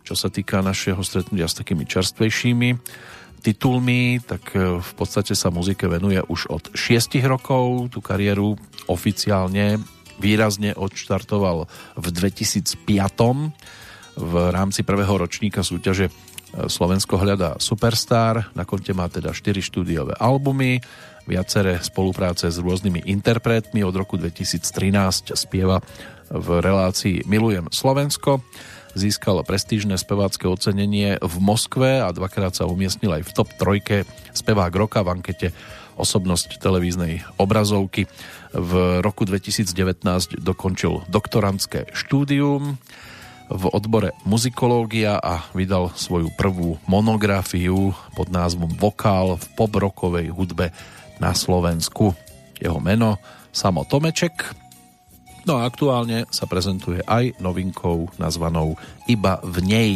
čo sa týka našeho stretnutia s takými čerstvejšími titulmi, tak e, v podstate sa muzike venuje už od 6 rokov. Tú kariéru oficiálne výrazne odštartoval v 2005 v rámci prvého ročníka súťaže Slovensko hľadá Superstar. Na konte má teda 4 štúdiové albumy, viaceré spolupráce s rôznymi interpretmi. Od roku 2013 spieva v relácii Milujem Slovensko. Získal prestížne spevácké ocenenie v Moskve a dvakrát sa umiestnil aj v top trojke spevák roka v ankete osobnosť televíznej obrazovky. V roku 2019 dokončil doktorantské štúdium v odbore muzikológia a vydal svoju prvú monografiu pod názvom Vokál v pobrokovej hudbe na Slovensku. Jeho meno Samo Tomeček. No a aktuálne sa prezentuje aj novinkou nazvanou Iba v nej.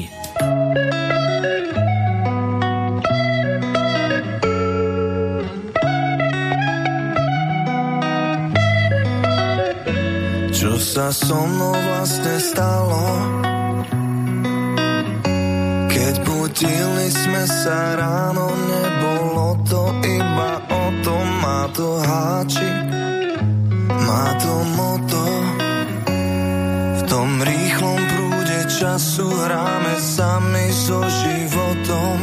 Sa so mnou vlastne stalo? Keď budili sme sa ráno, nebolo to iba o tom, má to háčik, má to moto. V tom rýchlom prúde času hráme sami so životom.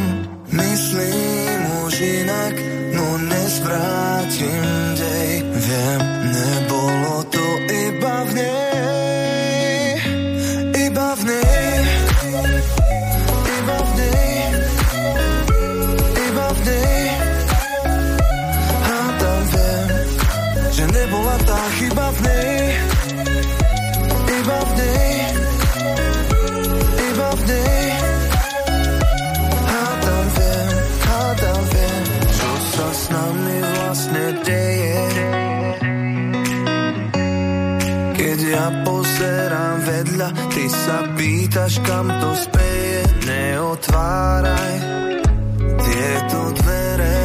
Myslím už inak, no nezvrátim dej. Viem, nebolo to iba v vedľa, ty sa pýtaš, kam to speje. Neotváraj tieto dvere.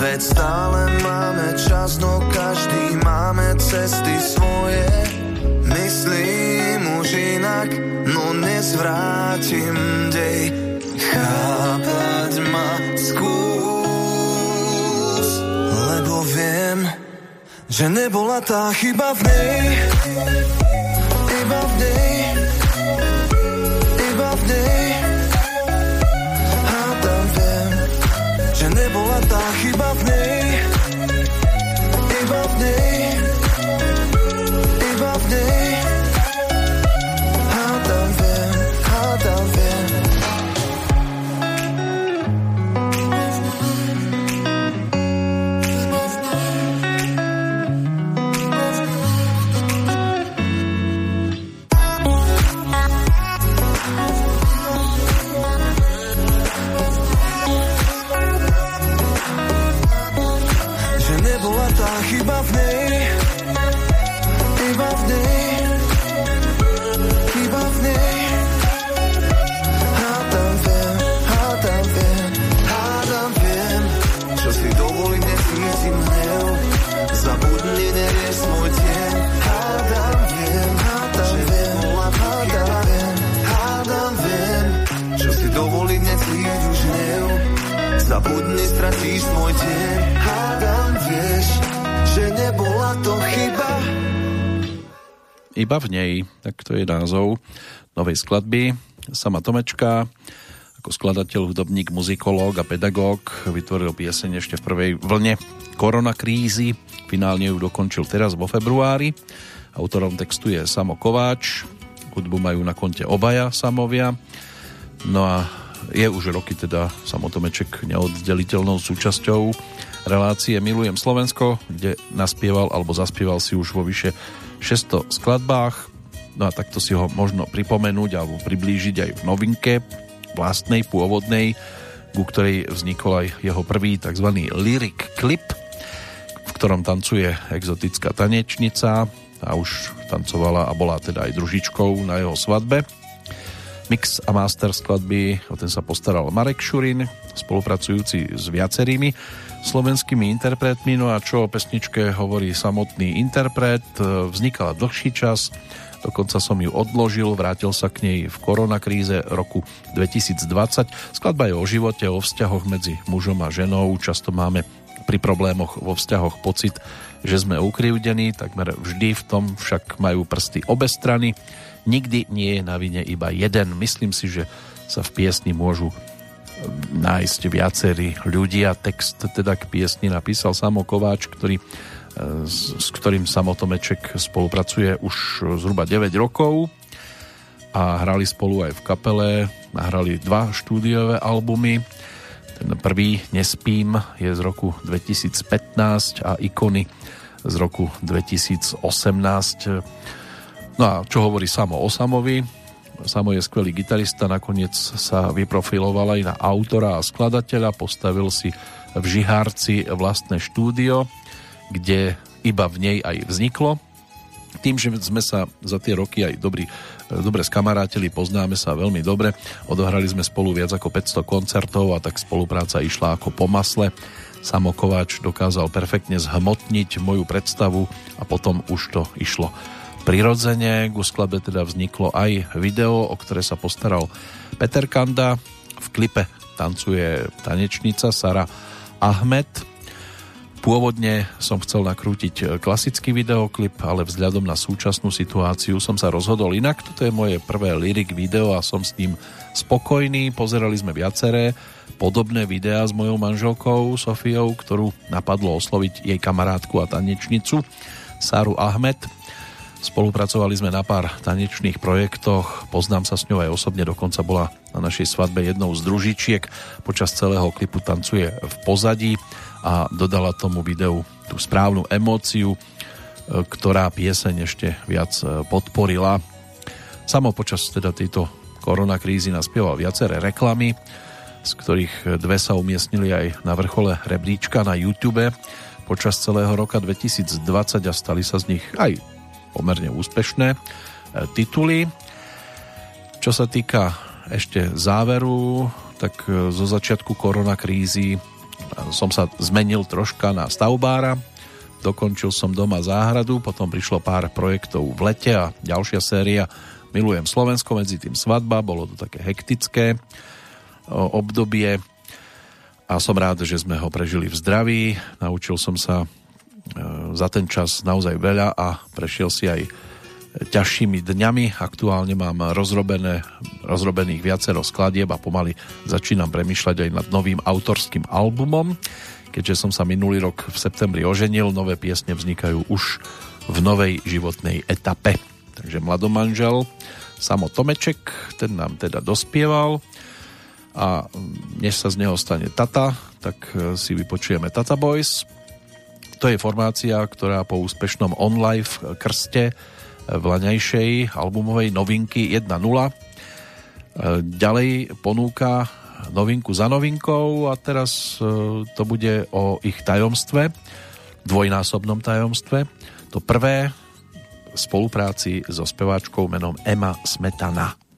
Veď stále máme čas, no každý máme cesty svoje. Myslím už inak, no nezvrátim dej. Chápať ma skús, že nebola tá chyba v nej, iba v nej, iba v nej. A tam viem, že nebola tá chyba v nej, Iba v nej, tak to je názov novej skladby. Sama Tomečka, ako skladateľ, hudobník, muzikológ a pedagóg vytvoril pieseň ešte v prvej vlne koronakrízy. Finálne ju dokončil teraz vo februári. Autorom textu je Samo Kováč. Hudbu majú na konte obaja Samovia. No a je už roky teda Samotomeček neoddeliteľnou súčasťou relácie Milujem Slovensko, kde naspieval alebo zaspieval si už vo vyše 600 skladbách. No a takto si ho možno pripomenúť alebo priblížiť aj v novinke vlastnej, pôvodnej, ku ktorej vznikol aj jeho prvý tzv. lyric klip, v ktorom tancuje exotická tanečnica a už tancovala a bola teda aj družičkou na jeho svadbe. Mix a master skladby, o ten sa postaral Marek Šurin, spolupracujúci s viacerými slovenskými interpretmi. No a čo o pesničke hovorí samotný interpret, vznikala dlhší čas, dokonca som ju odložil, vrátil sa k nej v koronakríze roku 2020. Skladba je o živote, o vzťahoch medzi mužom a ženou. Často máme pri problémoch vo vzťahoch pocit, že sme ukrivdení, takmer vždy v tom však majú prsty obe strany. Nikdy nie je na vine iba jeden. Myslím si, že sa v piesni môžu nájsť viacerí ľudia. Text teda k piesni napísal Samo Kováč, ktorý s ktorým Samotomeček spolupracuje už zhruba 9 rokov a hrali spolu aj v kapele, nahrali dva štúdiové albumy. Ten prvý Nespím je z roku 2015 a Ikony z roku 2018. No a čo hovorí Samo o Samovi? Samo je skvelý gitarista, nakoniec sa vyprofiloval aj na autora a skladateľa, postavil si v Žihárci vlastné štúdio kde iba v nej aj vzniklo. Tým, že sme sa za tie roky aj dobrý, dobre skamarátili, poznáme sa veľmi dobre, odohrali sme spolu viac ako 500 koncertov a tak spolupráca išla ako po masle. Samo Kováč dokázal perfektne zhmotniť moju predstavu a potom už to išlo prirodzene. Ku skladbe teda vzniklo aj video, o ktoré sa postaral Peter Kanda. V klipe tancuje tanečnica Sara Ahmed, Pôvodne som chcel nakrútiť klasický videoklip, ale vzhľadom na súčasnú situáciu som sa rozhodol inak. Toto je moje prvé lyric video a som s ním spokojný. Pozerali sme viaceré podobné videá s mojou manželkou Sofiou, ktorú napadlo osloviť jej kamarátku a tanečnicu Sáru Ahmed. Spolupracovali sme na pár tanečných projektoch, poznám sa s ňou aj osobne, dokonca bola na našej svadbe jednou z družičiek. Počas celého klipu tancuje v pozadí a dodala tomu videu tú správnu emóciu, e, ktorá pieseň ešte viac e, podporila. Samo počas teda tejto koronakrízy naspieval viaceré reklamy, z ktorých dve sa umiestnili aj na vrchole rebríčka na YouTube počas celého roka 2020 a stali sa z nich aj pomerne úspešné e, tituly. Čo sa týka ešte záveru, tak zo začiatku koronakrízy som sa zmenil troška na stavbára, dokončil som doma záhradu, potom prišlo pár projektov v lete a ďalšia séria Milujem Slovensko, medzi tým svadba, bolo to také hektické obdobie a som rád, že sme ho prežili v zdraví. Naučil som sa e, za ten čas naozaj veľa a prešiel si aj ťažšími dňami. Aktuálne mám rozrobené, rozrobených viacero skladieb a pomaly začínam premyšľať aj nad novým autorským albumom. Keďže som sa minulý rok v septembri oženil, nové piesne vznikajú už v novej životnej etape. Takže mladomanžel Samo Tomeček, ten nám teda dospieval a než sa z neho stane Tata, tak si vypočujeme Tata Boys. To je formácia, ktorá po úspešnom on-live krste vlaňajšej albumovej novinky 1.0. E, ďalej ponúka novinku za novinkou a teraz e, to bude o ich tajomstve, dvojnásobnom tajomstve. To prvé spolupráci so speváčkou menom Emma Smetana.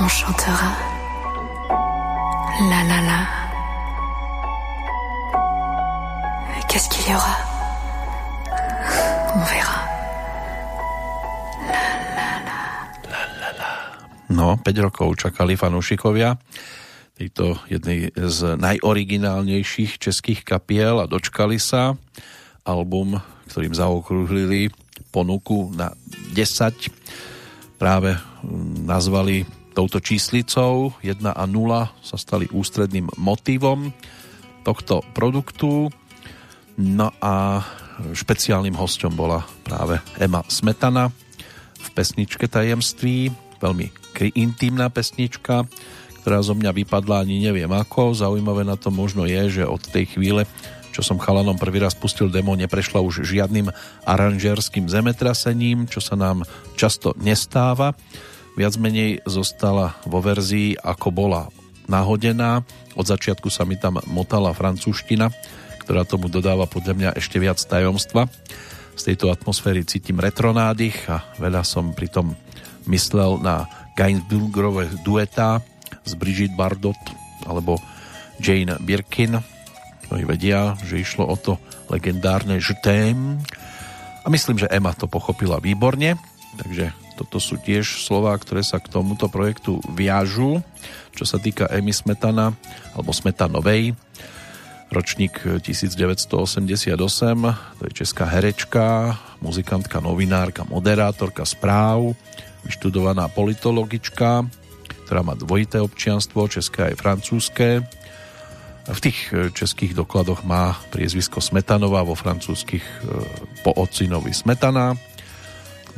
On chantera. La la la. Qu'est-ce qu'il y aura On verra. No, 5 rokov čakali fanúšikovia tejto jednej z najoriginálnejších českých kapiel a dočkali sa. Album, ktorým zaokrúhlili ponuku na 10, práve mm, nazvali touto číslicou 1 a 0 sa stali ústredným motívom tohto produktu. No a špeciálnym hosťom bola práve Ema Smetana v pesničke Tajemství, veľmi intimná pesnička, ktorá zo mňa vypadla ani neviem ako. Zaujímavé na to možno je, že od tej chvíle, čo som chalanom prvý raz pustil demo, neprešla už žiadnym aranžerským zemetrasením, čo sa nám často nestáva. Viac menej zostala vo verzii, ako bola nahodená. Od začiatku sa mi tam motala francúzština, ktorá tomu dodáva podľa mňa ešte viac tajomstva. Z tejto atmosféry cítim retronádych a veľa som pritom myslel na Gainsbourgové duetá s Brigitte Bardot alebo Jane Birkin. Mnohí vedia, že išlo o to legendárne Je. A myslím, že Emma to pochopila výborne, takže toto sú tiež slová, ktoré sa k tomuto projektu viažú. Čo sa týka Emy Smetana, alebo Smetanovej, ročník 1988, to je česká herečka, muzikantka, novinárka, moderátorka správ, vyštudovaná politologička, ktorá má dvojité občianstvo, české aj francúzske. V tých e, českých dokladoch má priezvisko Smetanová, vo francúzskych e, po ocinovi Smetana.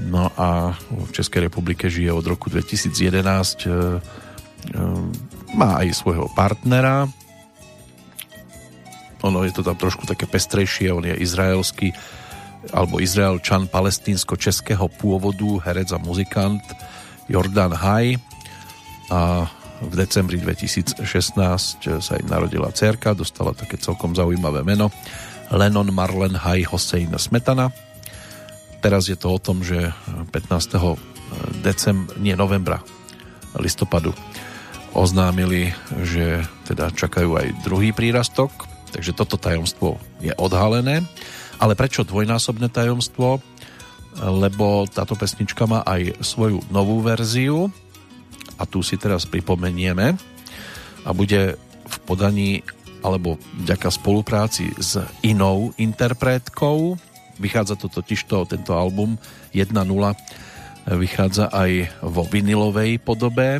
No a v Českej republike žije od roku 2011. e, e, Má aj svojho partnera. Ono je to tam trošku také pestrejšie, on je izraelský alebo Izraelčan palestínsko-českého pôvodu, herec a muzikant Jordan Haj a v decembri 2016 sa im narodila cerka, dostala také celkom zaujímavé meno Lennon Marlen Haj Hossein Smetana. Teraz je to o tom, že 15. decembra, nie novembra, listopadu oznámili, že teda čakajú aj druhý prírastok, takže toto tajomstvo je odhalené. Ale prečo dvojnásobné tajomstvo? Lebo táto pesnička má aj svoju novú verziu a tu si teraz pripomenieme a bude v podaní alebo vďaka spolupráci s inou interpretkou. Vychádza to totižto, tento album 1.0 vychádza aj vo vinilovej podobe.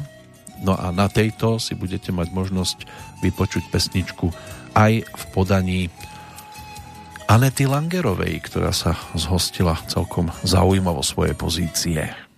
No a na tejto si budete mať možnosť vypočuť pesničku aj v podaní Anety Langerovej, ktorá sa zhostila celkom zaujímavo svoje pozície.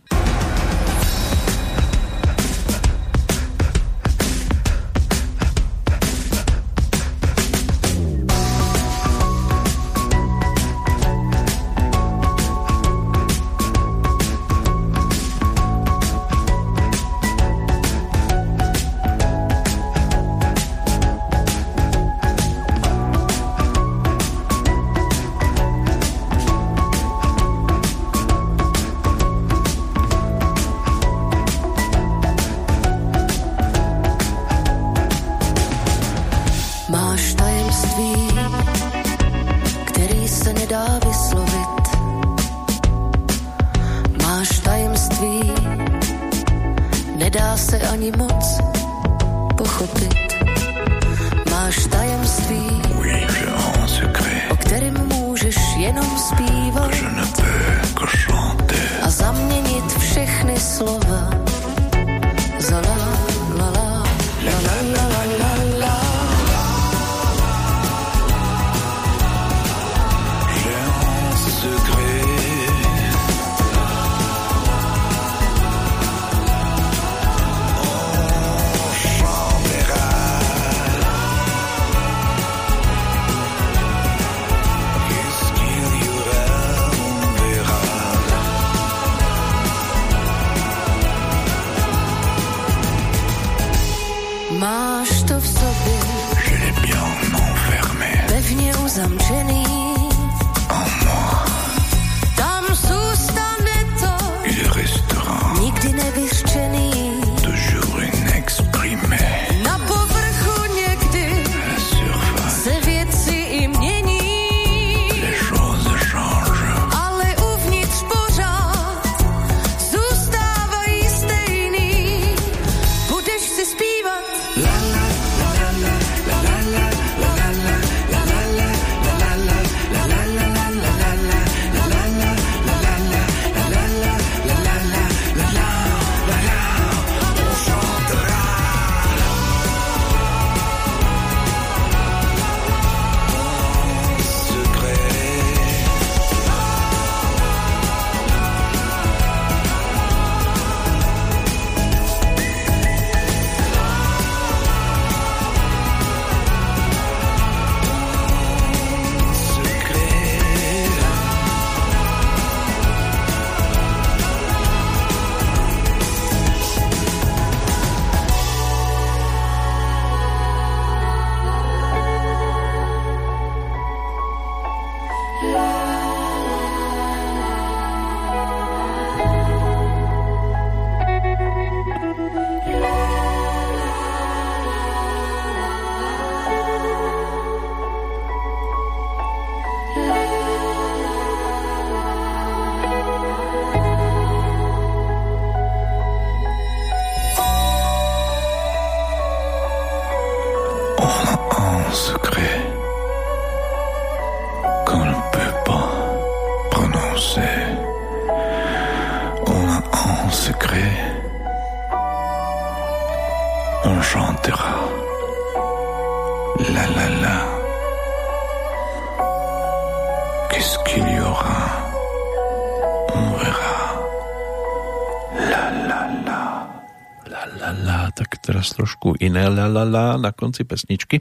Iné la, la, la na konci pesničky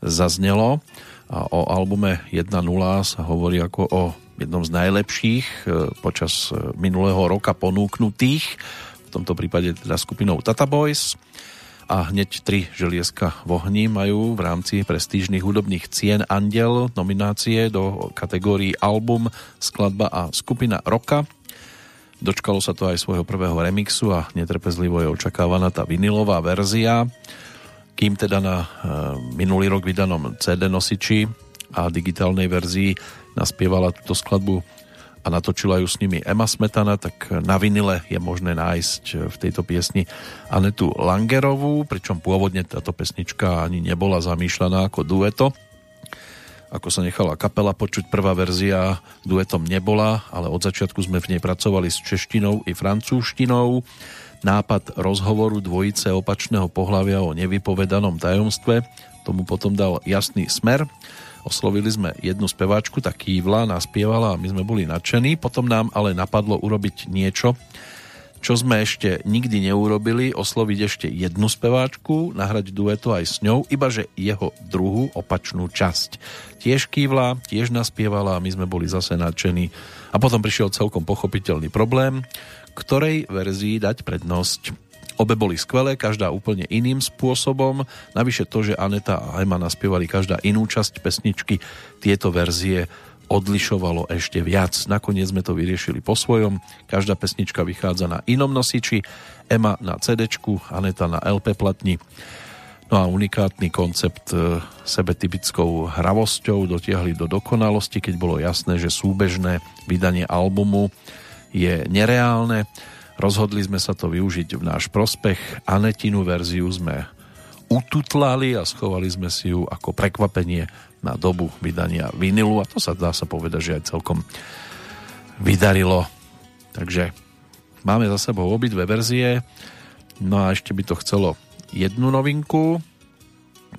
zaznelo a o albume 1.0 sa hovorí ako o jednom z najlepších e, počas e, minulého roka ponúknutých, v tomto prípade teda skupinou Tata Boys. A hneď tri želieska v ohni majú v rámci prestížnych hudobných cien Andel nominácie do kategórií album, skladba a skupina roka Dočkalo sa to aj svojho prvého remixu a netrpezlivo je očakávaná tá vinilová verzia, kým teda na e, minulý rok vydanom CD nosiči a digitálnej verzii naspievala túto skladbu a natočila ju s nimi Emma Smetana, tak na vinile je možné nájsť v tejto piesni Anetu Langerovú, pričom pôvodne táto pesnička ani nebola zamýšľaná ako dueto, ako sa nechala kapela počuť, prvá verzia duetom nebola, ale od začiatku sme v nej pracovali s češtinou i francúzštinou. Nápad rozhovoru dvojice opačného pohľavia o nevypovedanom tajomstve tomu potom dal jasný smer Oslovili sme jednu speváčku, tak kývla, naspievala a my sme boli nadšení. Potom nám ale napadlo urobiť niečo, čo sme ešte nikdy neurobili, osloviť ešte jednu speváčku, nahrať dueto aj s ňou, ibaže jeho druhú opačnú časť. Tiež kývla, tiež naspievala a my sme boli zase nadšení. A potom prišiel celkom pochopiteľný problém, ktorej verzii dať prednosť. Obe boli skvelé, každá úplne iným spôsobom. Navyše to, že Aneta a Ema naspievali každá inú časť pesničky, tieto verzie odlišovalo ešte viac. Nakoniec sme to vyriešili po svojom. Každá pesnička vychádza na inom nosiči, Ema na CD, Aneta na LP platni. No a unikátny koncept e, sebetypickou hravosťou dotiahli do dokonalosti, keď bolo jasné, že súbežné vydanie albumu je nereálne. Rozhodli sme sa to využiť v náš prospech. Anetinu verziu sme ututlali a schovali sme si ju ako prekvapenie na dobu vydania vinilu a to sa dá sa povedať, že aj celkom vydarilo. Takže máme za sebou obidve verzie, no a ešte by to chcelo jednu novinku,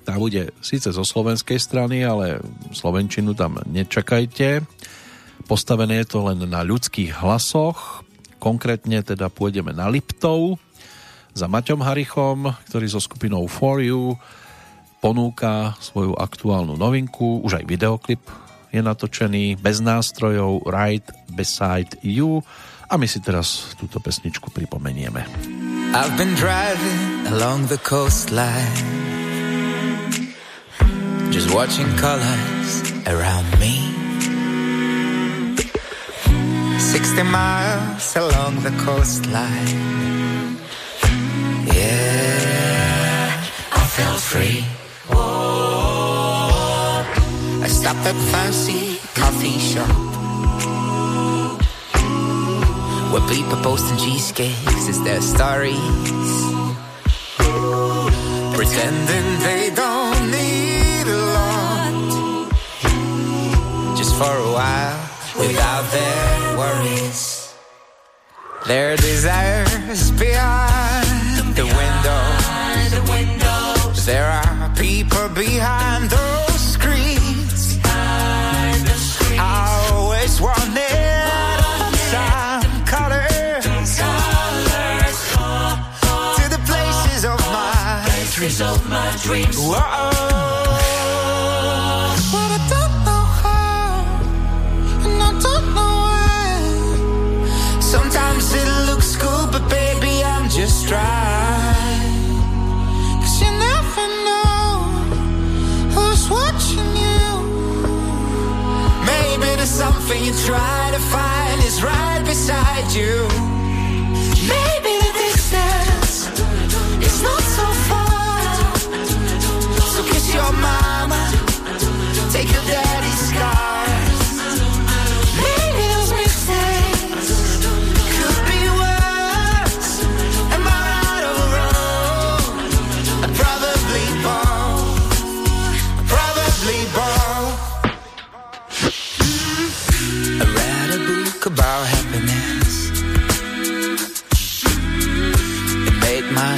tá bude síce zo slovenskej strany, ale slovenčinu tam nečakajte. Postavené je to len na ľudských hlasoch, konkrétne teda pôjdeme na Liptov za Maťom Harichom, ktorý so skupinou For You ponúka svoju aktuálnu novinku, už aj videoklip je natočený bez nástrojov Right Beside You. A my si teraz túto pesničku pripomenieme. I've been driving along the coastline Just watching colors around me. 60 miles along the coastline. Yeah, I felt free I stopped at fancy coffee shop Where people posting cheesecakes as their stories. Pretending they don't need a lot Just for a while without their worries. Their desires behind the window. There are deeper behind those screens. Behind the screens. I always wanted. Of my dreams. Whoa. Maybe something you try to find is right beside you. Maybe the distance is not so far. So kiss your mama, take your daddy's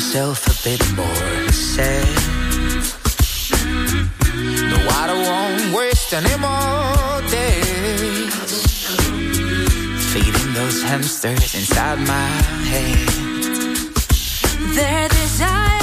myself a bit more sad. No, I don't won't waste any more days feeding those hamsters inside my head. Their desires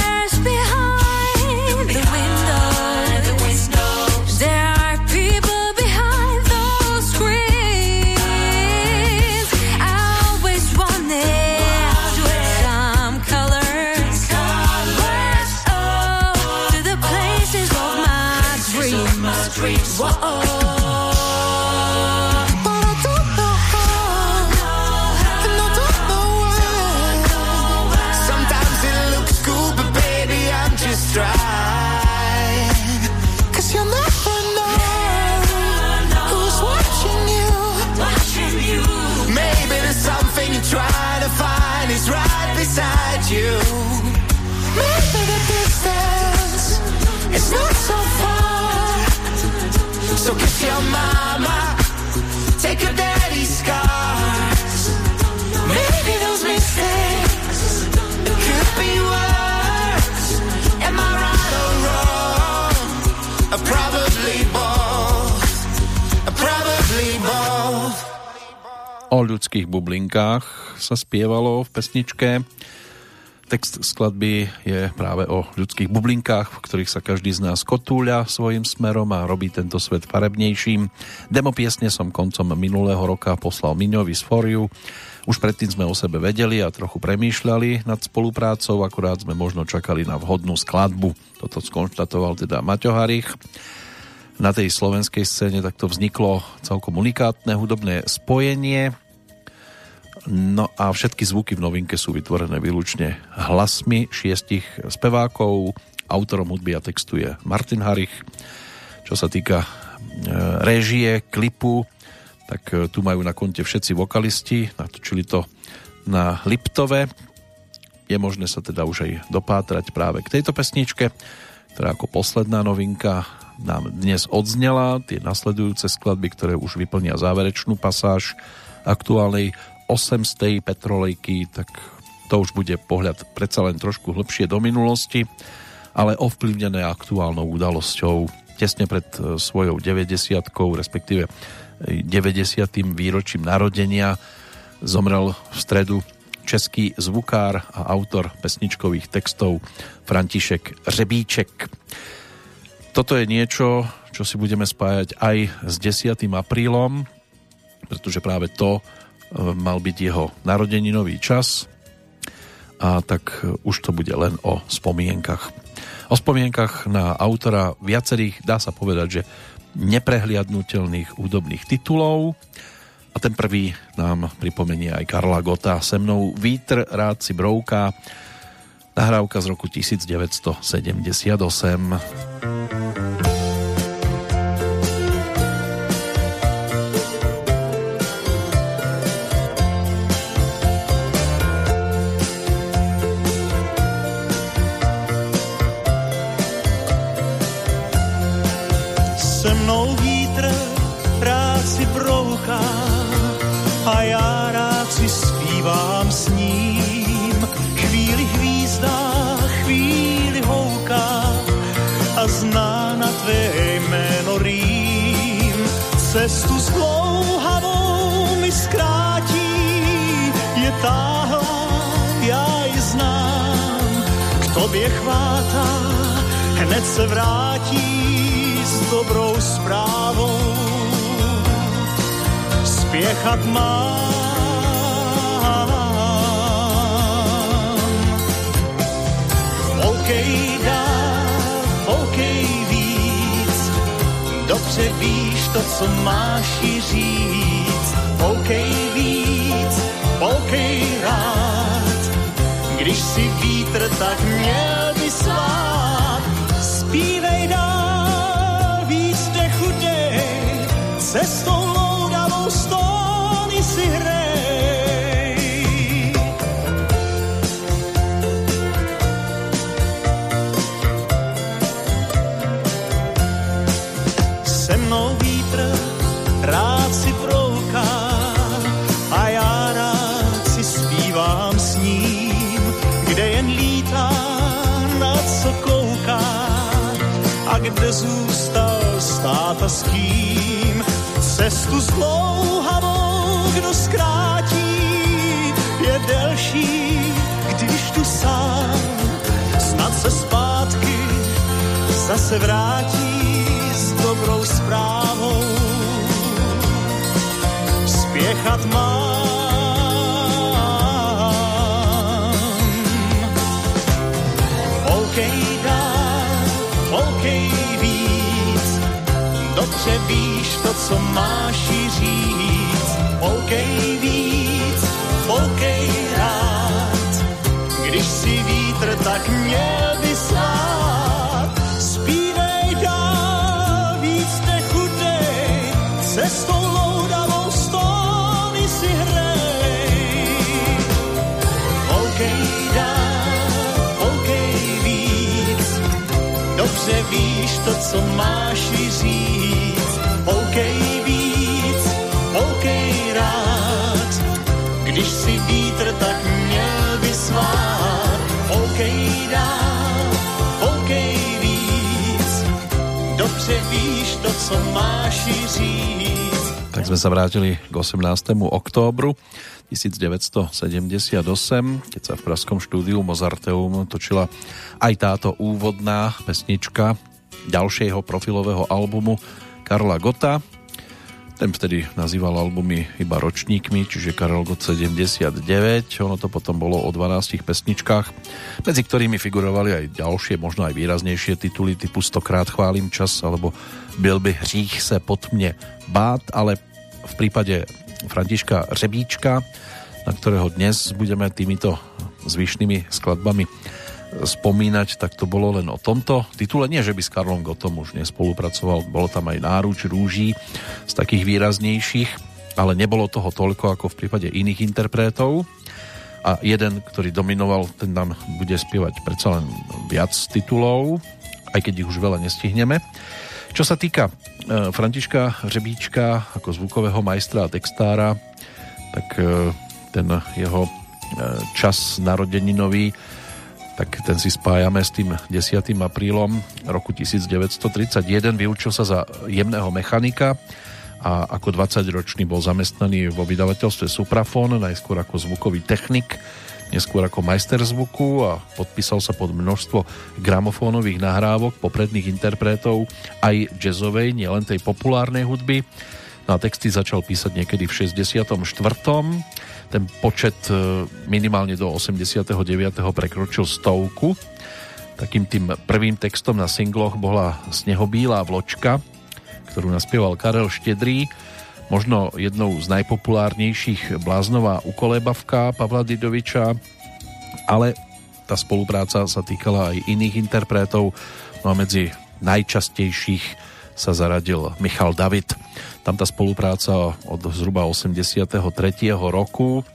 your mama. Take your daddy's scars. Maybe those mistakes could be worse. Am I right or wrong? I probably both. I probably both. O ľudských bublinkách sa spievalo v pesničke Text skladby je práve o ľudských bublinkách, v ktorých sa každý z nás kotúľa svojim smerom a robí tento svet farebnejším. Demo piesne som koncom minulého roka poslal Miňovi z Foriu. Už predtým sme o sebe vedeli a trochu premýšľali nad spoluprácou, akurát sme možno čakali na vhodnú skladbu. Toto skonštatoval teda Maťo Harich. Na tej slovenskej scéne takto vzniklo celkom unikátne hudobné spojenie No a všetky zvuky v novinke sú vytvorené výlučne hlasmi šiestich spevákov. Autorom hudby a textu je Martin Harich. Čo sa týka e, režie, klipu, tak e, tu majú na konte všetci vokalisti. Natočili to na Liptove. Je možné sa teda už aj dopátrať práve k tejto pesničke, ktorá ako posledná novinka nám dnes odznela. Tie nasledujúce skladby, ktoré už vyplnia záverečnú pasáž aktuálnej 8. petrolejky, tak to už bude pohľad predsa len trošku hlbšie do minulosti, ale ovplyvnené aktuálnou udalosťou tesne pred e, svojou 90 respektíve 90. výročím narodenia zomrel v stredu český zvukár a autor pesničkových textov František Řebíček. Toto je niečo, čo si budeme spájať aj s 10. aprílom, pretože práve to mal byť jeho narodeninový čas a tak už to bude len o spomienkach. O spomienkach na autora viacerých, dá sa povedať, že neprehliadnutelných údobných titulov a ten prvý nám pripomenie aj Karla Gota. Se mnou Vítr rád si brouká, nahrávka z roku 1978. tobě chvátá, hned se vrátí s dobrou zprávou. Spěchat mám, Volkej dál, volkej víc, dobře víš, to, co máš jí říct. Poukej víc, poukej rád, když si vítr, tak měl by svát. Spívej dál, víc nechudej, cestou stát a s kým. Cestu zdlouhavou, kdo zkrátí, je delší, když tu sám snad se zpátky zase vrátí s dobrou zprávou spěchat mám. Dobře víš to, co máš jí říct. Poukej víc, poukej rád, když si vítr, tak měl by svát. Spívej dál, víc nechudej, cestou loudavou stóny si hrej. Poukej dál, poukej víc, dobře víš to, co máš jí říct. Tak měl by svát. Poukej dál, poukej víc, dobře víš to, co máš říct. Tak sme sa vrátili k 18. októbru 1978, keď sa v Pražskom štúdiu Mozarteum točila aj táto úvodná pesnička ďalšieho profilového albumu Karla Gota. Ten vtedy nazýval albumy iba ročníkmi, čiže Karel Gott 79. Ono to potom bolo o 12 pesničkách, medzi ktorými figurovali aj ďalšie, možno aj výraznejšie tituly typu Stokrát chválim čas alebo Byl by hřích se pod mne bát, ale v prípade Františka Řebíčka, na ktorého dnes budeme týmito zvyšnými skladbami spomínať, tak to bolo len o tomto titule. Nie, že by s Karlom Gotom už nespolupracoval, bolo tam aj náruč rúží z takých výraznejších, ale nebolo toho toľko ako v prípade iných interpretov. A jeden, ktorý dominoval, ten nám bude spievať predsa len viac titulov, aj keď ich už veľa nestihneme. Čo sa týka e, Františka Řebíčka ako zvukového majstra a textára, tak e, ten jeho e, čas narodeninový tak ten si spájame s tým 10. aprílom roku 1931. Vyučil sa za jemného mechanika a ako 20-ročný bol zamestnaný vo vydavateľstve Suprafon, najskôr ako zvukový technik, neskôr ako majster zvuku a podpísal sa pod množstvo gramofónových nahrávok popredných interpretov aj jazzovej, nielen tej populárnej hudby. No a texty začal písať niekedy v 64 ten počet e, minimálne do 89. prekročil stovku. Takým tým prvým textom na singloch bola Snehobílá vločka, ktorú naspieval Karel Štedrý, možno jednou z najpopulárnejších bláznová ukolébavka Pavla Didoviča, ale tá spolupráca sa týkala aj iných interpretov, no a medzi najčastejších sa zaradil Michal David. Tam tá spolupráca od zhruba 83. roku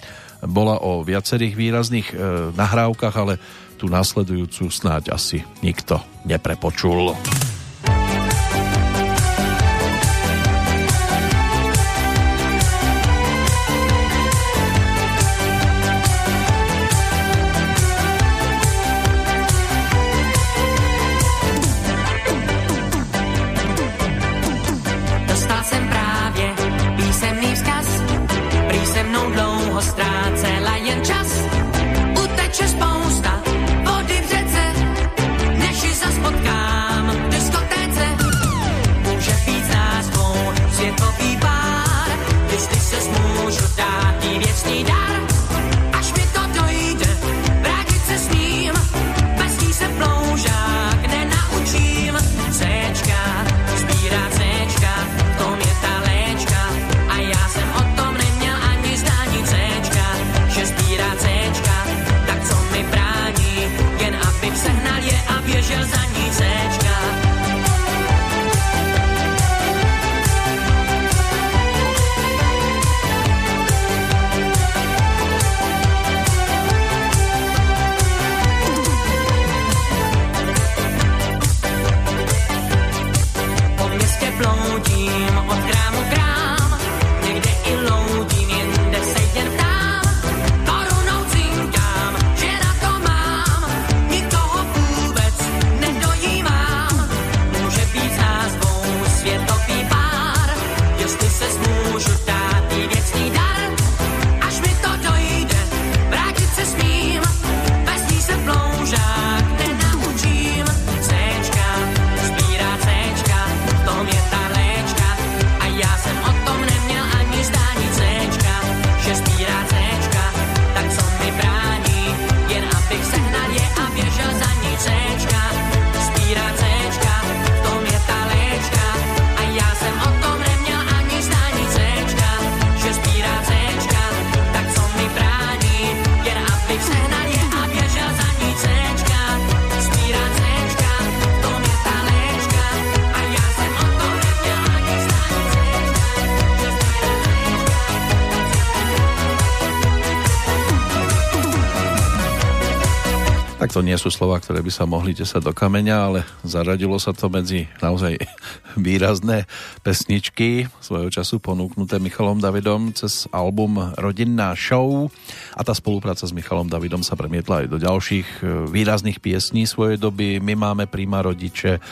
bola o viacerých výrazných e, nahrávkach, ale tú následujúcu snáď asi nikto neprepočul. Nie sú slova, ktoré by sa mohli tesať do kameňa, ale zaradilo sa to medzi naozaj výrazné pesničky svojho času ponúknuté Michalom Davidom cez album Rodinná show a tá spolupráca s Michalom Davidom sa premietla aj do ďalších e, výrazných piesní svojej doby. My máme príma rodiče,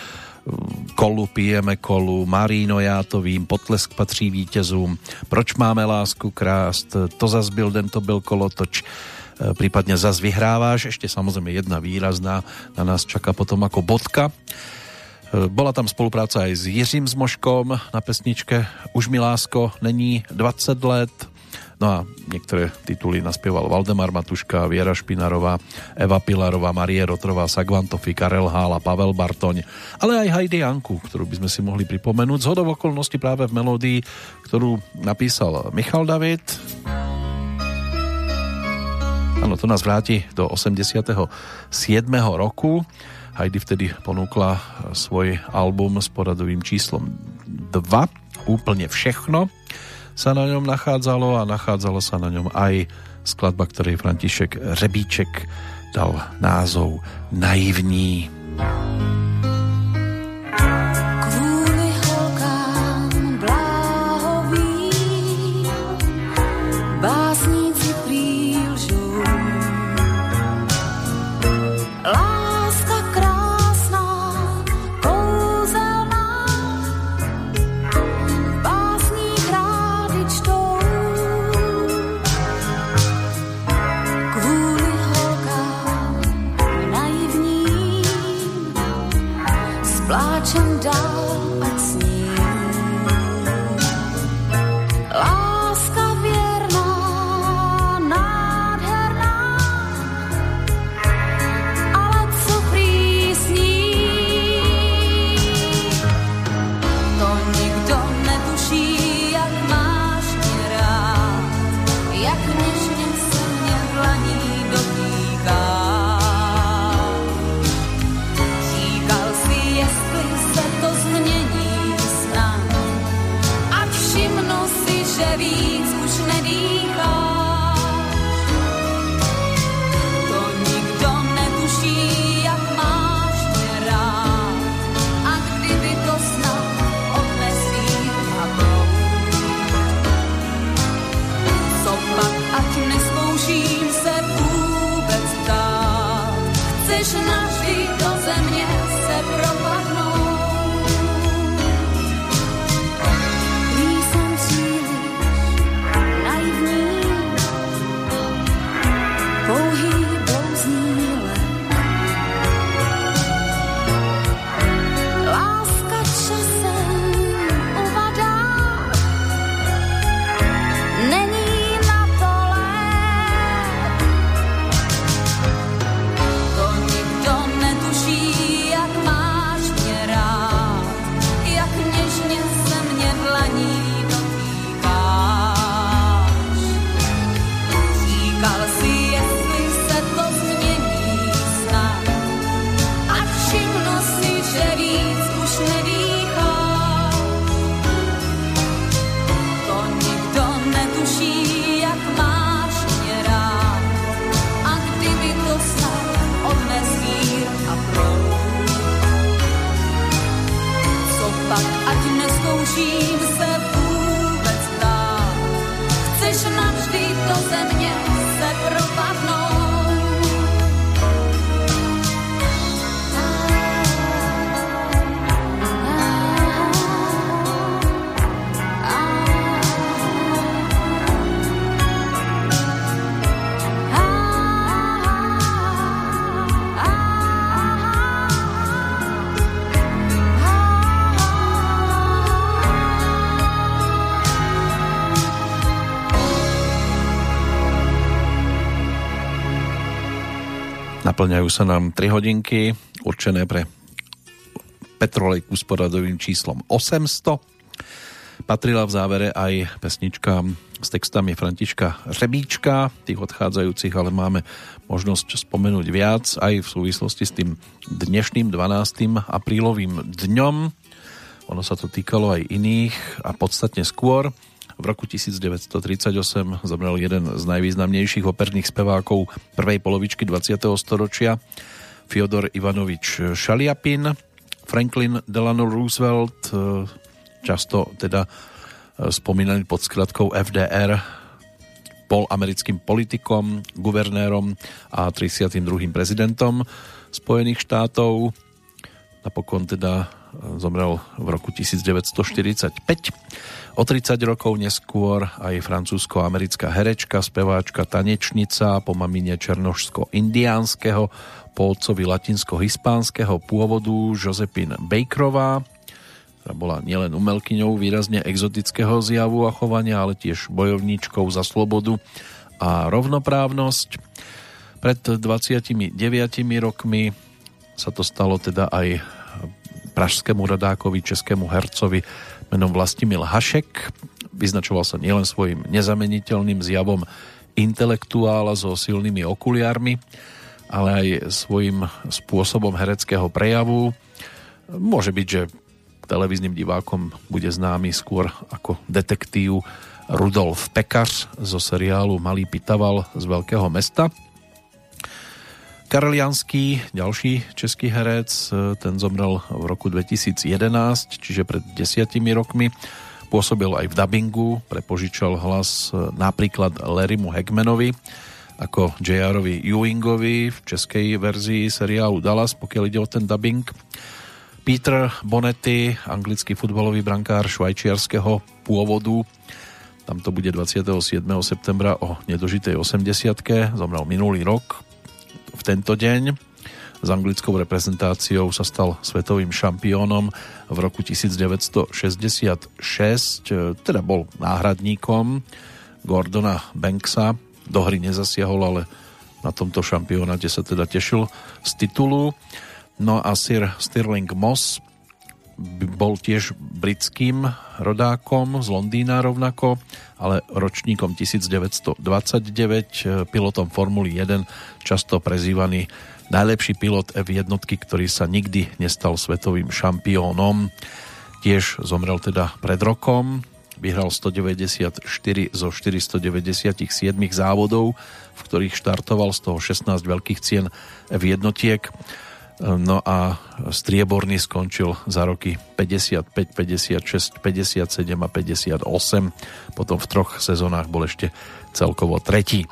kolu pijeme kolu, Marino Játovým, potlesk patří vítězům, proč máme lásku krást, to zas byl den, to byl kolotoč, e, prípadne zas vyhráváš, ešte samozrejme jedna výrazná na nás čaká potom ako bodka. E, bola tam spolupráca aj s Jiřím Zmoškom na pesničke Už mi lásko není 20 let, No a niektoré tituly naspieval Valdemar Matuška, Viera Špinarová, Eva Pilarová, Marie Rotrová, Sagvantofi, Karel Hála, Pavel Bartoň, ale aj Heidi Janku, ktorú by sme si mohli pripomenúť. Z hodov okolností práve v melódii, ktorú napísal Michal David. Áno, to nás vráti do 87. roku. Heidi vtedy ponúkla svoj album s poradovým číslom 2, úplne všechno sa na ňom nachádzalo a nachádzalo sa na ňom aj skladba, ktorej František Rebíček dal názov Naivní. Naplňajú sa nám 3 hodinky určené pre Petrolejku s poradovým číslom 800. Patrila v závere aj pesnička s textami Františka Řebíčka, tých odchádzajúcich, ale máme možnosť spomenúť viac aj v súvislosti s tým dnešným 12. aprílovým dňom. Ono sa to týkalo aj iných a podstatne skôr. V roku 1938 zomrel jeden z najvýznamnejších operných spevákov prvej polovičky 20. storočia, Fyodor Ivanovič Šaliapin, Franklin Delano Roosevelt, e, často teda e, spomínaný pod skratkou FDR, bol americkým politikom, guvernérom a 32. prezidentom Spojených štátov. Napokon teda zomrel v roku 1945. O 30 rokov neskôr aj francúzsko-americká herečka, speváčka, tanečnica po mamine černožsko-indiánskeho, po otcovi latinsko-hispánskeho pôvodu Josephine Bakerová, ktorá bola nielen umelkyňou výrazne exotického zjavu a chovania, ale tiež bojovníčkou za slobodu a rovnoprávnosť. Pred 29 rokmi sa to stalo teda aj pražskému rodákovi, českému hercovi menom Vlastimil Hašek. Vyznačoval sa nielen svojim nezameniteľným zjavom intelektuála so silnými okuliármi, ale aj svojim spôsobom hereckého prejavu. Môže byť, že televíznym divákom bude známy skôr ako detektív Rudolf Pekař zo seriálu Malý Pitaval z Veľkého mesta. Karel Janský, ďalší český herec, ten zomrel v roku 2011, čiže pred desiatimi rokmi. Pôsobil aj v dubbingu, prepožičal hlas napríklad Larrymu Hegmanovi ako J.R.ovi Ewingovi v českej verzii seriálu Dallas, pokiaľ ide o ten dubbing. Peter Bonetti, anglický futbalový brankár švajčiarského pôvodu, tam to bude 27. septembra o nedožitej 80 zomrel minulý rok, tento deň. S anglickou reprezentáciou sa stal svetovým šampiónom v roku 1966, teda bol náhradníkom Gordona Banksa. Do hry nezasiahol, ale na tomto šampionáte sa teda tešil z titulu. No a Sir Stirling Moss bol tiež britským rodákom z Londýna rovnako, ale ročníkom 1929, pilotom Formuly 1, často prezývaný najlepší pilot F1, ktorý sa nikdy nestal svetovým šampiónom. Tiež zomrel teda pred rokom, vyhral 194 zo 497 závodov, v ktorých štartoval z toho 16 veľkých cien F1. No a strieborný skončil za roky 55, 56, 57 a 58. Potom v troch sezónach bol ešte celkovo tretí.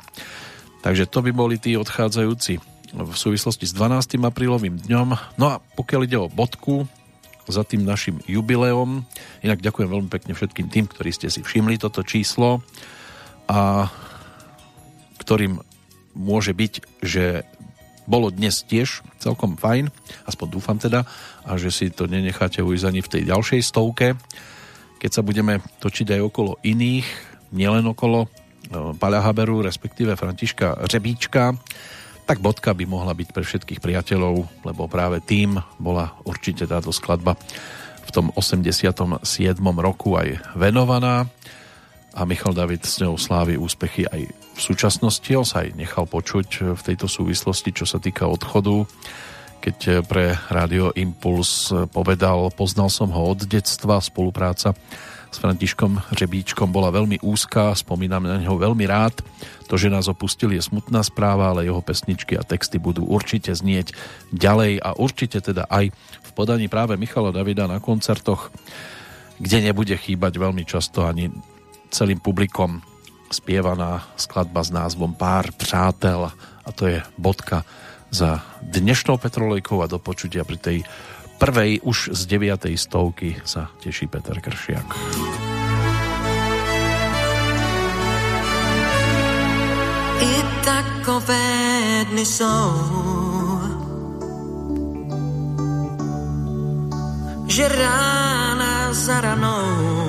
Takže to by boli tí odchádzajúci v súvislosti s 12. aprílovým dňom. No a pokiaľ ide o bodku za tým našim jubileom, inak ďakujem veľmi pekne všetkým tým, ktorí ste si všimli toto číslo a ktorým môže byť, že bolo dnes tiež celkom fajn, aspoň dúfam teda, a že si to nenecháte ujsť ani v tej ďalšej stovke, keď sa budeme točiť aj okolo iných, nielen okolo no, Paľa Haberu, respektíve Františka Řebíčka, tak bodka by mohla byť pre všetkých priateľov, lebo práve tým bola určite táto skladba v tom 87. roku aj venovaná a Michal David s ňou slávy úspechy aj v súčasnosti. On sa aj nechal počuť v tejto súvislosti, čo sa týka odchodu, keď pre Radio Impuls povedal, poznal som ho od detstva, spolupráca s Františkom Řebíčkom bola veľmi úzká, spomínam na neho veľmi rád. To, že nás opustil je smutná správa, ale jeho pesničky a texty budú určite znieť ďalej a určite teda aj v podaní práve Michala Davida na koncertoch, kde nebude chýbať veľmi často ani celým publikom spievaná skladba s názvom Pár přátel a to je bodka za dnešnou Petrolejkou a do počutia pri tej prvej už z deviatej stovky sa teší Peter Kršiak. I takové dny jsou, že rána za ranou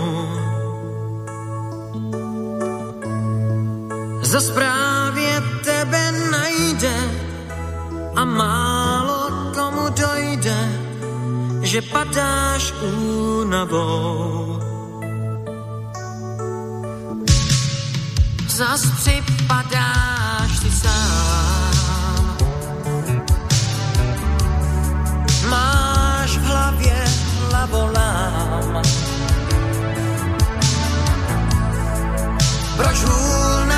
za správě tebe najde a málo komu dojde, že padáš únavou. Zas připadáš si sám. Máš v hlavě hlavolám. Proč hůl